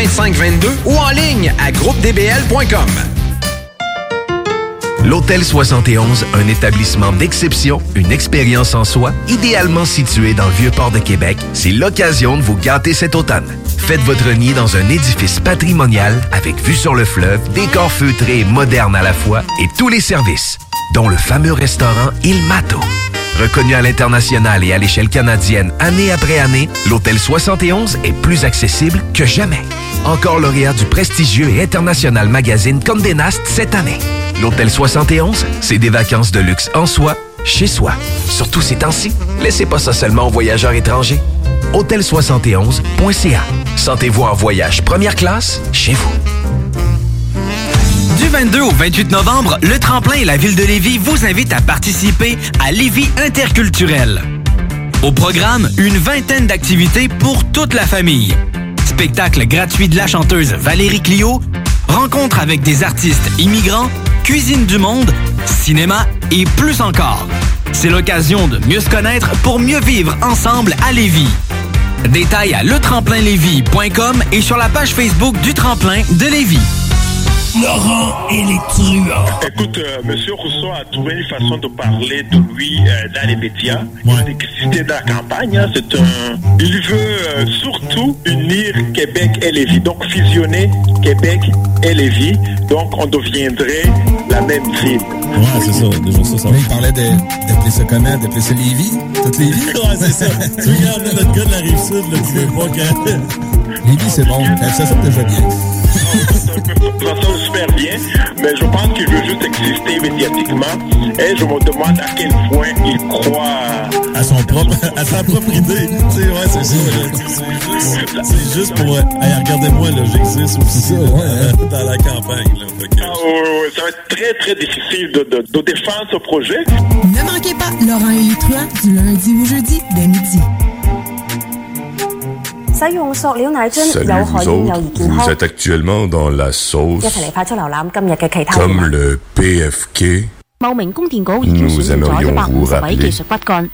2522 ou en ligne à groupedbl.com. L'Hôtel 71, un établissement d'exception, une expérience en soi, idéalement situé dans le vieux port de Québec, c'est l'occasion de vous gâter cet automne. Faites votre nid dans un édifice patrimonial avec vue sur le fleuve, décor feutré et moderne à la fois et tous les services, dont le fameux restaurant Il Mato. Reconnu à l'international et à l'échelle canadienne année après année, l'Hôtel 71 est plus accessible que jamais. Encore lauréat du prestigieux et international magazine Condé Nast cette année. L'Hôtel 71, c'est des vacances de luxe en soi, chez soi. Surtout ces temps-ci, laissez pas ça seulement aux voyageurs étrangers. Hôtel71.ca. Sentez-vous en voyage première classe chez vous. Du 22 au 28 novembre, le Tremplin et la Ville de Lévis vous invitent à participer à Lévis Interculturel. Au programme, une vingtaine d'activités pour toute la famille. Spectacle gratuit de la chanteuse Valérie Clio, rencontre avec des artistes immigrants, cuisine du monde, cinéma et plus encore. C'est l'occasion de mieux se connaître pour mieux vivre ensemble à Lévis. Détails à letremplinlévis.com et sur la page Facebook du Tremplin de Lévis. Laurent et les truands. Écoute, euh, Monsieur Rousseau a trouvé une façon de parler de lui euh, dans les médias. Il a existé dans la campagne. hein. C'est un. Il veut euh, surtout unir Québec et Lévis. Donc fusionner Québec et Lévis. Donc on deviendrait la même ville. Ouais, c'est ça, déjà ça, ça. il parlait de- d'appeler ça comment? D'appeler ça Lévis? Toute Lévis? ouais, c'est ça. tu regardes notre gars de la Rive-Sud, là, tu veux pas que... Lévis, c'est bon. Ça sonne déjà bien. Ça sonne super super bien, mais je pense qu'il veut juste exister médiatiquement. Et je me demande à quel point il croit À son propre, à sa propre idée. Tu sais, ouais, c'est ça. juste, juste pour. euh, Hey, regardez-moi, là, j'existe aussi euh, dans la campagne. Là, Fait que- Ah, ouais, ouais, ça va être très très difficile de, de- de défendre ce projet. Ne manquez pas Laurent et les du lundi au jeudi dès midi. 使用塑料奶樽有害 vous 嬰幼兒健 vous 康。êtes actuellement dans la sauce 一齊嚟快速瀏覽今日嘅其他 comme 新聞 le PFK 茂名供電局已經 Nous 選用咗一百 vous 五十位技術骨幹。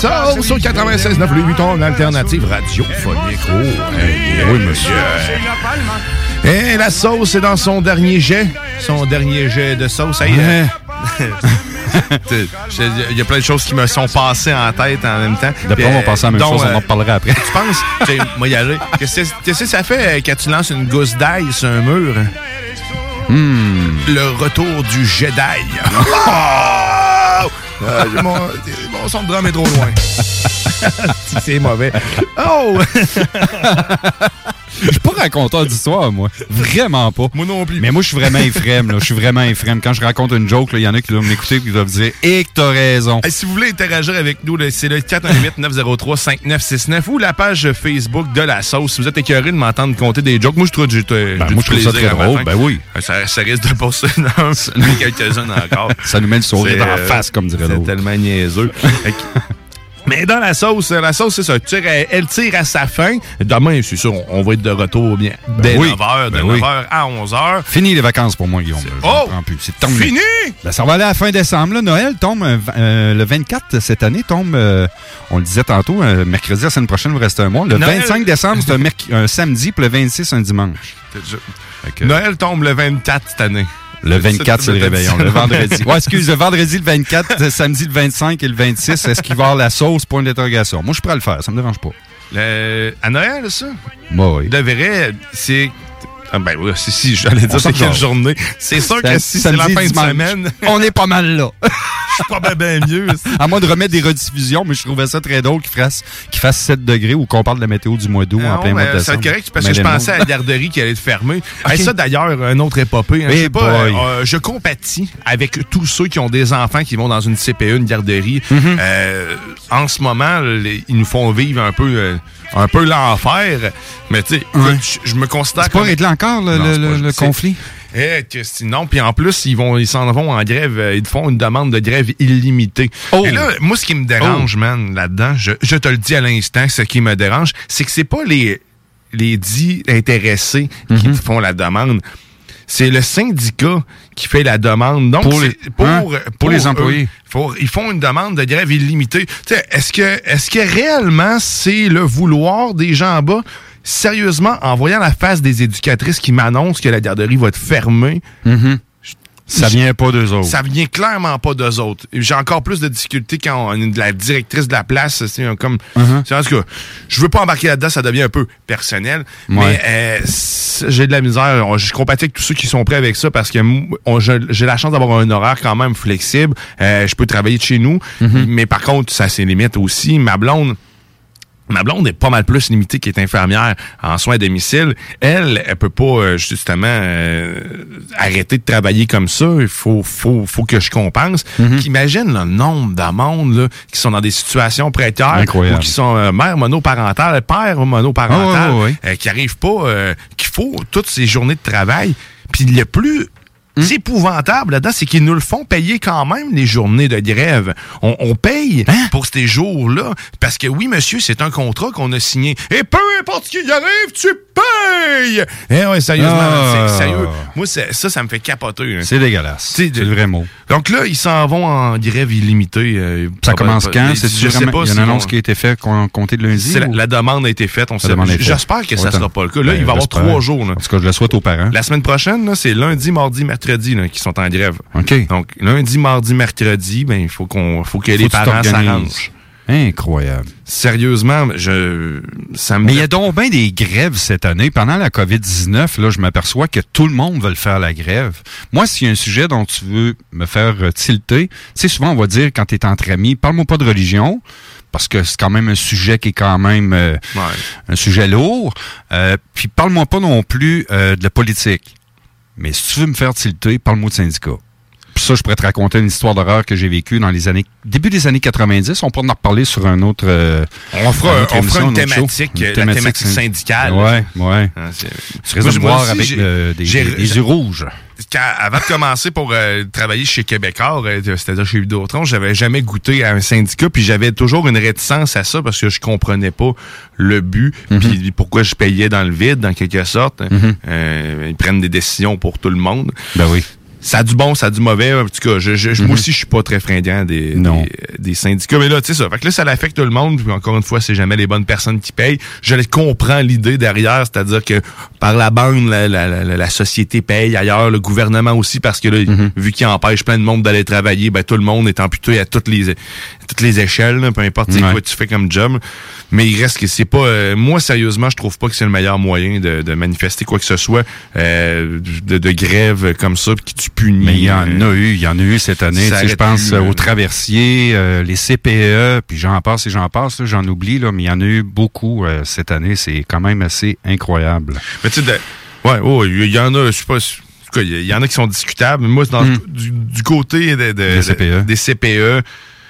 Sauce sur 96.9 le 8 en alternative radiophonique. Oh, hey, oui, monsieur. Et la sauce est dans son dernier jet. Son dernier jet de sauce. Hey, euh, Il y a plein de choses qui me sont passées en tête en même temps. D'après moi, on euh, va passer à la même dont, chose, on en euh, reparlera après. Tu penses? Tu sais, moi, y aller. Qu'est-ce que qu'est-ce que ça fait euh, quand tu lances une gousse d'ail sur un mur? Hmm. Le retour du Jedi. J'ai mon, de drum est trop loin. C'est mauvais. Oh! Je suis pas raconteur d'histoire, moi. Vraiment pas. Moi non plus. Mais moi, je suis vraiment infrème, là. Je suis vraiment infrème. Quand je raconte une joke, là, il y en a qui doivent m'écouter et qui doivent dire Et que t'as raison. Hey, si vous voulez interagir avec nous, là, c'est le 418-903-5969 ou la page Facebook de la sauce. Si vous êtes écœuré de m'entendre compter des jokes, moi je trouve, euh, Ben, moi, je trouve ça très drôle. Ben oui. Ça, ça risque de passer dans quelques-uns encore. Ça nous met le sourire C'est, dans la euh, face, comme dirait C'est l'autre. tellement niaiseux. Mais dans la sauce, la sauce, c'est ça. tire, elle, elle tire à sa fin. Demain, c'est sûr, on, on va être de retour bien dès oui. 9h, de Ben oui. 9h à 11h. Fini les vacances pour moi, Guillaume. Oh! plus. C'est tombé. Fini? Ben, ça va aller à la fin décembre. là. Noël tombe euh, euh, le 24 cette année, tombe, euh, on le disait tantôt, euh, mercredi la semaine prochaine, il vous reste un mois. Le Noël- 25 décembre, c'est un samedi, puis le 26, un dimanche. Noël tombe le 24 cette année. Le 24, c'est le réveillon. Le vendredi. Ouais, excuse, le vendredi, le 24, le samedi, le 25 et le 26, est-ce qu'il va y avoir la sauce? Point d'interrogation. Moi, je pourrais le faire, ça me dérange pas. Le- à Noël, ça? Moi, oui. De vrai, c'est. Ah ben oui, si, si, j'allais dire c'est quelle journée. C'est sûr que si c'est la fin de semaine, On est pas mal là. je suis pas bien mieux. À moins de remettre des rediffusions, mais je trouvais ça très drôle qu'il fasse, qu'il fasse 7 degrés ou qu'on parle de la météo du mois d'août en Non, plein mois de décembre. être correct parce Mais que je pensais à la garderie qui allait être fermée. Ok. Hey, ça, d'ailleurs, un autre épopée. hein, pas, euh, euh, je compatis avec tous ceux qui ont des enfants qui vont dans une CPE, une garderie. Mhm. Euh, en ce moment, les- ils nous font vivre un peu, euh, un peu l'enfer. Mais tu sais, je me considère C'est pas comme- réglé encore, le, Non, conflit? Eh, que sinon, puis en plus, ils vont, ils s'en vont en grève, euh, ils font une demande de grève illimitée. Oh! Et là, moi, ce qui me dérange, man, là-dedans, je, je te le dis à l'instant, ce qui me dérange, c'est que c'est pas les, les dits intéressés qui Mhm. te font la demande. C'est le syndicat qui fait la demande. Donc, Pour les- c'est- pour, hein? Pour les eux, employés. ils font une demande de grève illimitée. Est-ce que, est-ce que réellement c'est le vouloir des gens en bas? Sérieusement, en voyant la face des éducatrices qui m'annoncent que la garderie va être fermée, Mhm. Ça vient pas d'eux autres. ça vient clairement pas d'eux autres. J'ai encore plus de difficultés quand on, la directrice de la place, c'est comme. Mhm. c'est- En tout cas, je veux pas embarquer là-dedans, ça devient un peu personnel. Ouais. Mais euh, c'est- j'ai de la misère. Je compatis avec tous ceux qui sont prêts avec ça parce que j'ai la chance d'avoir un horaire quand même flexible. Euh, je peux travailler de chez nous, Mhm. mais par contre, ça a ses limites aussi. Ma blonde. Ma blonde est pas mal plus limitée qui est infirmière en soins à domicile. Elle, elle peut pas euh, justement euh, arrêter de travailler comme ça. Il faut, faut, faut que je compense. Mhm. Qu'imagine le nombre de monde là, qui sont dans des situations précaires ou qui sont euh, mères monoparentales, pères monoparentales, euh, qui arrivent pas, euh, qu'il faut toutes ces journées de travail. Puis le plus Hmm? épouvantable là-dedans, c'est qu'ils nous le font payer quand même les journées de grève. On, on paye Hein? pour ces jours-là parce que oui, monsieur, c'est un contrat qu'on a signé. Et peu importe ce qui y arrive, tu payes. Eh ouais, sérieusement, Ah. c'est sérieux. Moi, ça, ça me fait capoter. hein. C'est dégueulasse. C'est le vrai mot. Donc là, ils s'en vont en grève illimitée. euh, Ça commence quand? je C'est sais vraiment- pas Il y a une annonce qui a été faite comptait de lundi? la, demande a été faite. On. J'espère que ça sera pas le cas. Là, Ben, il va y avoir trois jours. là. En tout cas, je le souhaite aux parents. La semaine prochaine, c'est lundi, mardi, mercredi qui sont en grève. OK. Donc, lundi, mardi, mercredi, ben, il faut qu'on, faut que les parents s'arrangent. Incroyable. Sérieusement, je, ça me. Mais il y a donc bien des grèves cette année. Pendant la COVID-19, là, je m'aperçois que tout le monde veut le faire la grève. Moi, s'il y a un sujet dont tu veux me faire euh, tilter, tu sais, souvent, on va dire, quand tu es entre amis, parle-moi pas de religion, parce que c'est quand même un sujet qui est quand même euh, un sujet lourd. Euh, puis parle-moi pas non plus euh, de la politique. Mais si tu veux me faire tilter, parle-moi de syndicat. Puis ça, je pourrais te raconter une histoire d'horreur que j'ai vécue dans les années début des années 90. On pourra en reparler sur un autre. euh, On fera, une autre on émission, fera une thématique, Une euh, la thématique synd- syndicale. Ouais, ouais. C'est- Tu risques de voir aussi, avec euh, des, yeux rouges. Quand- avant de commencer pour euh, travailler chez Québécois, euh, c'est-à-dire chez Vidéotron, j'avais jamais goûté à un syndicat, puis j'avais toujours une réticence à ça parce que je comprenais pas le but, Mhm. puis pourquoi je payais dans le vide, en quelque sorte. Mhm. Euh, ils prennent des décisions pour tout le monde. Ben oui. Ça a du bon, ça a du mauvais. En tout cas, je, je- je- Mhm. moi aussi, je suis pas très fringant des, des syndicats. Mais là, tu sais ça. Fait que là, ça l'affecte tout le monde. Puis encore une fois, c'est jamais les bonnes personnes qui payent. Je comprends l'idée derrière, c'est-à-dire que par la bande, la, la, la, la société paye ailleurs, le gouvernement aussi, parce que là, Mhm. vu qu'il empêche plein de monde d'aller travailler, ben tout le monde est amputé à toutes les toutes les échelles, là, peu importe Ouais. quoi tu fais comme job. Mais il reste que c'est pas. euh, moi, sérieusement, je trouve pas que c'est le meilleur moyen de, de manifester quoi que ce soit euh, de, de grève comme ça, puis qui tu punis. Mais il y en a eu, il y en a eu cette année. Je pense euh, aux traversiers, euh, les CPE, puis j'en passe et j'en passe, j'en oublie, là, mais il y en a eu beaucoup euh, cette année. C'est quand même assez incroyable. Mais tu sais, ouais, ouais, il y en a, je sais pas. Il y en a qui sont discutables. mais Moi, c'est dans Mm. du, du côté de- de- Des de- CPE. des CPE,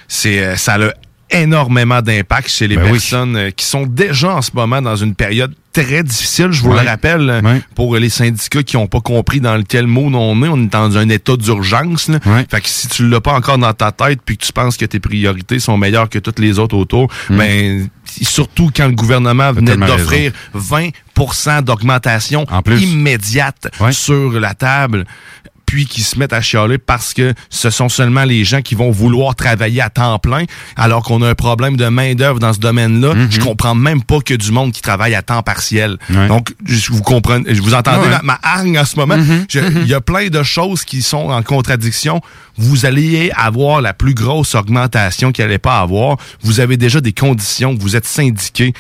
c'est euh, ça a énormément d'impact chez les Ben personnes euh, qui sont déjà en ce moment dans une période très difficile, je vous le rappelle, euh, pour les syndicats qui n'ont pas compris dans quel mot on est. On est dans un état d'urgence. Fait que si tu l'as pas encore dans ta tête puis que tu penses que tes priorités sont meilleures que toutes les autres autour, ben surtout quand le gouvernement venait d'offrir 20% d'augmentation immédiate sur la table puis qui se mettent à chialer parce que ce sont seulement les gens qui vont vouloir travailler à temps plein, alors qu'on a un problème de main-d'œuvre dans ce domaine-là. Je comprends même pas que du monde qui travaille à temps partiel. Ouais. Donc, je vous comprenez, vous entendez Ouais. ma, ma hargne en ce moment? Je- Il y a plein de choses qui sont en contradiction. Vous allez avoir la plus grosse augmentation qu'il n'allait pas avoir. Vous avez déjà des conditions, vous êtes syndiqué.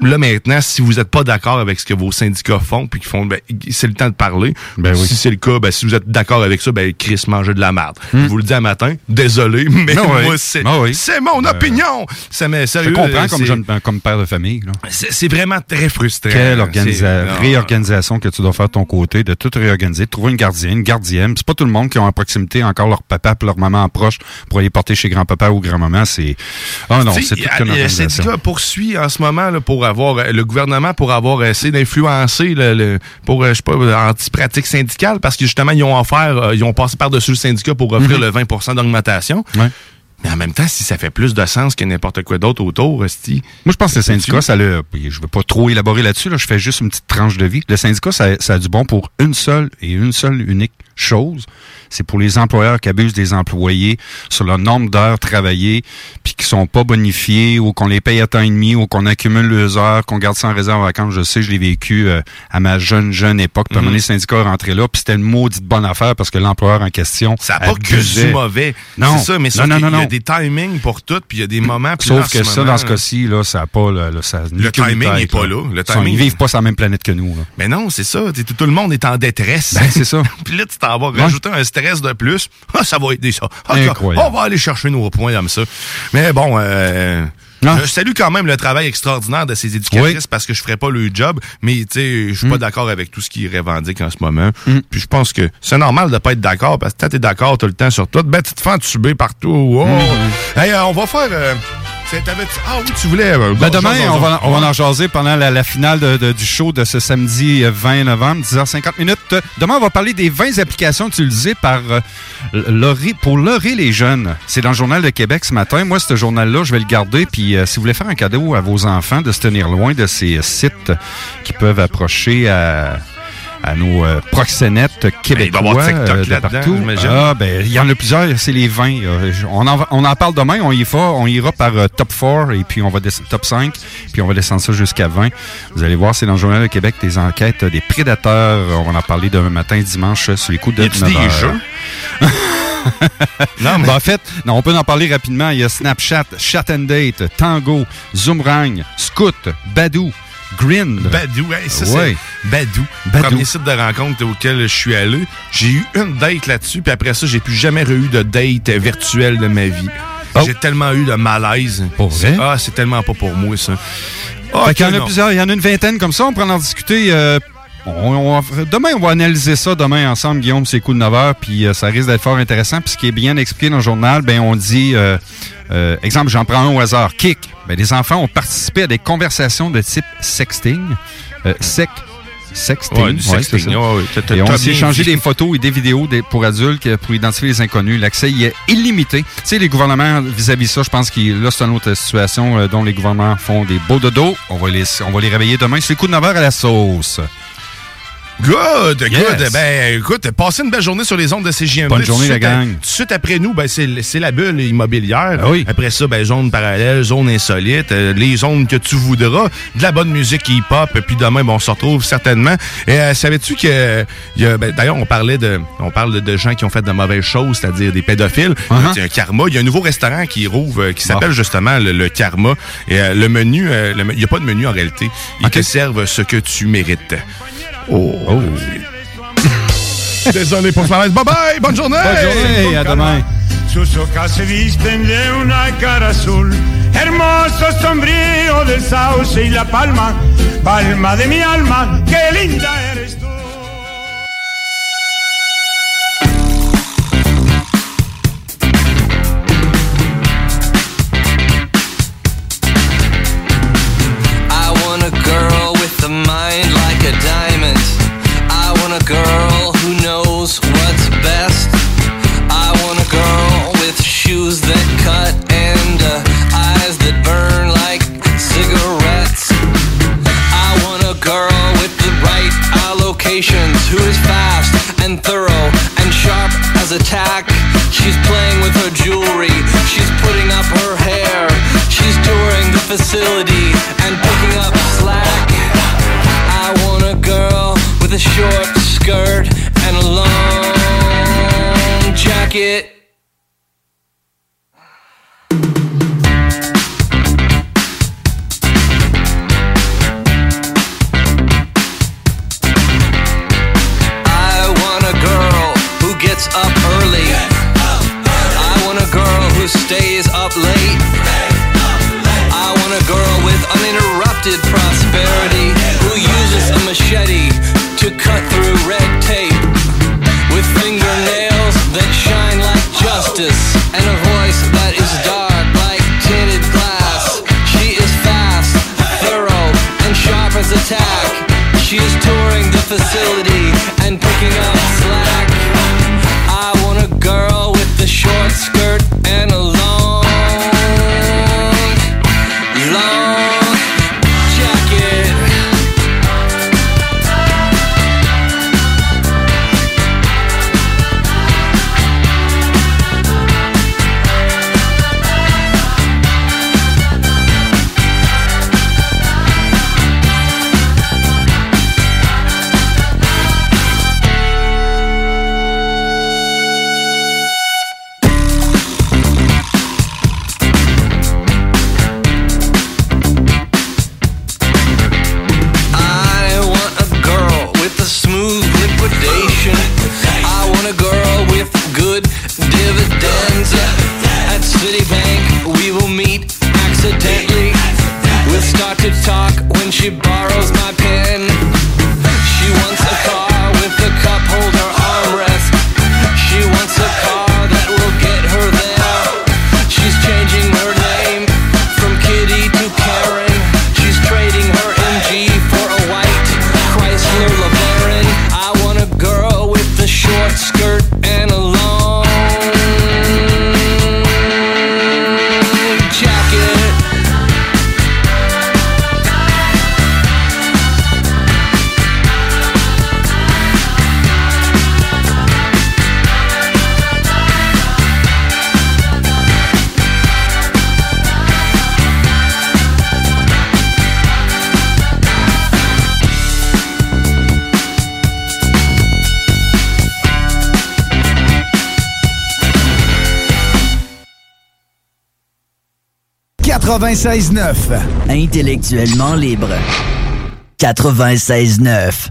Là maintenant, si vous n'êtes pas d'accord avec ce que vos syndicats font, puis qu'ils font, ben, c'est le temps de parler. Si c'est le cas, ben, si vous êtes d'accord avec ça, ben, Chris mangez de la merde. Je vous le dis à matin, désolé, mais Ah oui. moi c'est, Ah oui. c'est mon opinion. Ça m'est Je comprends euh, comme, jeune- comme père de famille. c'est, vraiment très frustrant. Quelle organisa- non. réorganisation que tu dois faire de ton côté, de tout réorganiser, de trouver une gardienne, une gardienne. C'est pas tout le monde qui ont à proximité encore leur papa et leur maman en proche pour aller porter chez grand-papa ou grand-maman. C'est ah non, c'est toute a- Le syndicat poursuit en ce moment là, pour avoir euh, le gouvernement pour avoir essayé d'influencer le, le- pour euh, je sais pas anti-pratique syndicale parce que justement ils ont offert euh, ils ont passé par-dessus le syndicat pour offrir Mhm. le 20% d'augmentation. Mais en même temps, si ça fait plus de sens que n'importe quoi d'autre autour, esti, Moi, je pense que le syndicat, ça le. Je veux pas trop élaborer là-dessus, là, je fais juste une petite tranche de vie. Le syndicat, ça, ça a du bon pour une seule et une seule unique chose. C'est pour les employeurs qui abusent des employés sur le nombre d'heures travaillées, puis qui sont pas bonifiés, ou qu'on les paye à temps et demi, ou qu'on accumule les heures, qu'on garde ça en réserve en vacances. Je sais, je l'ai vécu euh, à ma jeune, jeune époque. Puis à un moment donné, le syndicat est rentré là, puis c'était une maudite bonne affaire parce que l'employeur en question. ça n'a pas que du mauvais. Non. C'est ça, mais non, non, non, non. Des timings pour tout, puis il y a des moments. puis là, Sauf que ça, moment, dans ce cas-ci, là, ça a pas le, le, ça, Le timing n'est pas là. Le timing- Ils vivent pas sur la même planète que nous. Là. Mais non, c'est ça. Tout, tout le monde est en détresse. Ben, c'est ça. Puis là, tu t'en vas Ouais. rajouter un stress de plus. Ah, ça va aider ça. Ah, Incroyable. On va aller chercher nos points comme ça. Mais bon, euh, Ah. je salue quand même le travail extraordinaire de ces éducatrices parce que je ferais pas le job. Mais tu sais, je suis Mm. pas d'accord avec tout ce qu'ils revendiquent en ce moment. Puis je pense que c'est normal de pas être d'accord parce que quand t'es d'accord tout le temps sur tout, ben tu te fais entuber partout. Oh. Mm. Hey, euh, on va faire... euh, ah oui, tu voulais... euh, Ben demain, on va, on va en jaser pendant la, la finale de- de- du show de ce samedi euh, 20 novembre, 10h50 minutes. Euh, Demain, on va parler des 20 applications utilisées par euh, pour leurrer les jeunes. C'est dans le Journal de Québec ce matin. Moi, ce journal-là, je vais le garder. Puis, euh, si vous voulez faire un cadeau à vos enfants, de se tenir loin de ces euh, sites qui peuvent approcher à à nos euh, proxénètes québécois Ben, avoir TikTok euh, de partout. Ah, ben, il y en a plusieurs, c'est les 20. euh, je- on, en, va- on en parle demain, on y va, on ira par euh, top 4 et puis on va descendre top 5, puis on va descendre ça jusqu'à 20. Vous allez voir, c'est dans le Journal de Québec des enquêtes des prédateurs. On va en parler demain matin, dimanche, sur les coups de Y a-tu 9 des heures. jeux? non, mais... Ben, en fait, non, on peut en parler rapidement. Il y a Snapchat, Chat and Date, Tango, Zoomrang, Scoot, Badou, Grin. Badou, hey, ça Ouais. c'est Badou. Badou. Premier site de rencontre auquel je suis allé. J'ai eu une date là-dessus, puis après ça, j'ai plus jamais eu de date virtuelle de ma vie. J'ai tellement eu de malaise. Pour vrai? Ah, c'est tellement pas pour moi, ça. Fait qu'il y en que a non. plusieurs, il y en a une vingtaine comme ça, on pourra en discuter. euh, on- on demain, on va analyser ça demain ensemble, Guillaume, c'est coups de 9 heures, puis euh, ça risque d'être fort intéressant. Puis ce qui est bien expliqué dans le journal, ben on dit, euh, euh, exemple, j'en prends un au hasard, kick. Ben, les enfants ont participé à des conversations de type sexting, euh, sec, sexting, Ouais, du sexting, ouais, ouais, Et on s'est échangé des photos et des vidéos des- pour adultes euh, pour identifier les inconnus. L'accès y est illimité. Tu sais, les gouvernements, vis-à-vis ça, je pense que là, c'est une autre situation euh, dont les gouvernements font des beaux dodos. On va les, on va les réveiller demain. C'est les coups de 9 heures à la sauce. Good, Yes. good. Ben, écoute, passez une belle journée sur les ondes de CGMD. Bonne journée, la gang. Tout de suite après nous, ben, c'est la bulle immobilière. Ah oui. Après ça, ben, zone parallèle, zone insolite, euh, les zones que tu voudras, de la bonne musique hip-hop, puis demain, ben, on se retrouve certainement. Et euh, savais-tu que, ben, d'ailleurs, on parlait de, on parle de, gens qui ont fait de mauvaises choses, c'est-à-dire des pédophiles. C'est un karma. Il y a un nouveau restaurant qui rouvre, euh, qui s'appelle justement le, le karma. Et euh, le menu, euh, il n'y a pas de menu en réalité. Ils te servent ce que tu mérites. Oh. Désolé pour ce malaise. Bye bye, bonne journée. Bonne journée, à demain. Sus ojos se visten de una cara azul, hermoso sombrío del sauce y la palma, palma de mi alma, qué linda eres tú. She's playing with her jewelry, she's putting up her hair, she's touring the facility and picking up slack. I want a girl with a short skirt and a long jacket. A to cut through red tape. With fingernails that shine like justice and a voice that is dark like tinted glass. She is fast, thorough, and sharp as a tack. She is touring the facility Intellectuellement libre. 96.9.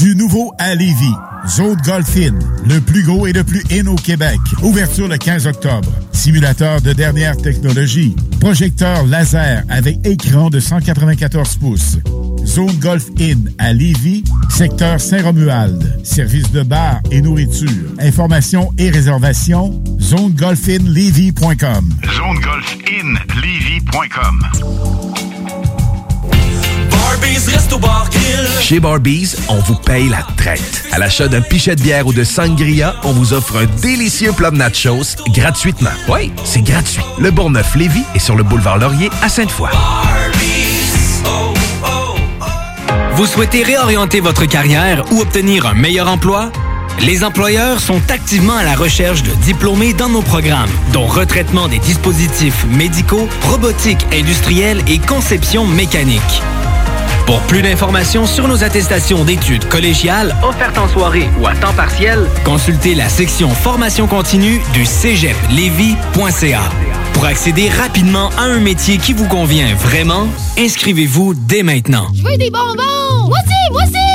Du nouveau à Lévis. Zone Golf In, le plus gros et le plus in au Québec. Ouverture le 15 octobre. Simulateur de dernière technologie. Projecteur laser avec écran de 194 pouces. Zone Golf In à Lévis, secteur Saint-Romuald. Service de bar et nourriture. Informations et réservations, zonegolfinlevy.com. ZoneGolfInLevy.com. Chez Barbies, on vous paye la traite. À l'achat d'un pichet de bière ou de sangria, on vous offre un délicieux plat de nachos gratuitement. Oui, c'est gratuit. Le Bourgneuf-Lévis est sur le boulevard Laurier à Sainte-Foy. Vous souhaitez réorienter votre carrière ou obtenir un meilleur emploi? Les employeurs sont activement à la recherche de diplômés dans nos programmes, dont retraitement des dispositifs médicaux, robotique industrielle et conception mécanique. Pour plus d'informations sur nos attestations d'études collégiales offertes en soirée ou à temps partiel, consultez la section formation continue du cégeplevy.ca. Pour accéder rapidement à un métier qui vous convient vraiment, inscrivez-vous dès maintenant. Je veux des bonbons!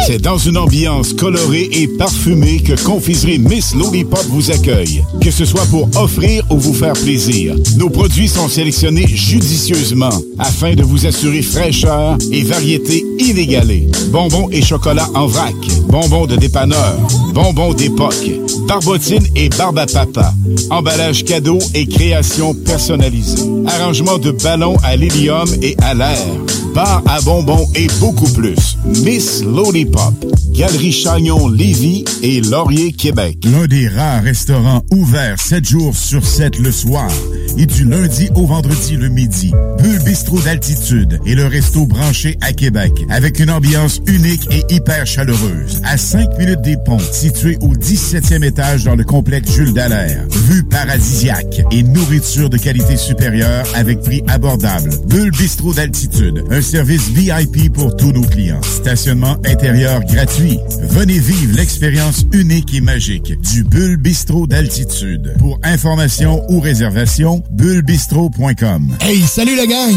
C'est dans une ambiance colorée et parfumée que Confiserie Miss Lollipop vous accueille. Que ce soit pour offrir ou vous faire plaisir, nos produits sont sélectionnés judicieusement afin de vous assurer fraîcheur et variété inégalée. Bonbons et chocolat en vrac, bonbons de dépanneur, bonbons d'époque, barbotine et barbe à papa, emballage cadeau et création personnalisée, arrangement de ballons à l'hélium et à l'air, bar à bonbons et beaucoup plus. Miss Lollipop, Galerie Chagnon Lévis et Laurier Québec. L'un des rares restaurants ouverts 7 jours sur 7 le soir et du lundi au vendredi le midi. Bulle Bistrot d'altitude et le resto branché à Québec avec une ambiance unique et hyper chaleureuse. À 5 minutes des ponts, situé au 17e étage dans le complexe Jules Dallaire. Vue paradisiaque et nourriture de qualité supérieure avec prix abordable. Bulle Bistrot d'altitude, service VIP pour tous nos clients. Stationnement intérieur gratuit. Venez vivre l'expérience unique et magique du Bulle Bistrot d'altitude. Pour information ou réservation, bullebistro.com. Hey, salut la gang!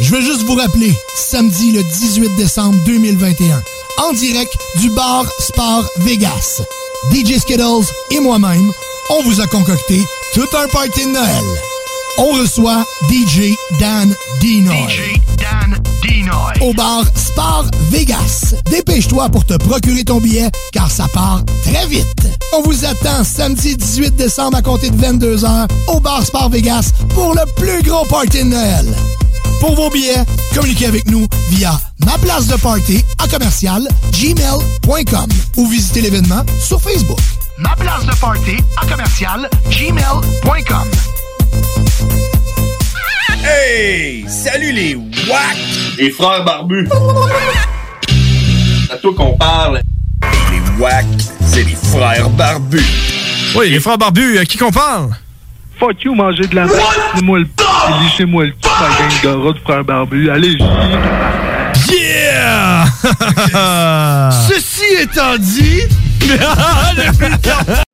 Je veux juste vous rappeler, samedi le 18 décembre 2021, en direct du bar Sport Vegas. DJ Skittles et moi-même, on vous a concocté tout un party de Noël. On reçoit DJ Dan Dinoy. DJ Dan Dinoy. Au bar Sport Vegas. Dépêche-toi pour te procurer ton billet, car ça part très vite. On vous attend samedi 18 décembre à compter de 22h au bar Sport Vegas pour le plus gros party de Noël. Pour vos billets, communiquez avec nous via ma place de party à commercial gmail.com ou visitez l'événement sur Facebook. Ma place de party à commercial gmail.com. Hey! Salut les WAC! Les frères barbus! C'est à toi qu'on parle. Les WAC, c'est les frères barbus. Oui, les frères barbus, à qui qu'on parle? Fuck you, manger de la merde. Lissez-moi le p. Lissez-moi le p, ma gang de rats de frères barbus. Allez, Yeah! Ceci étant dit...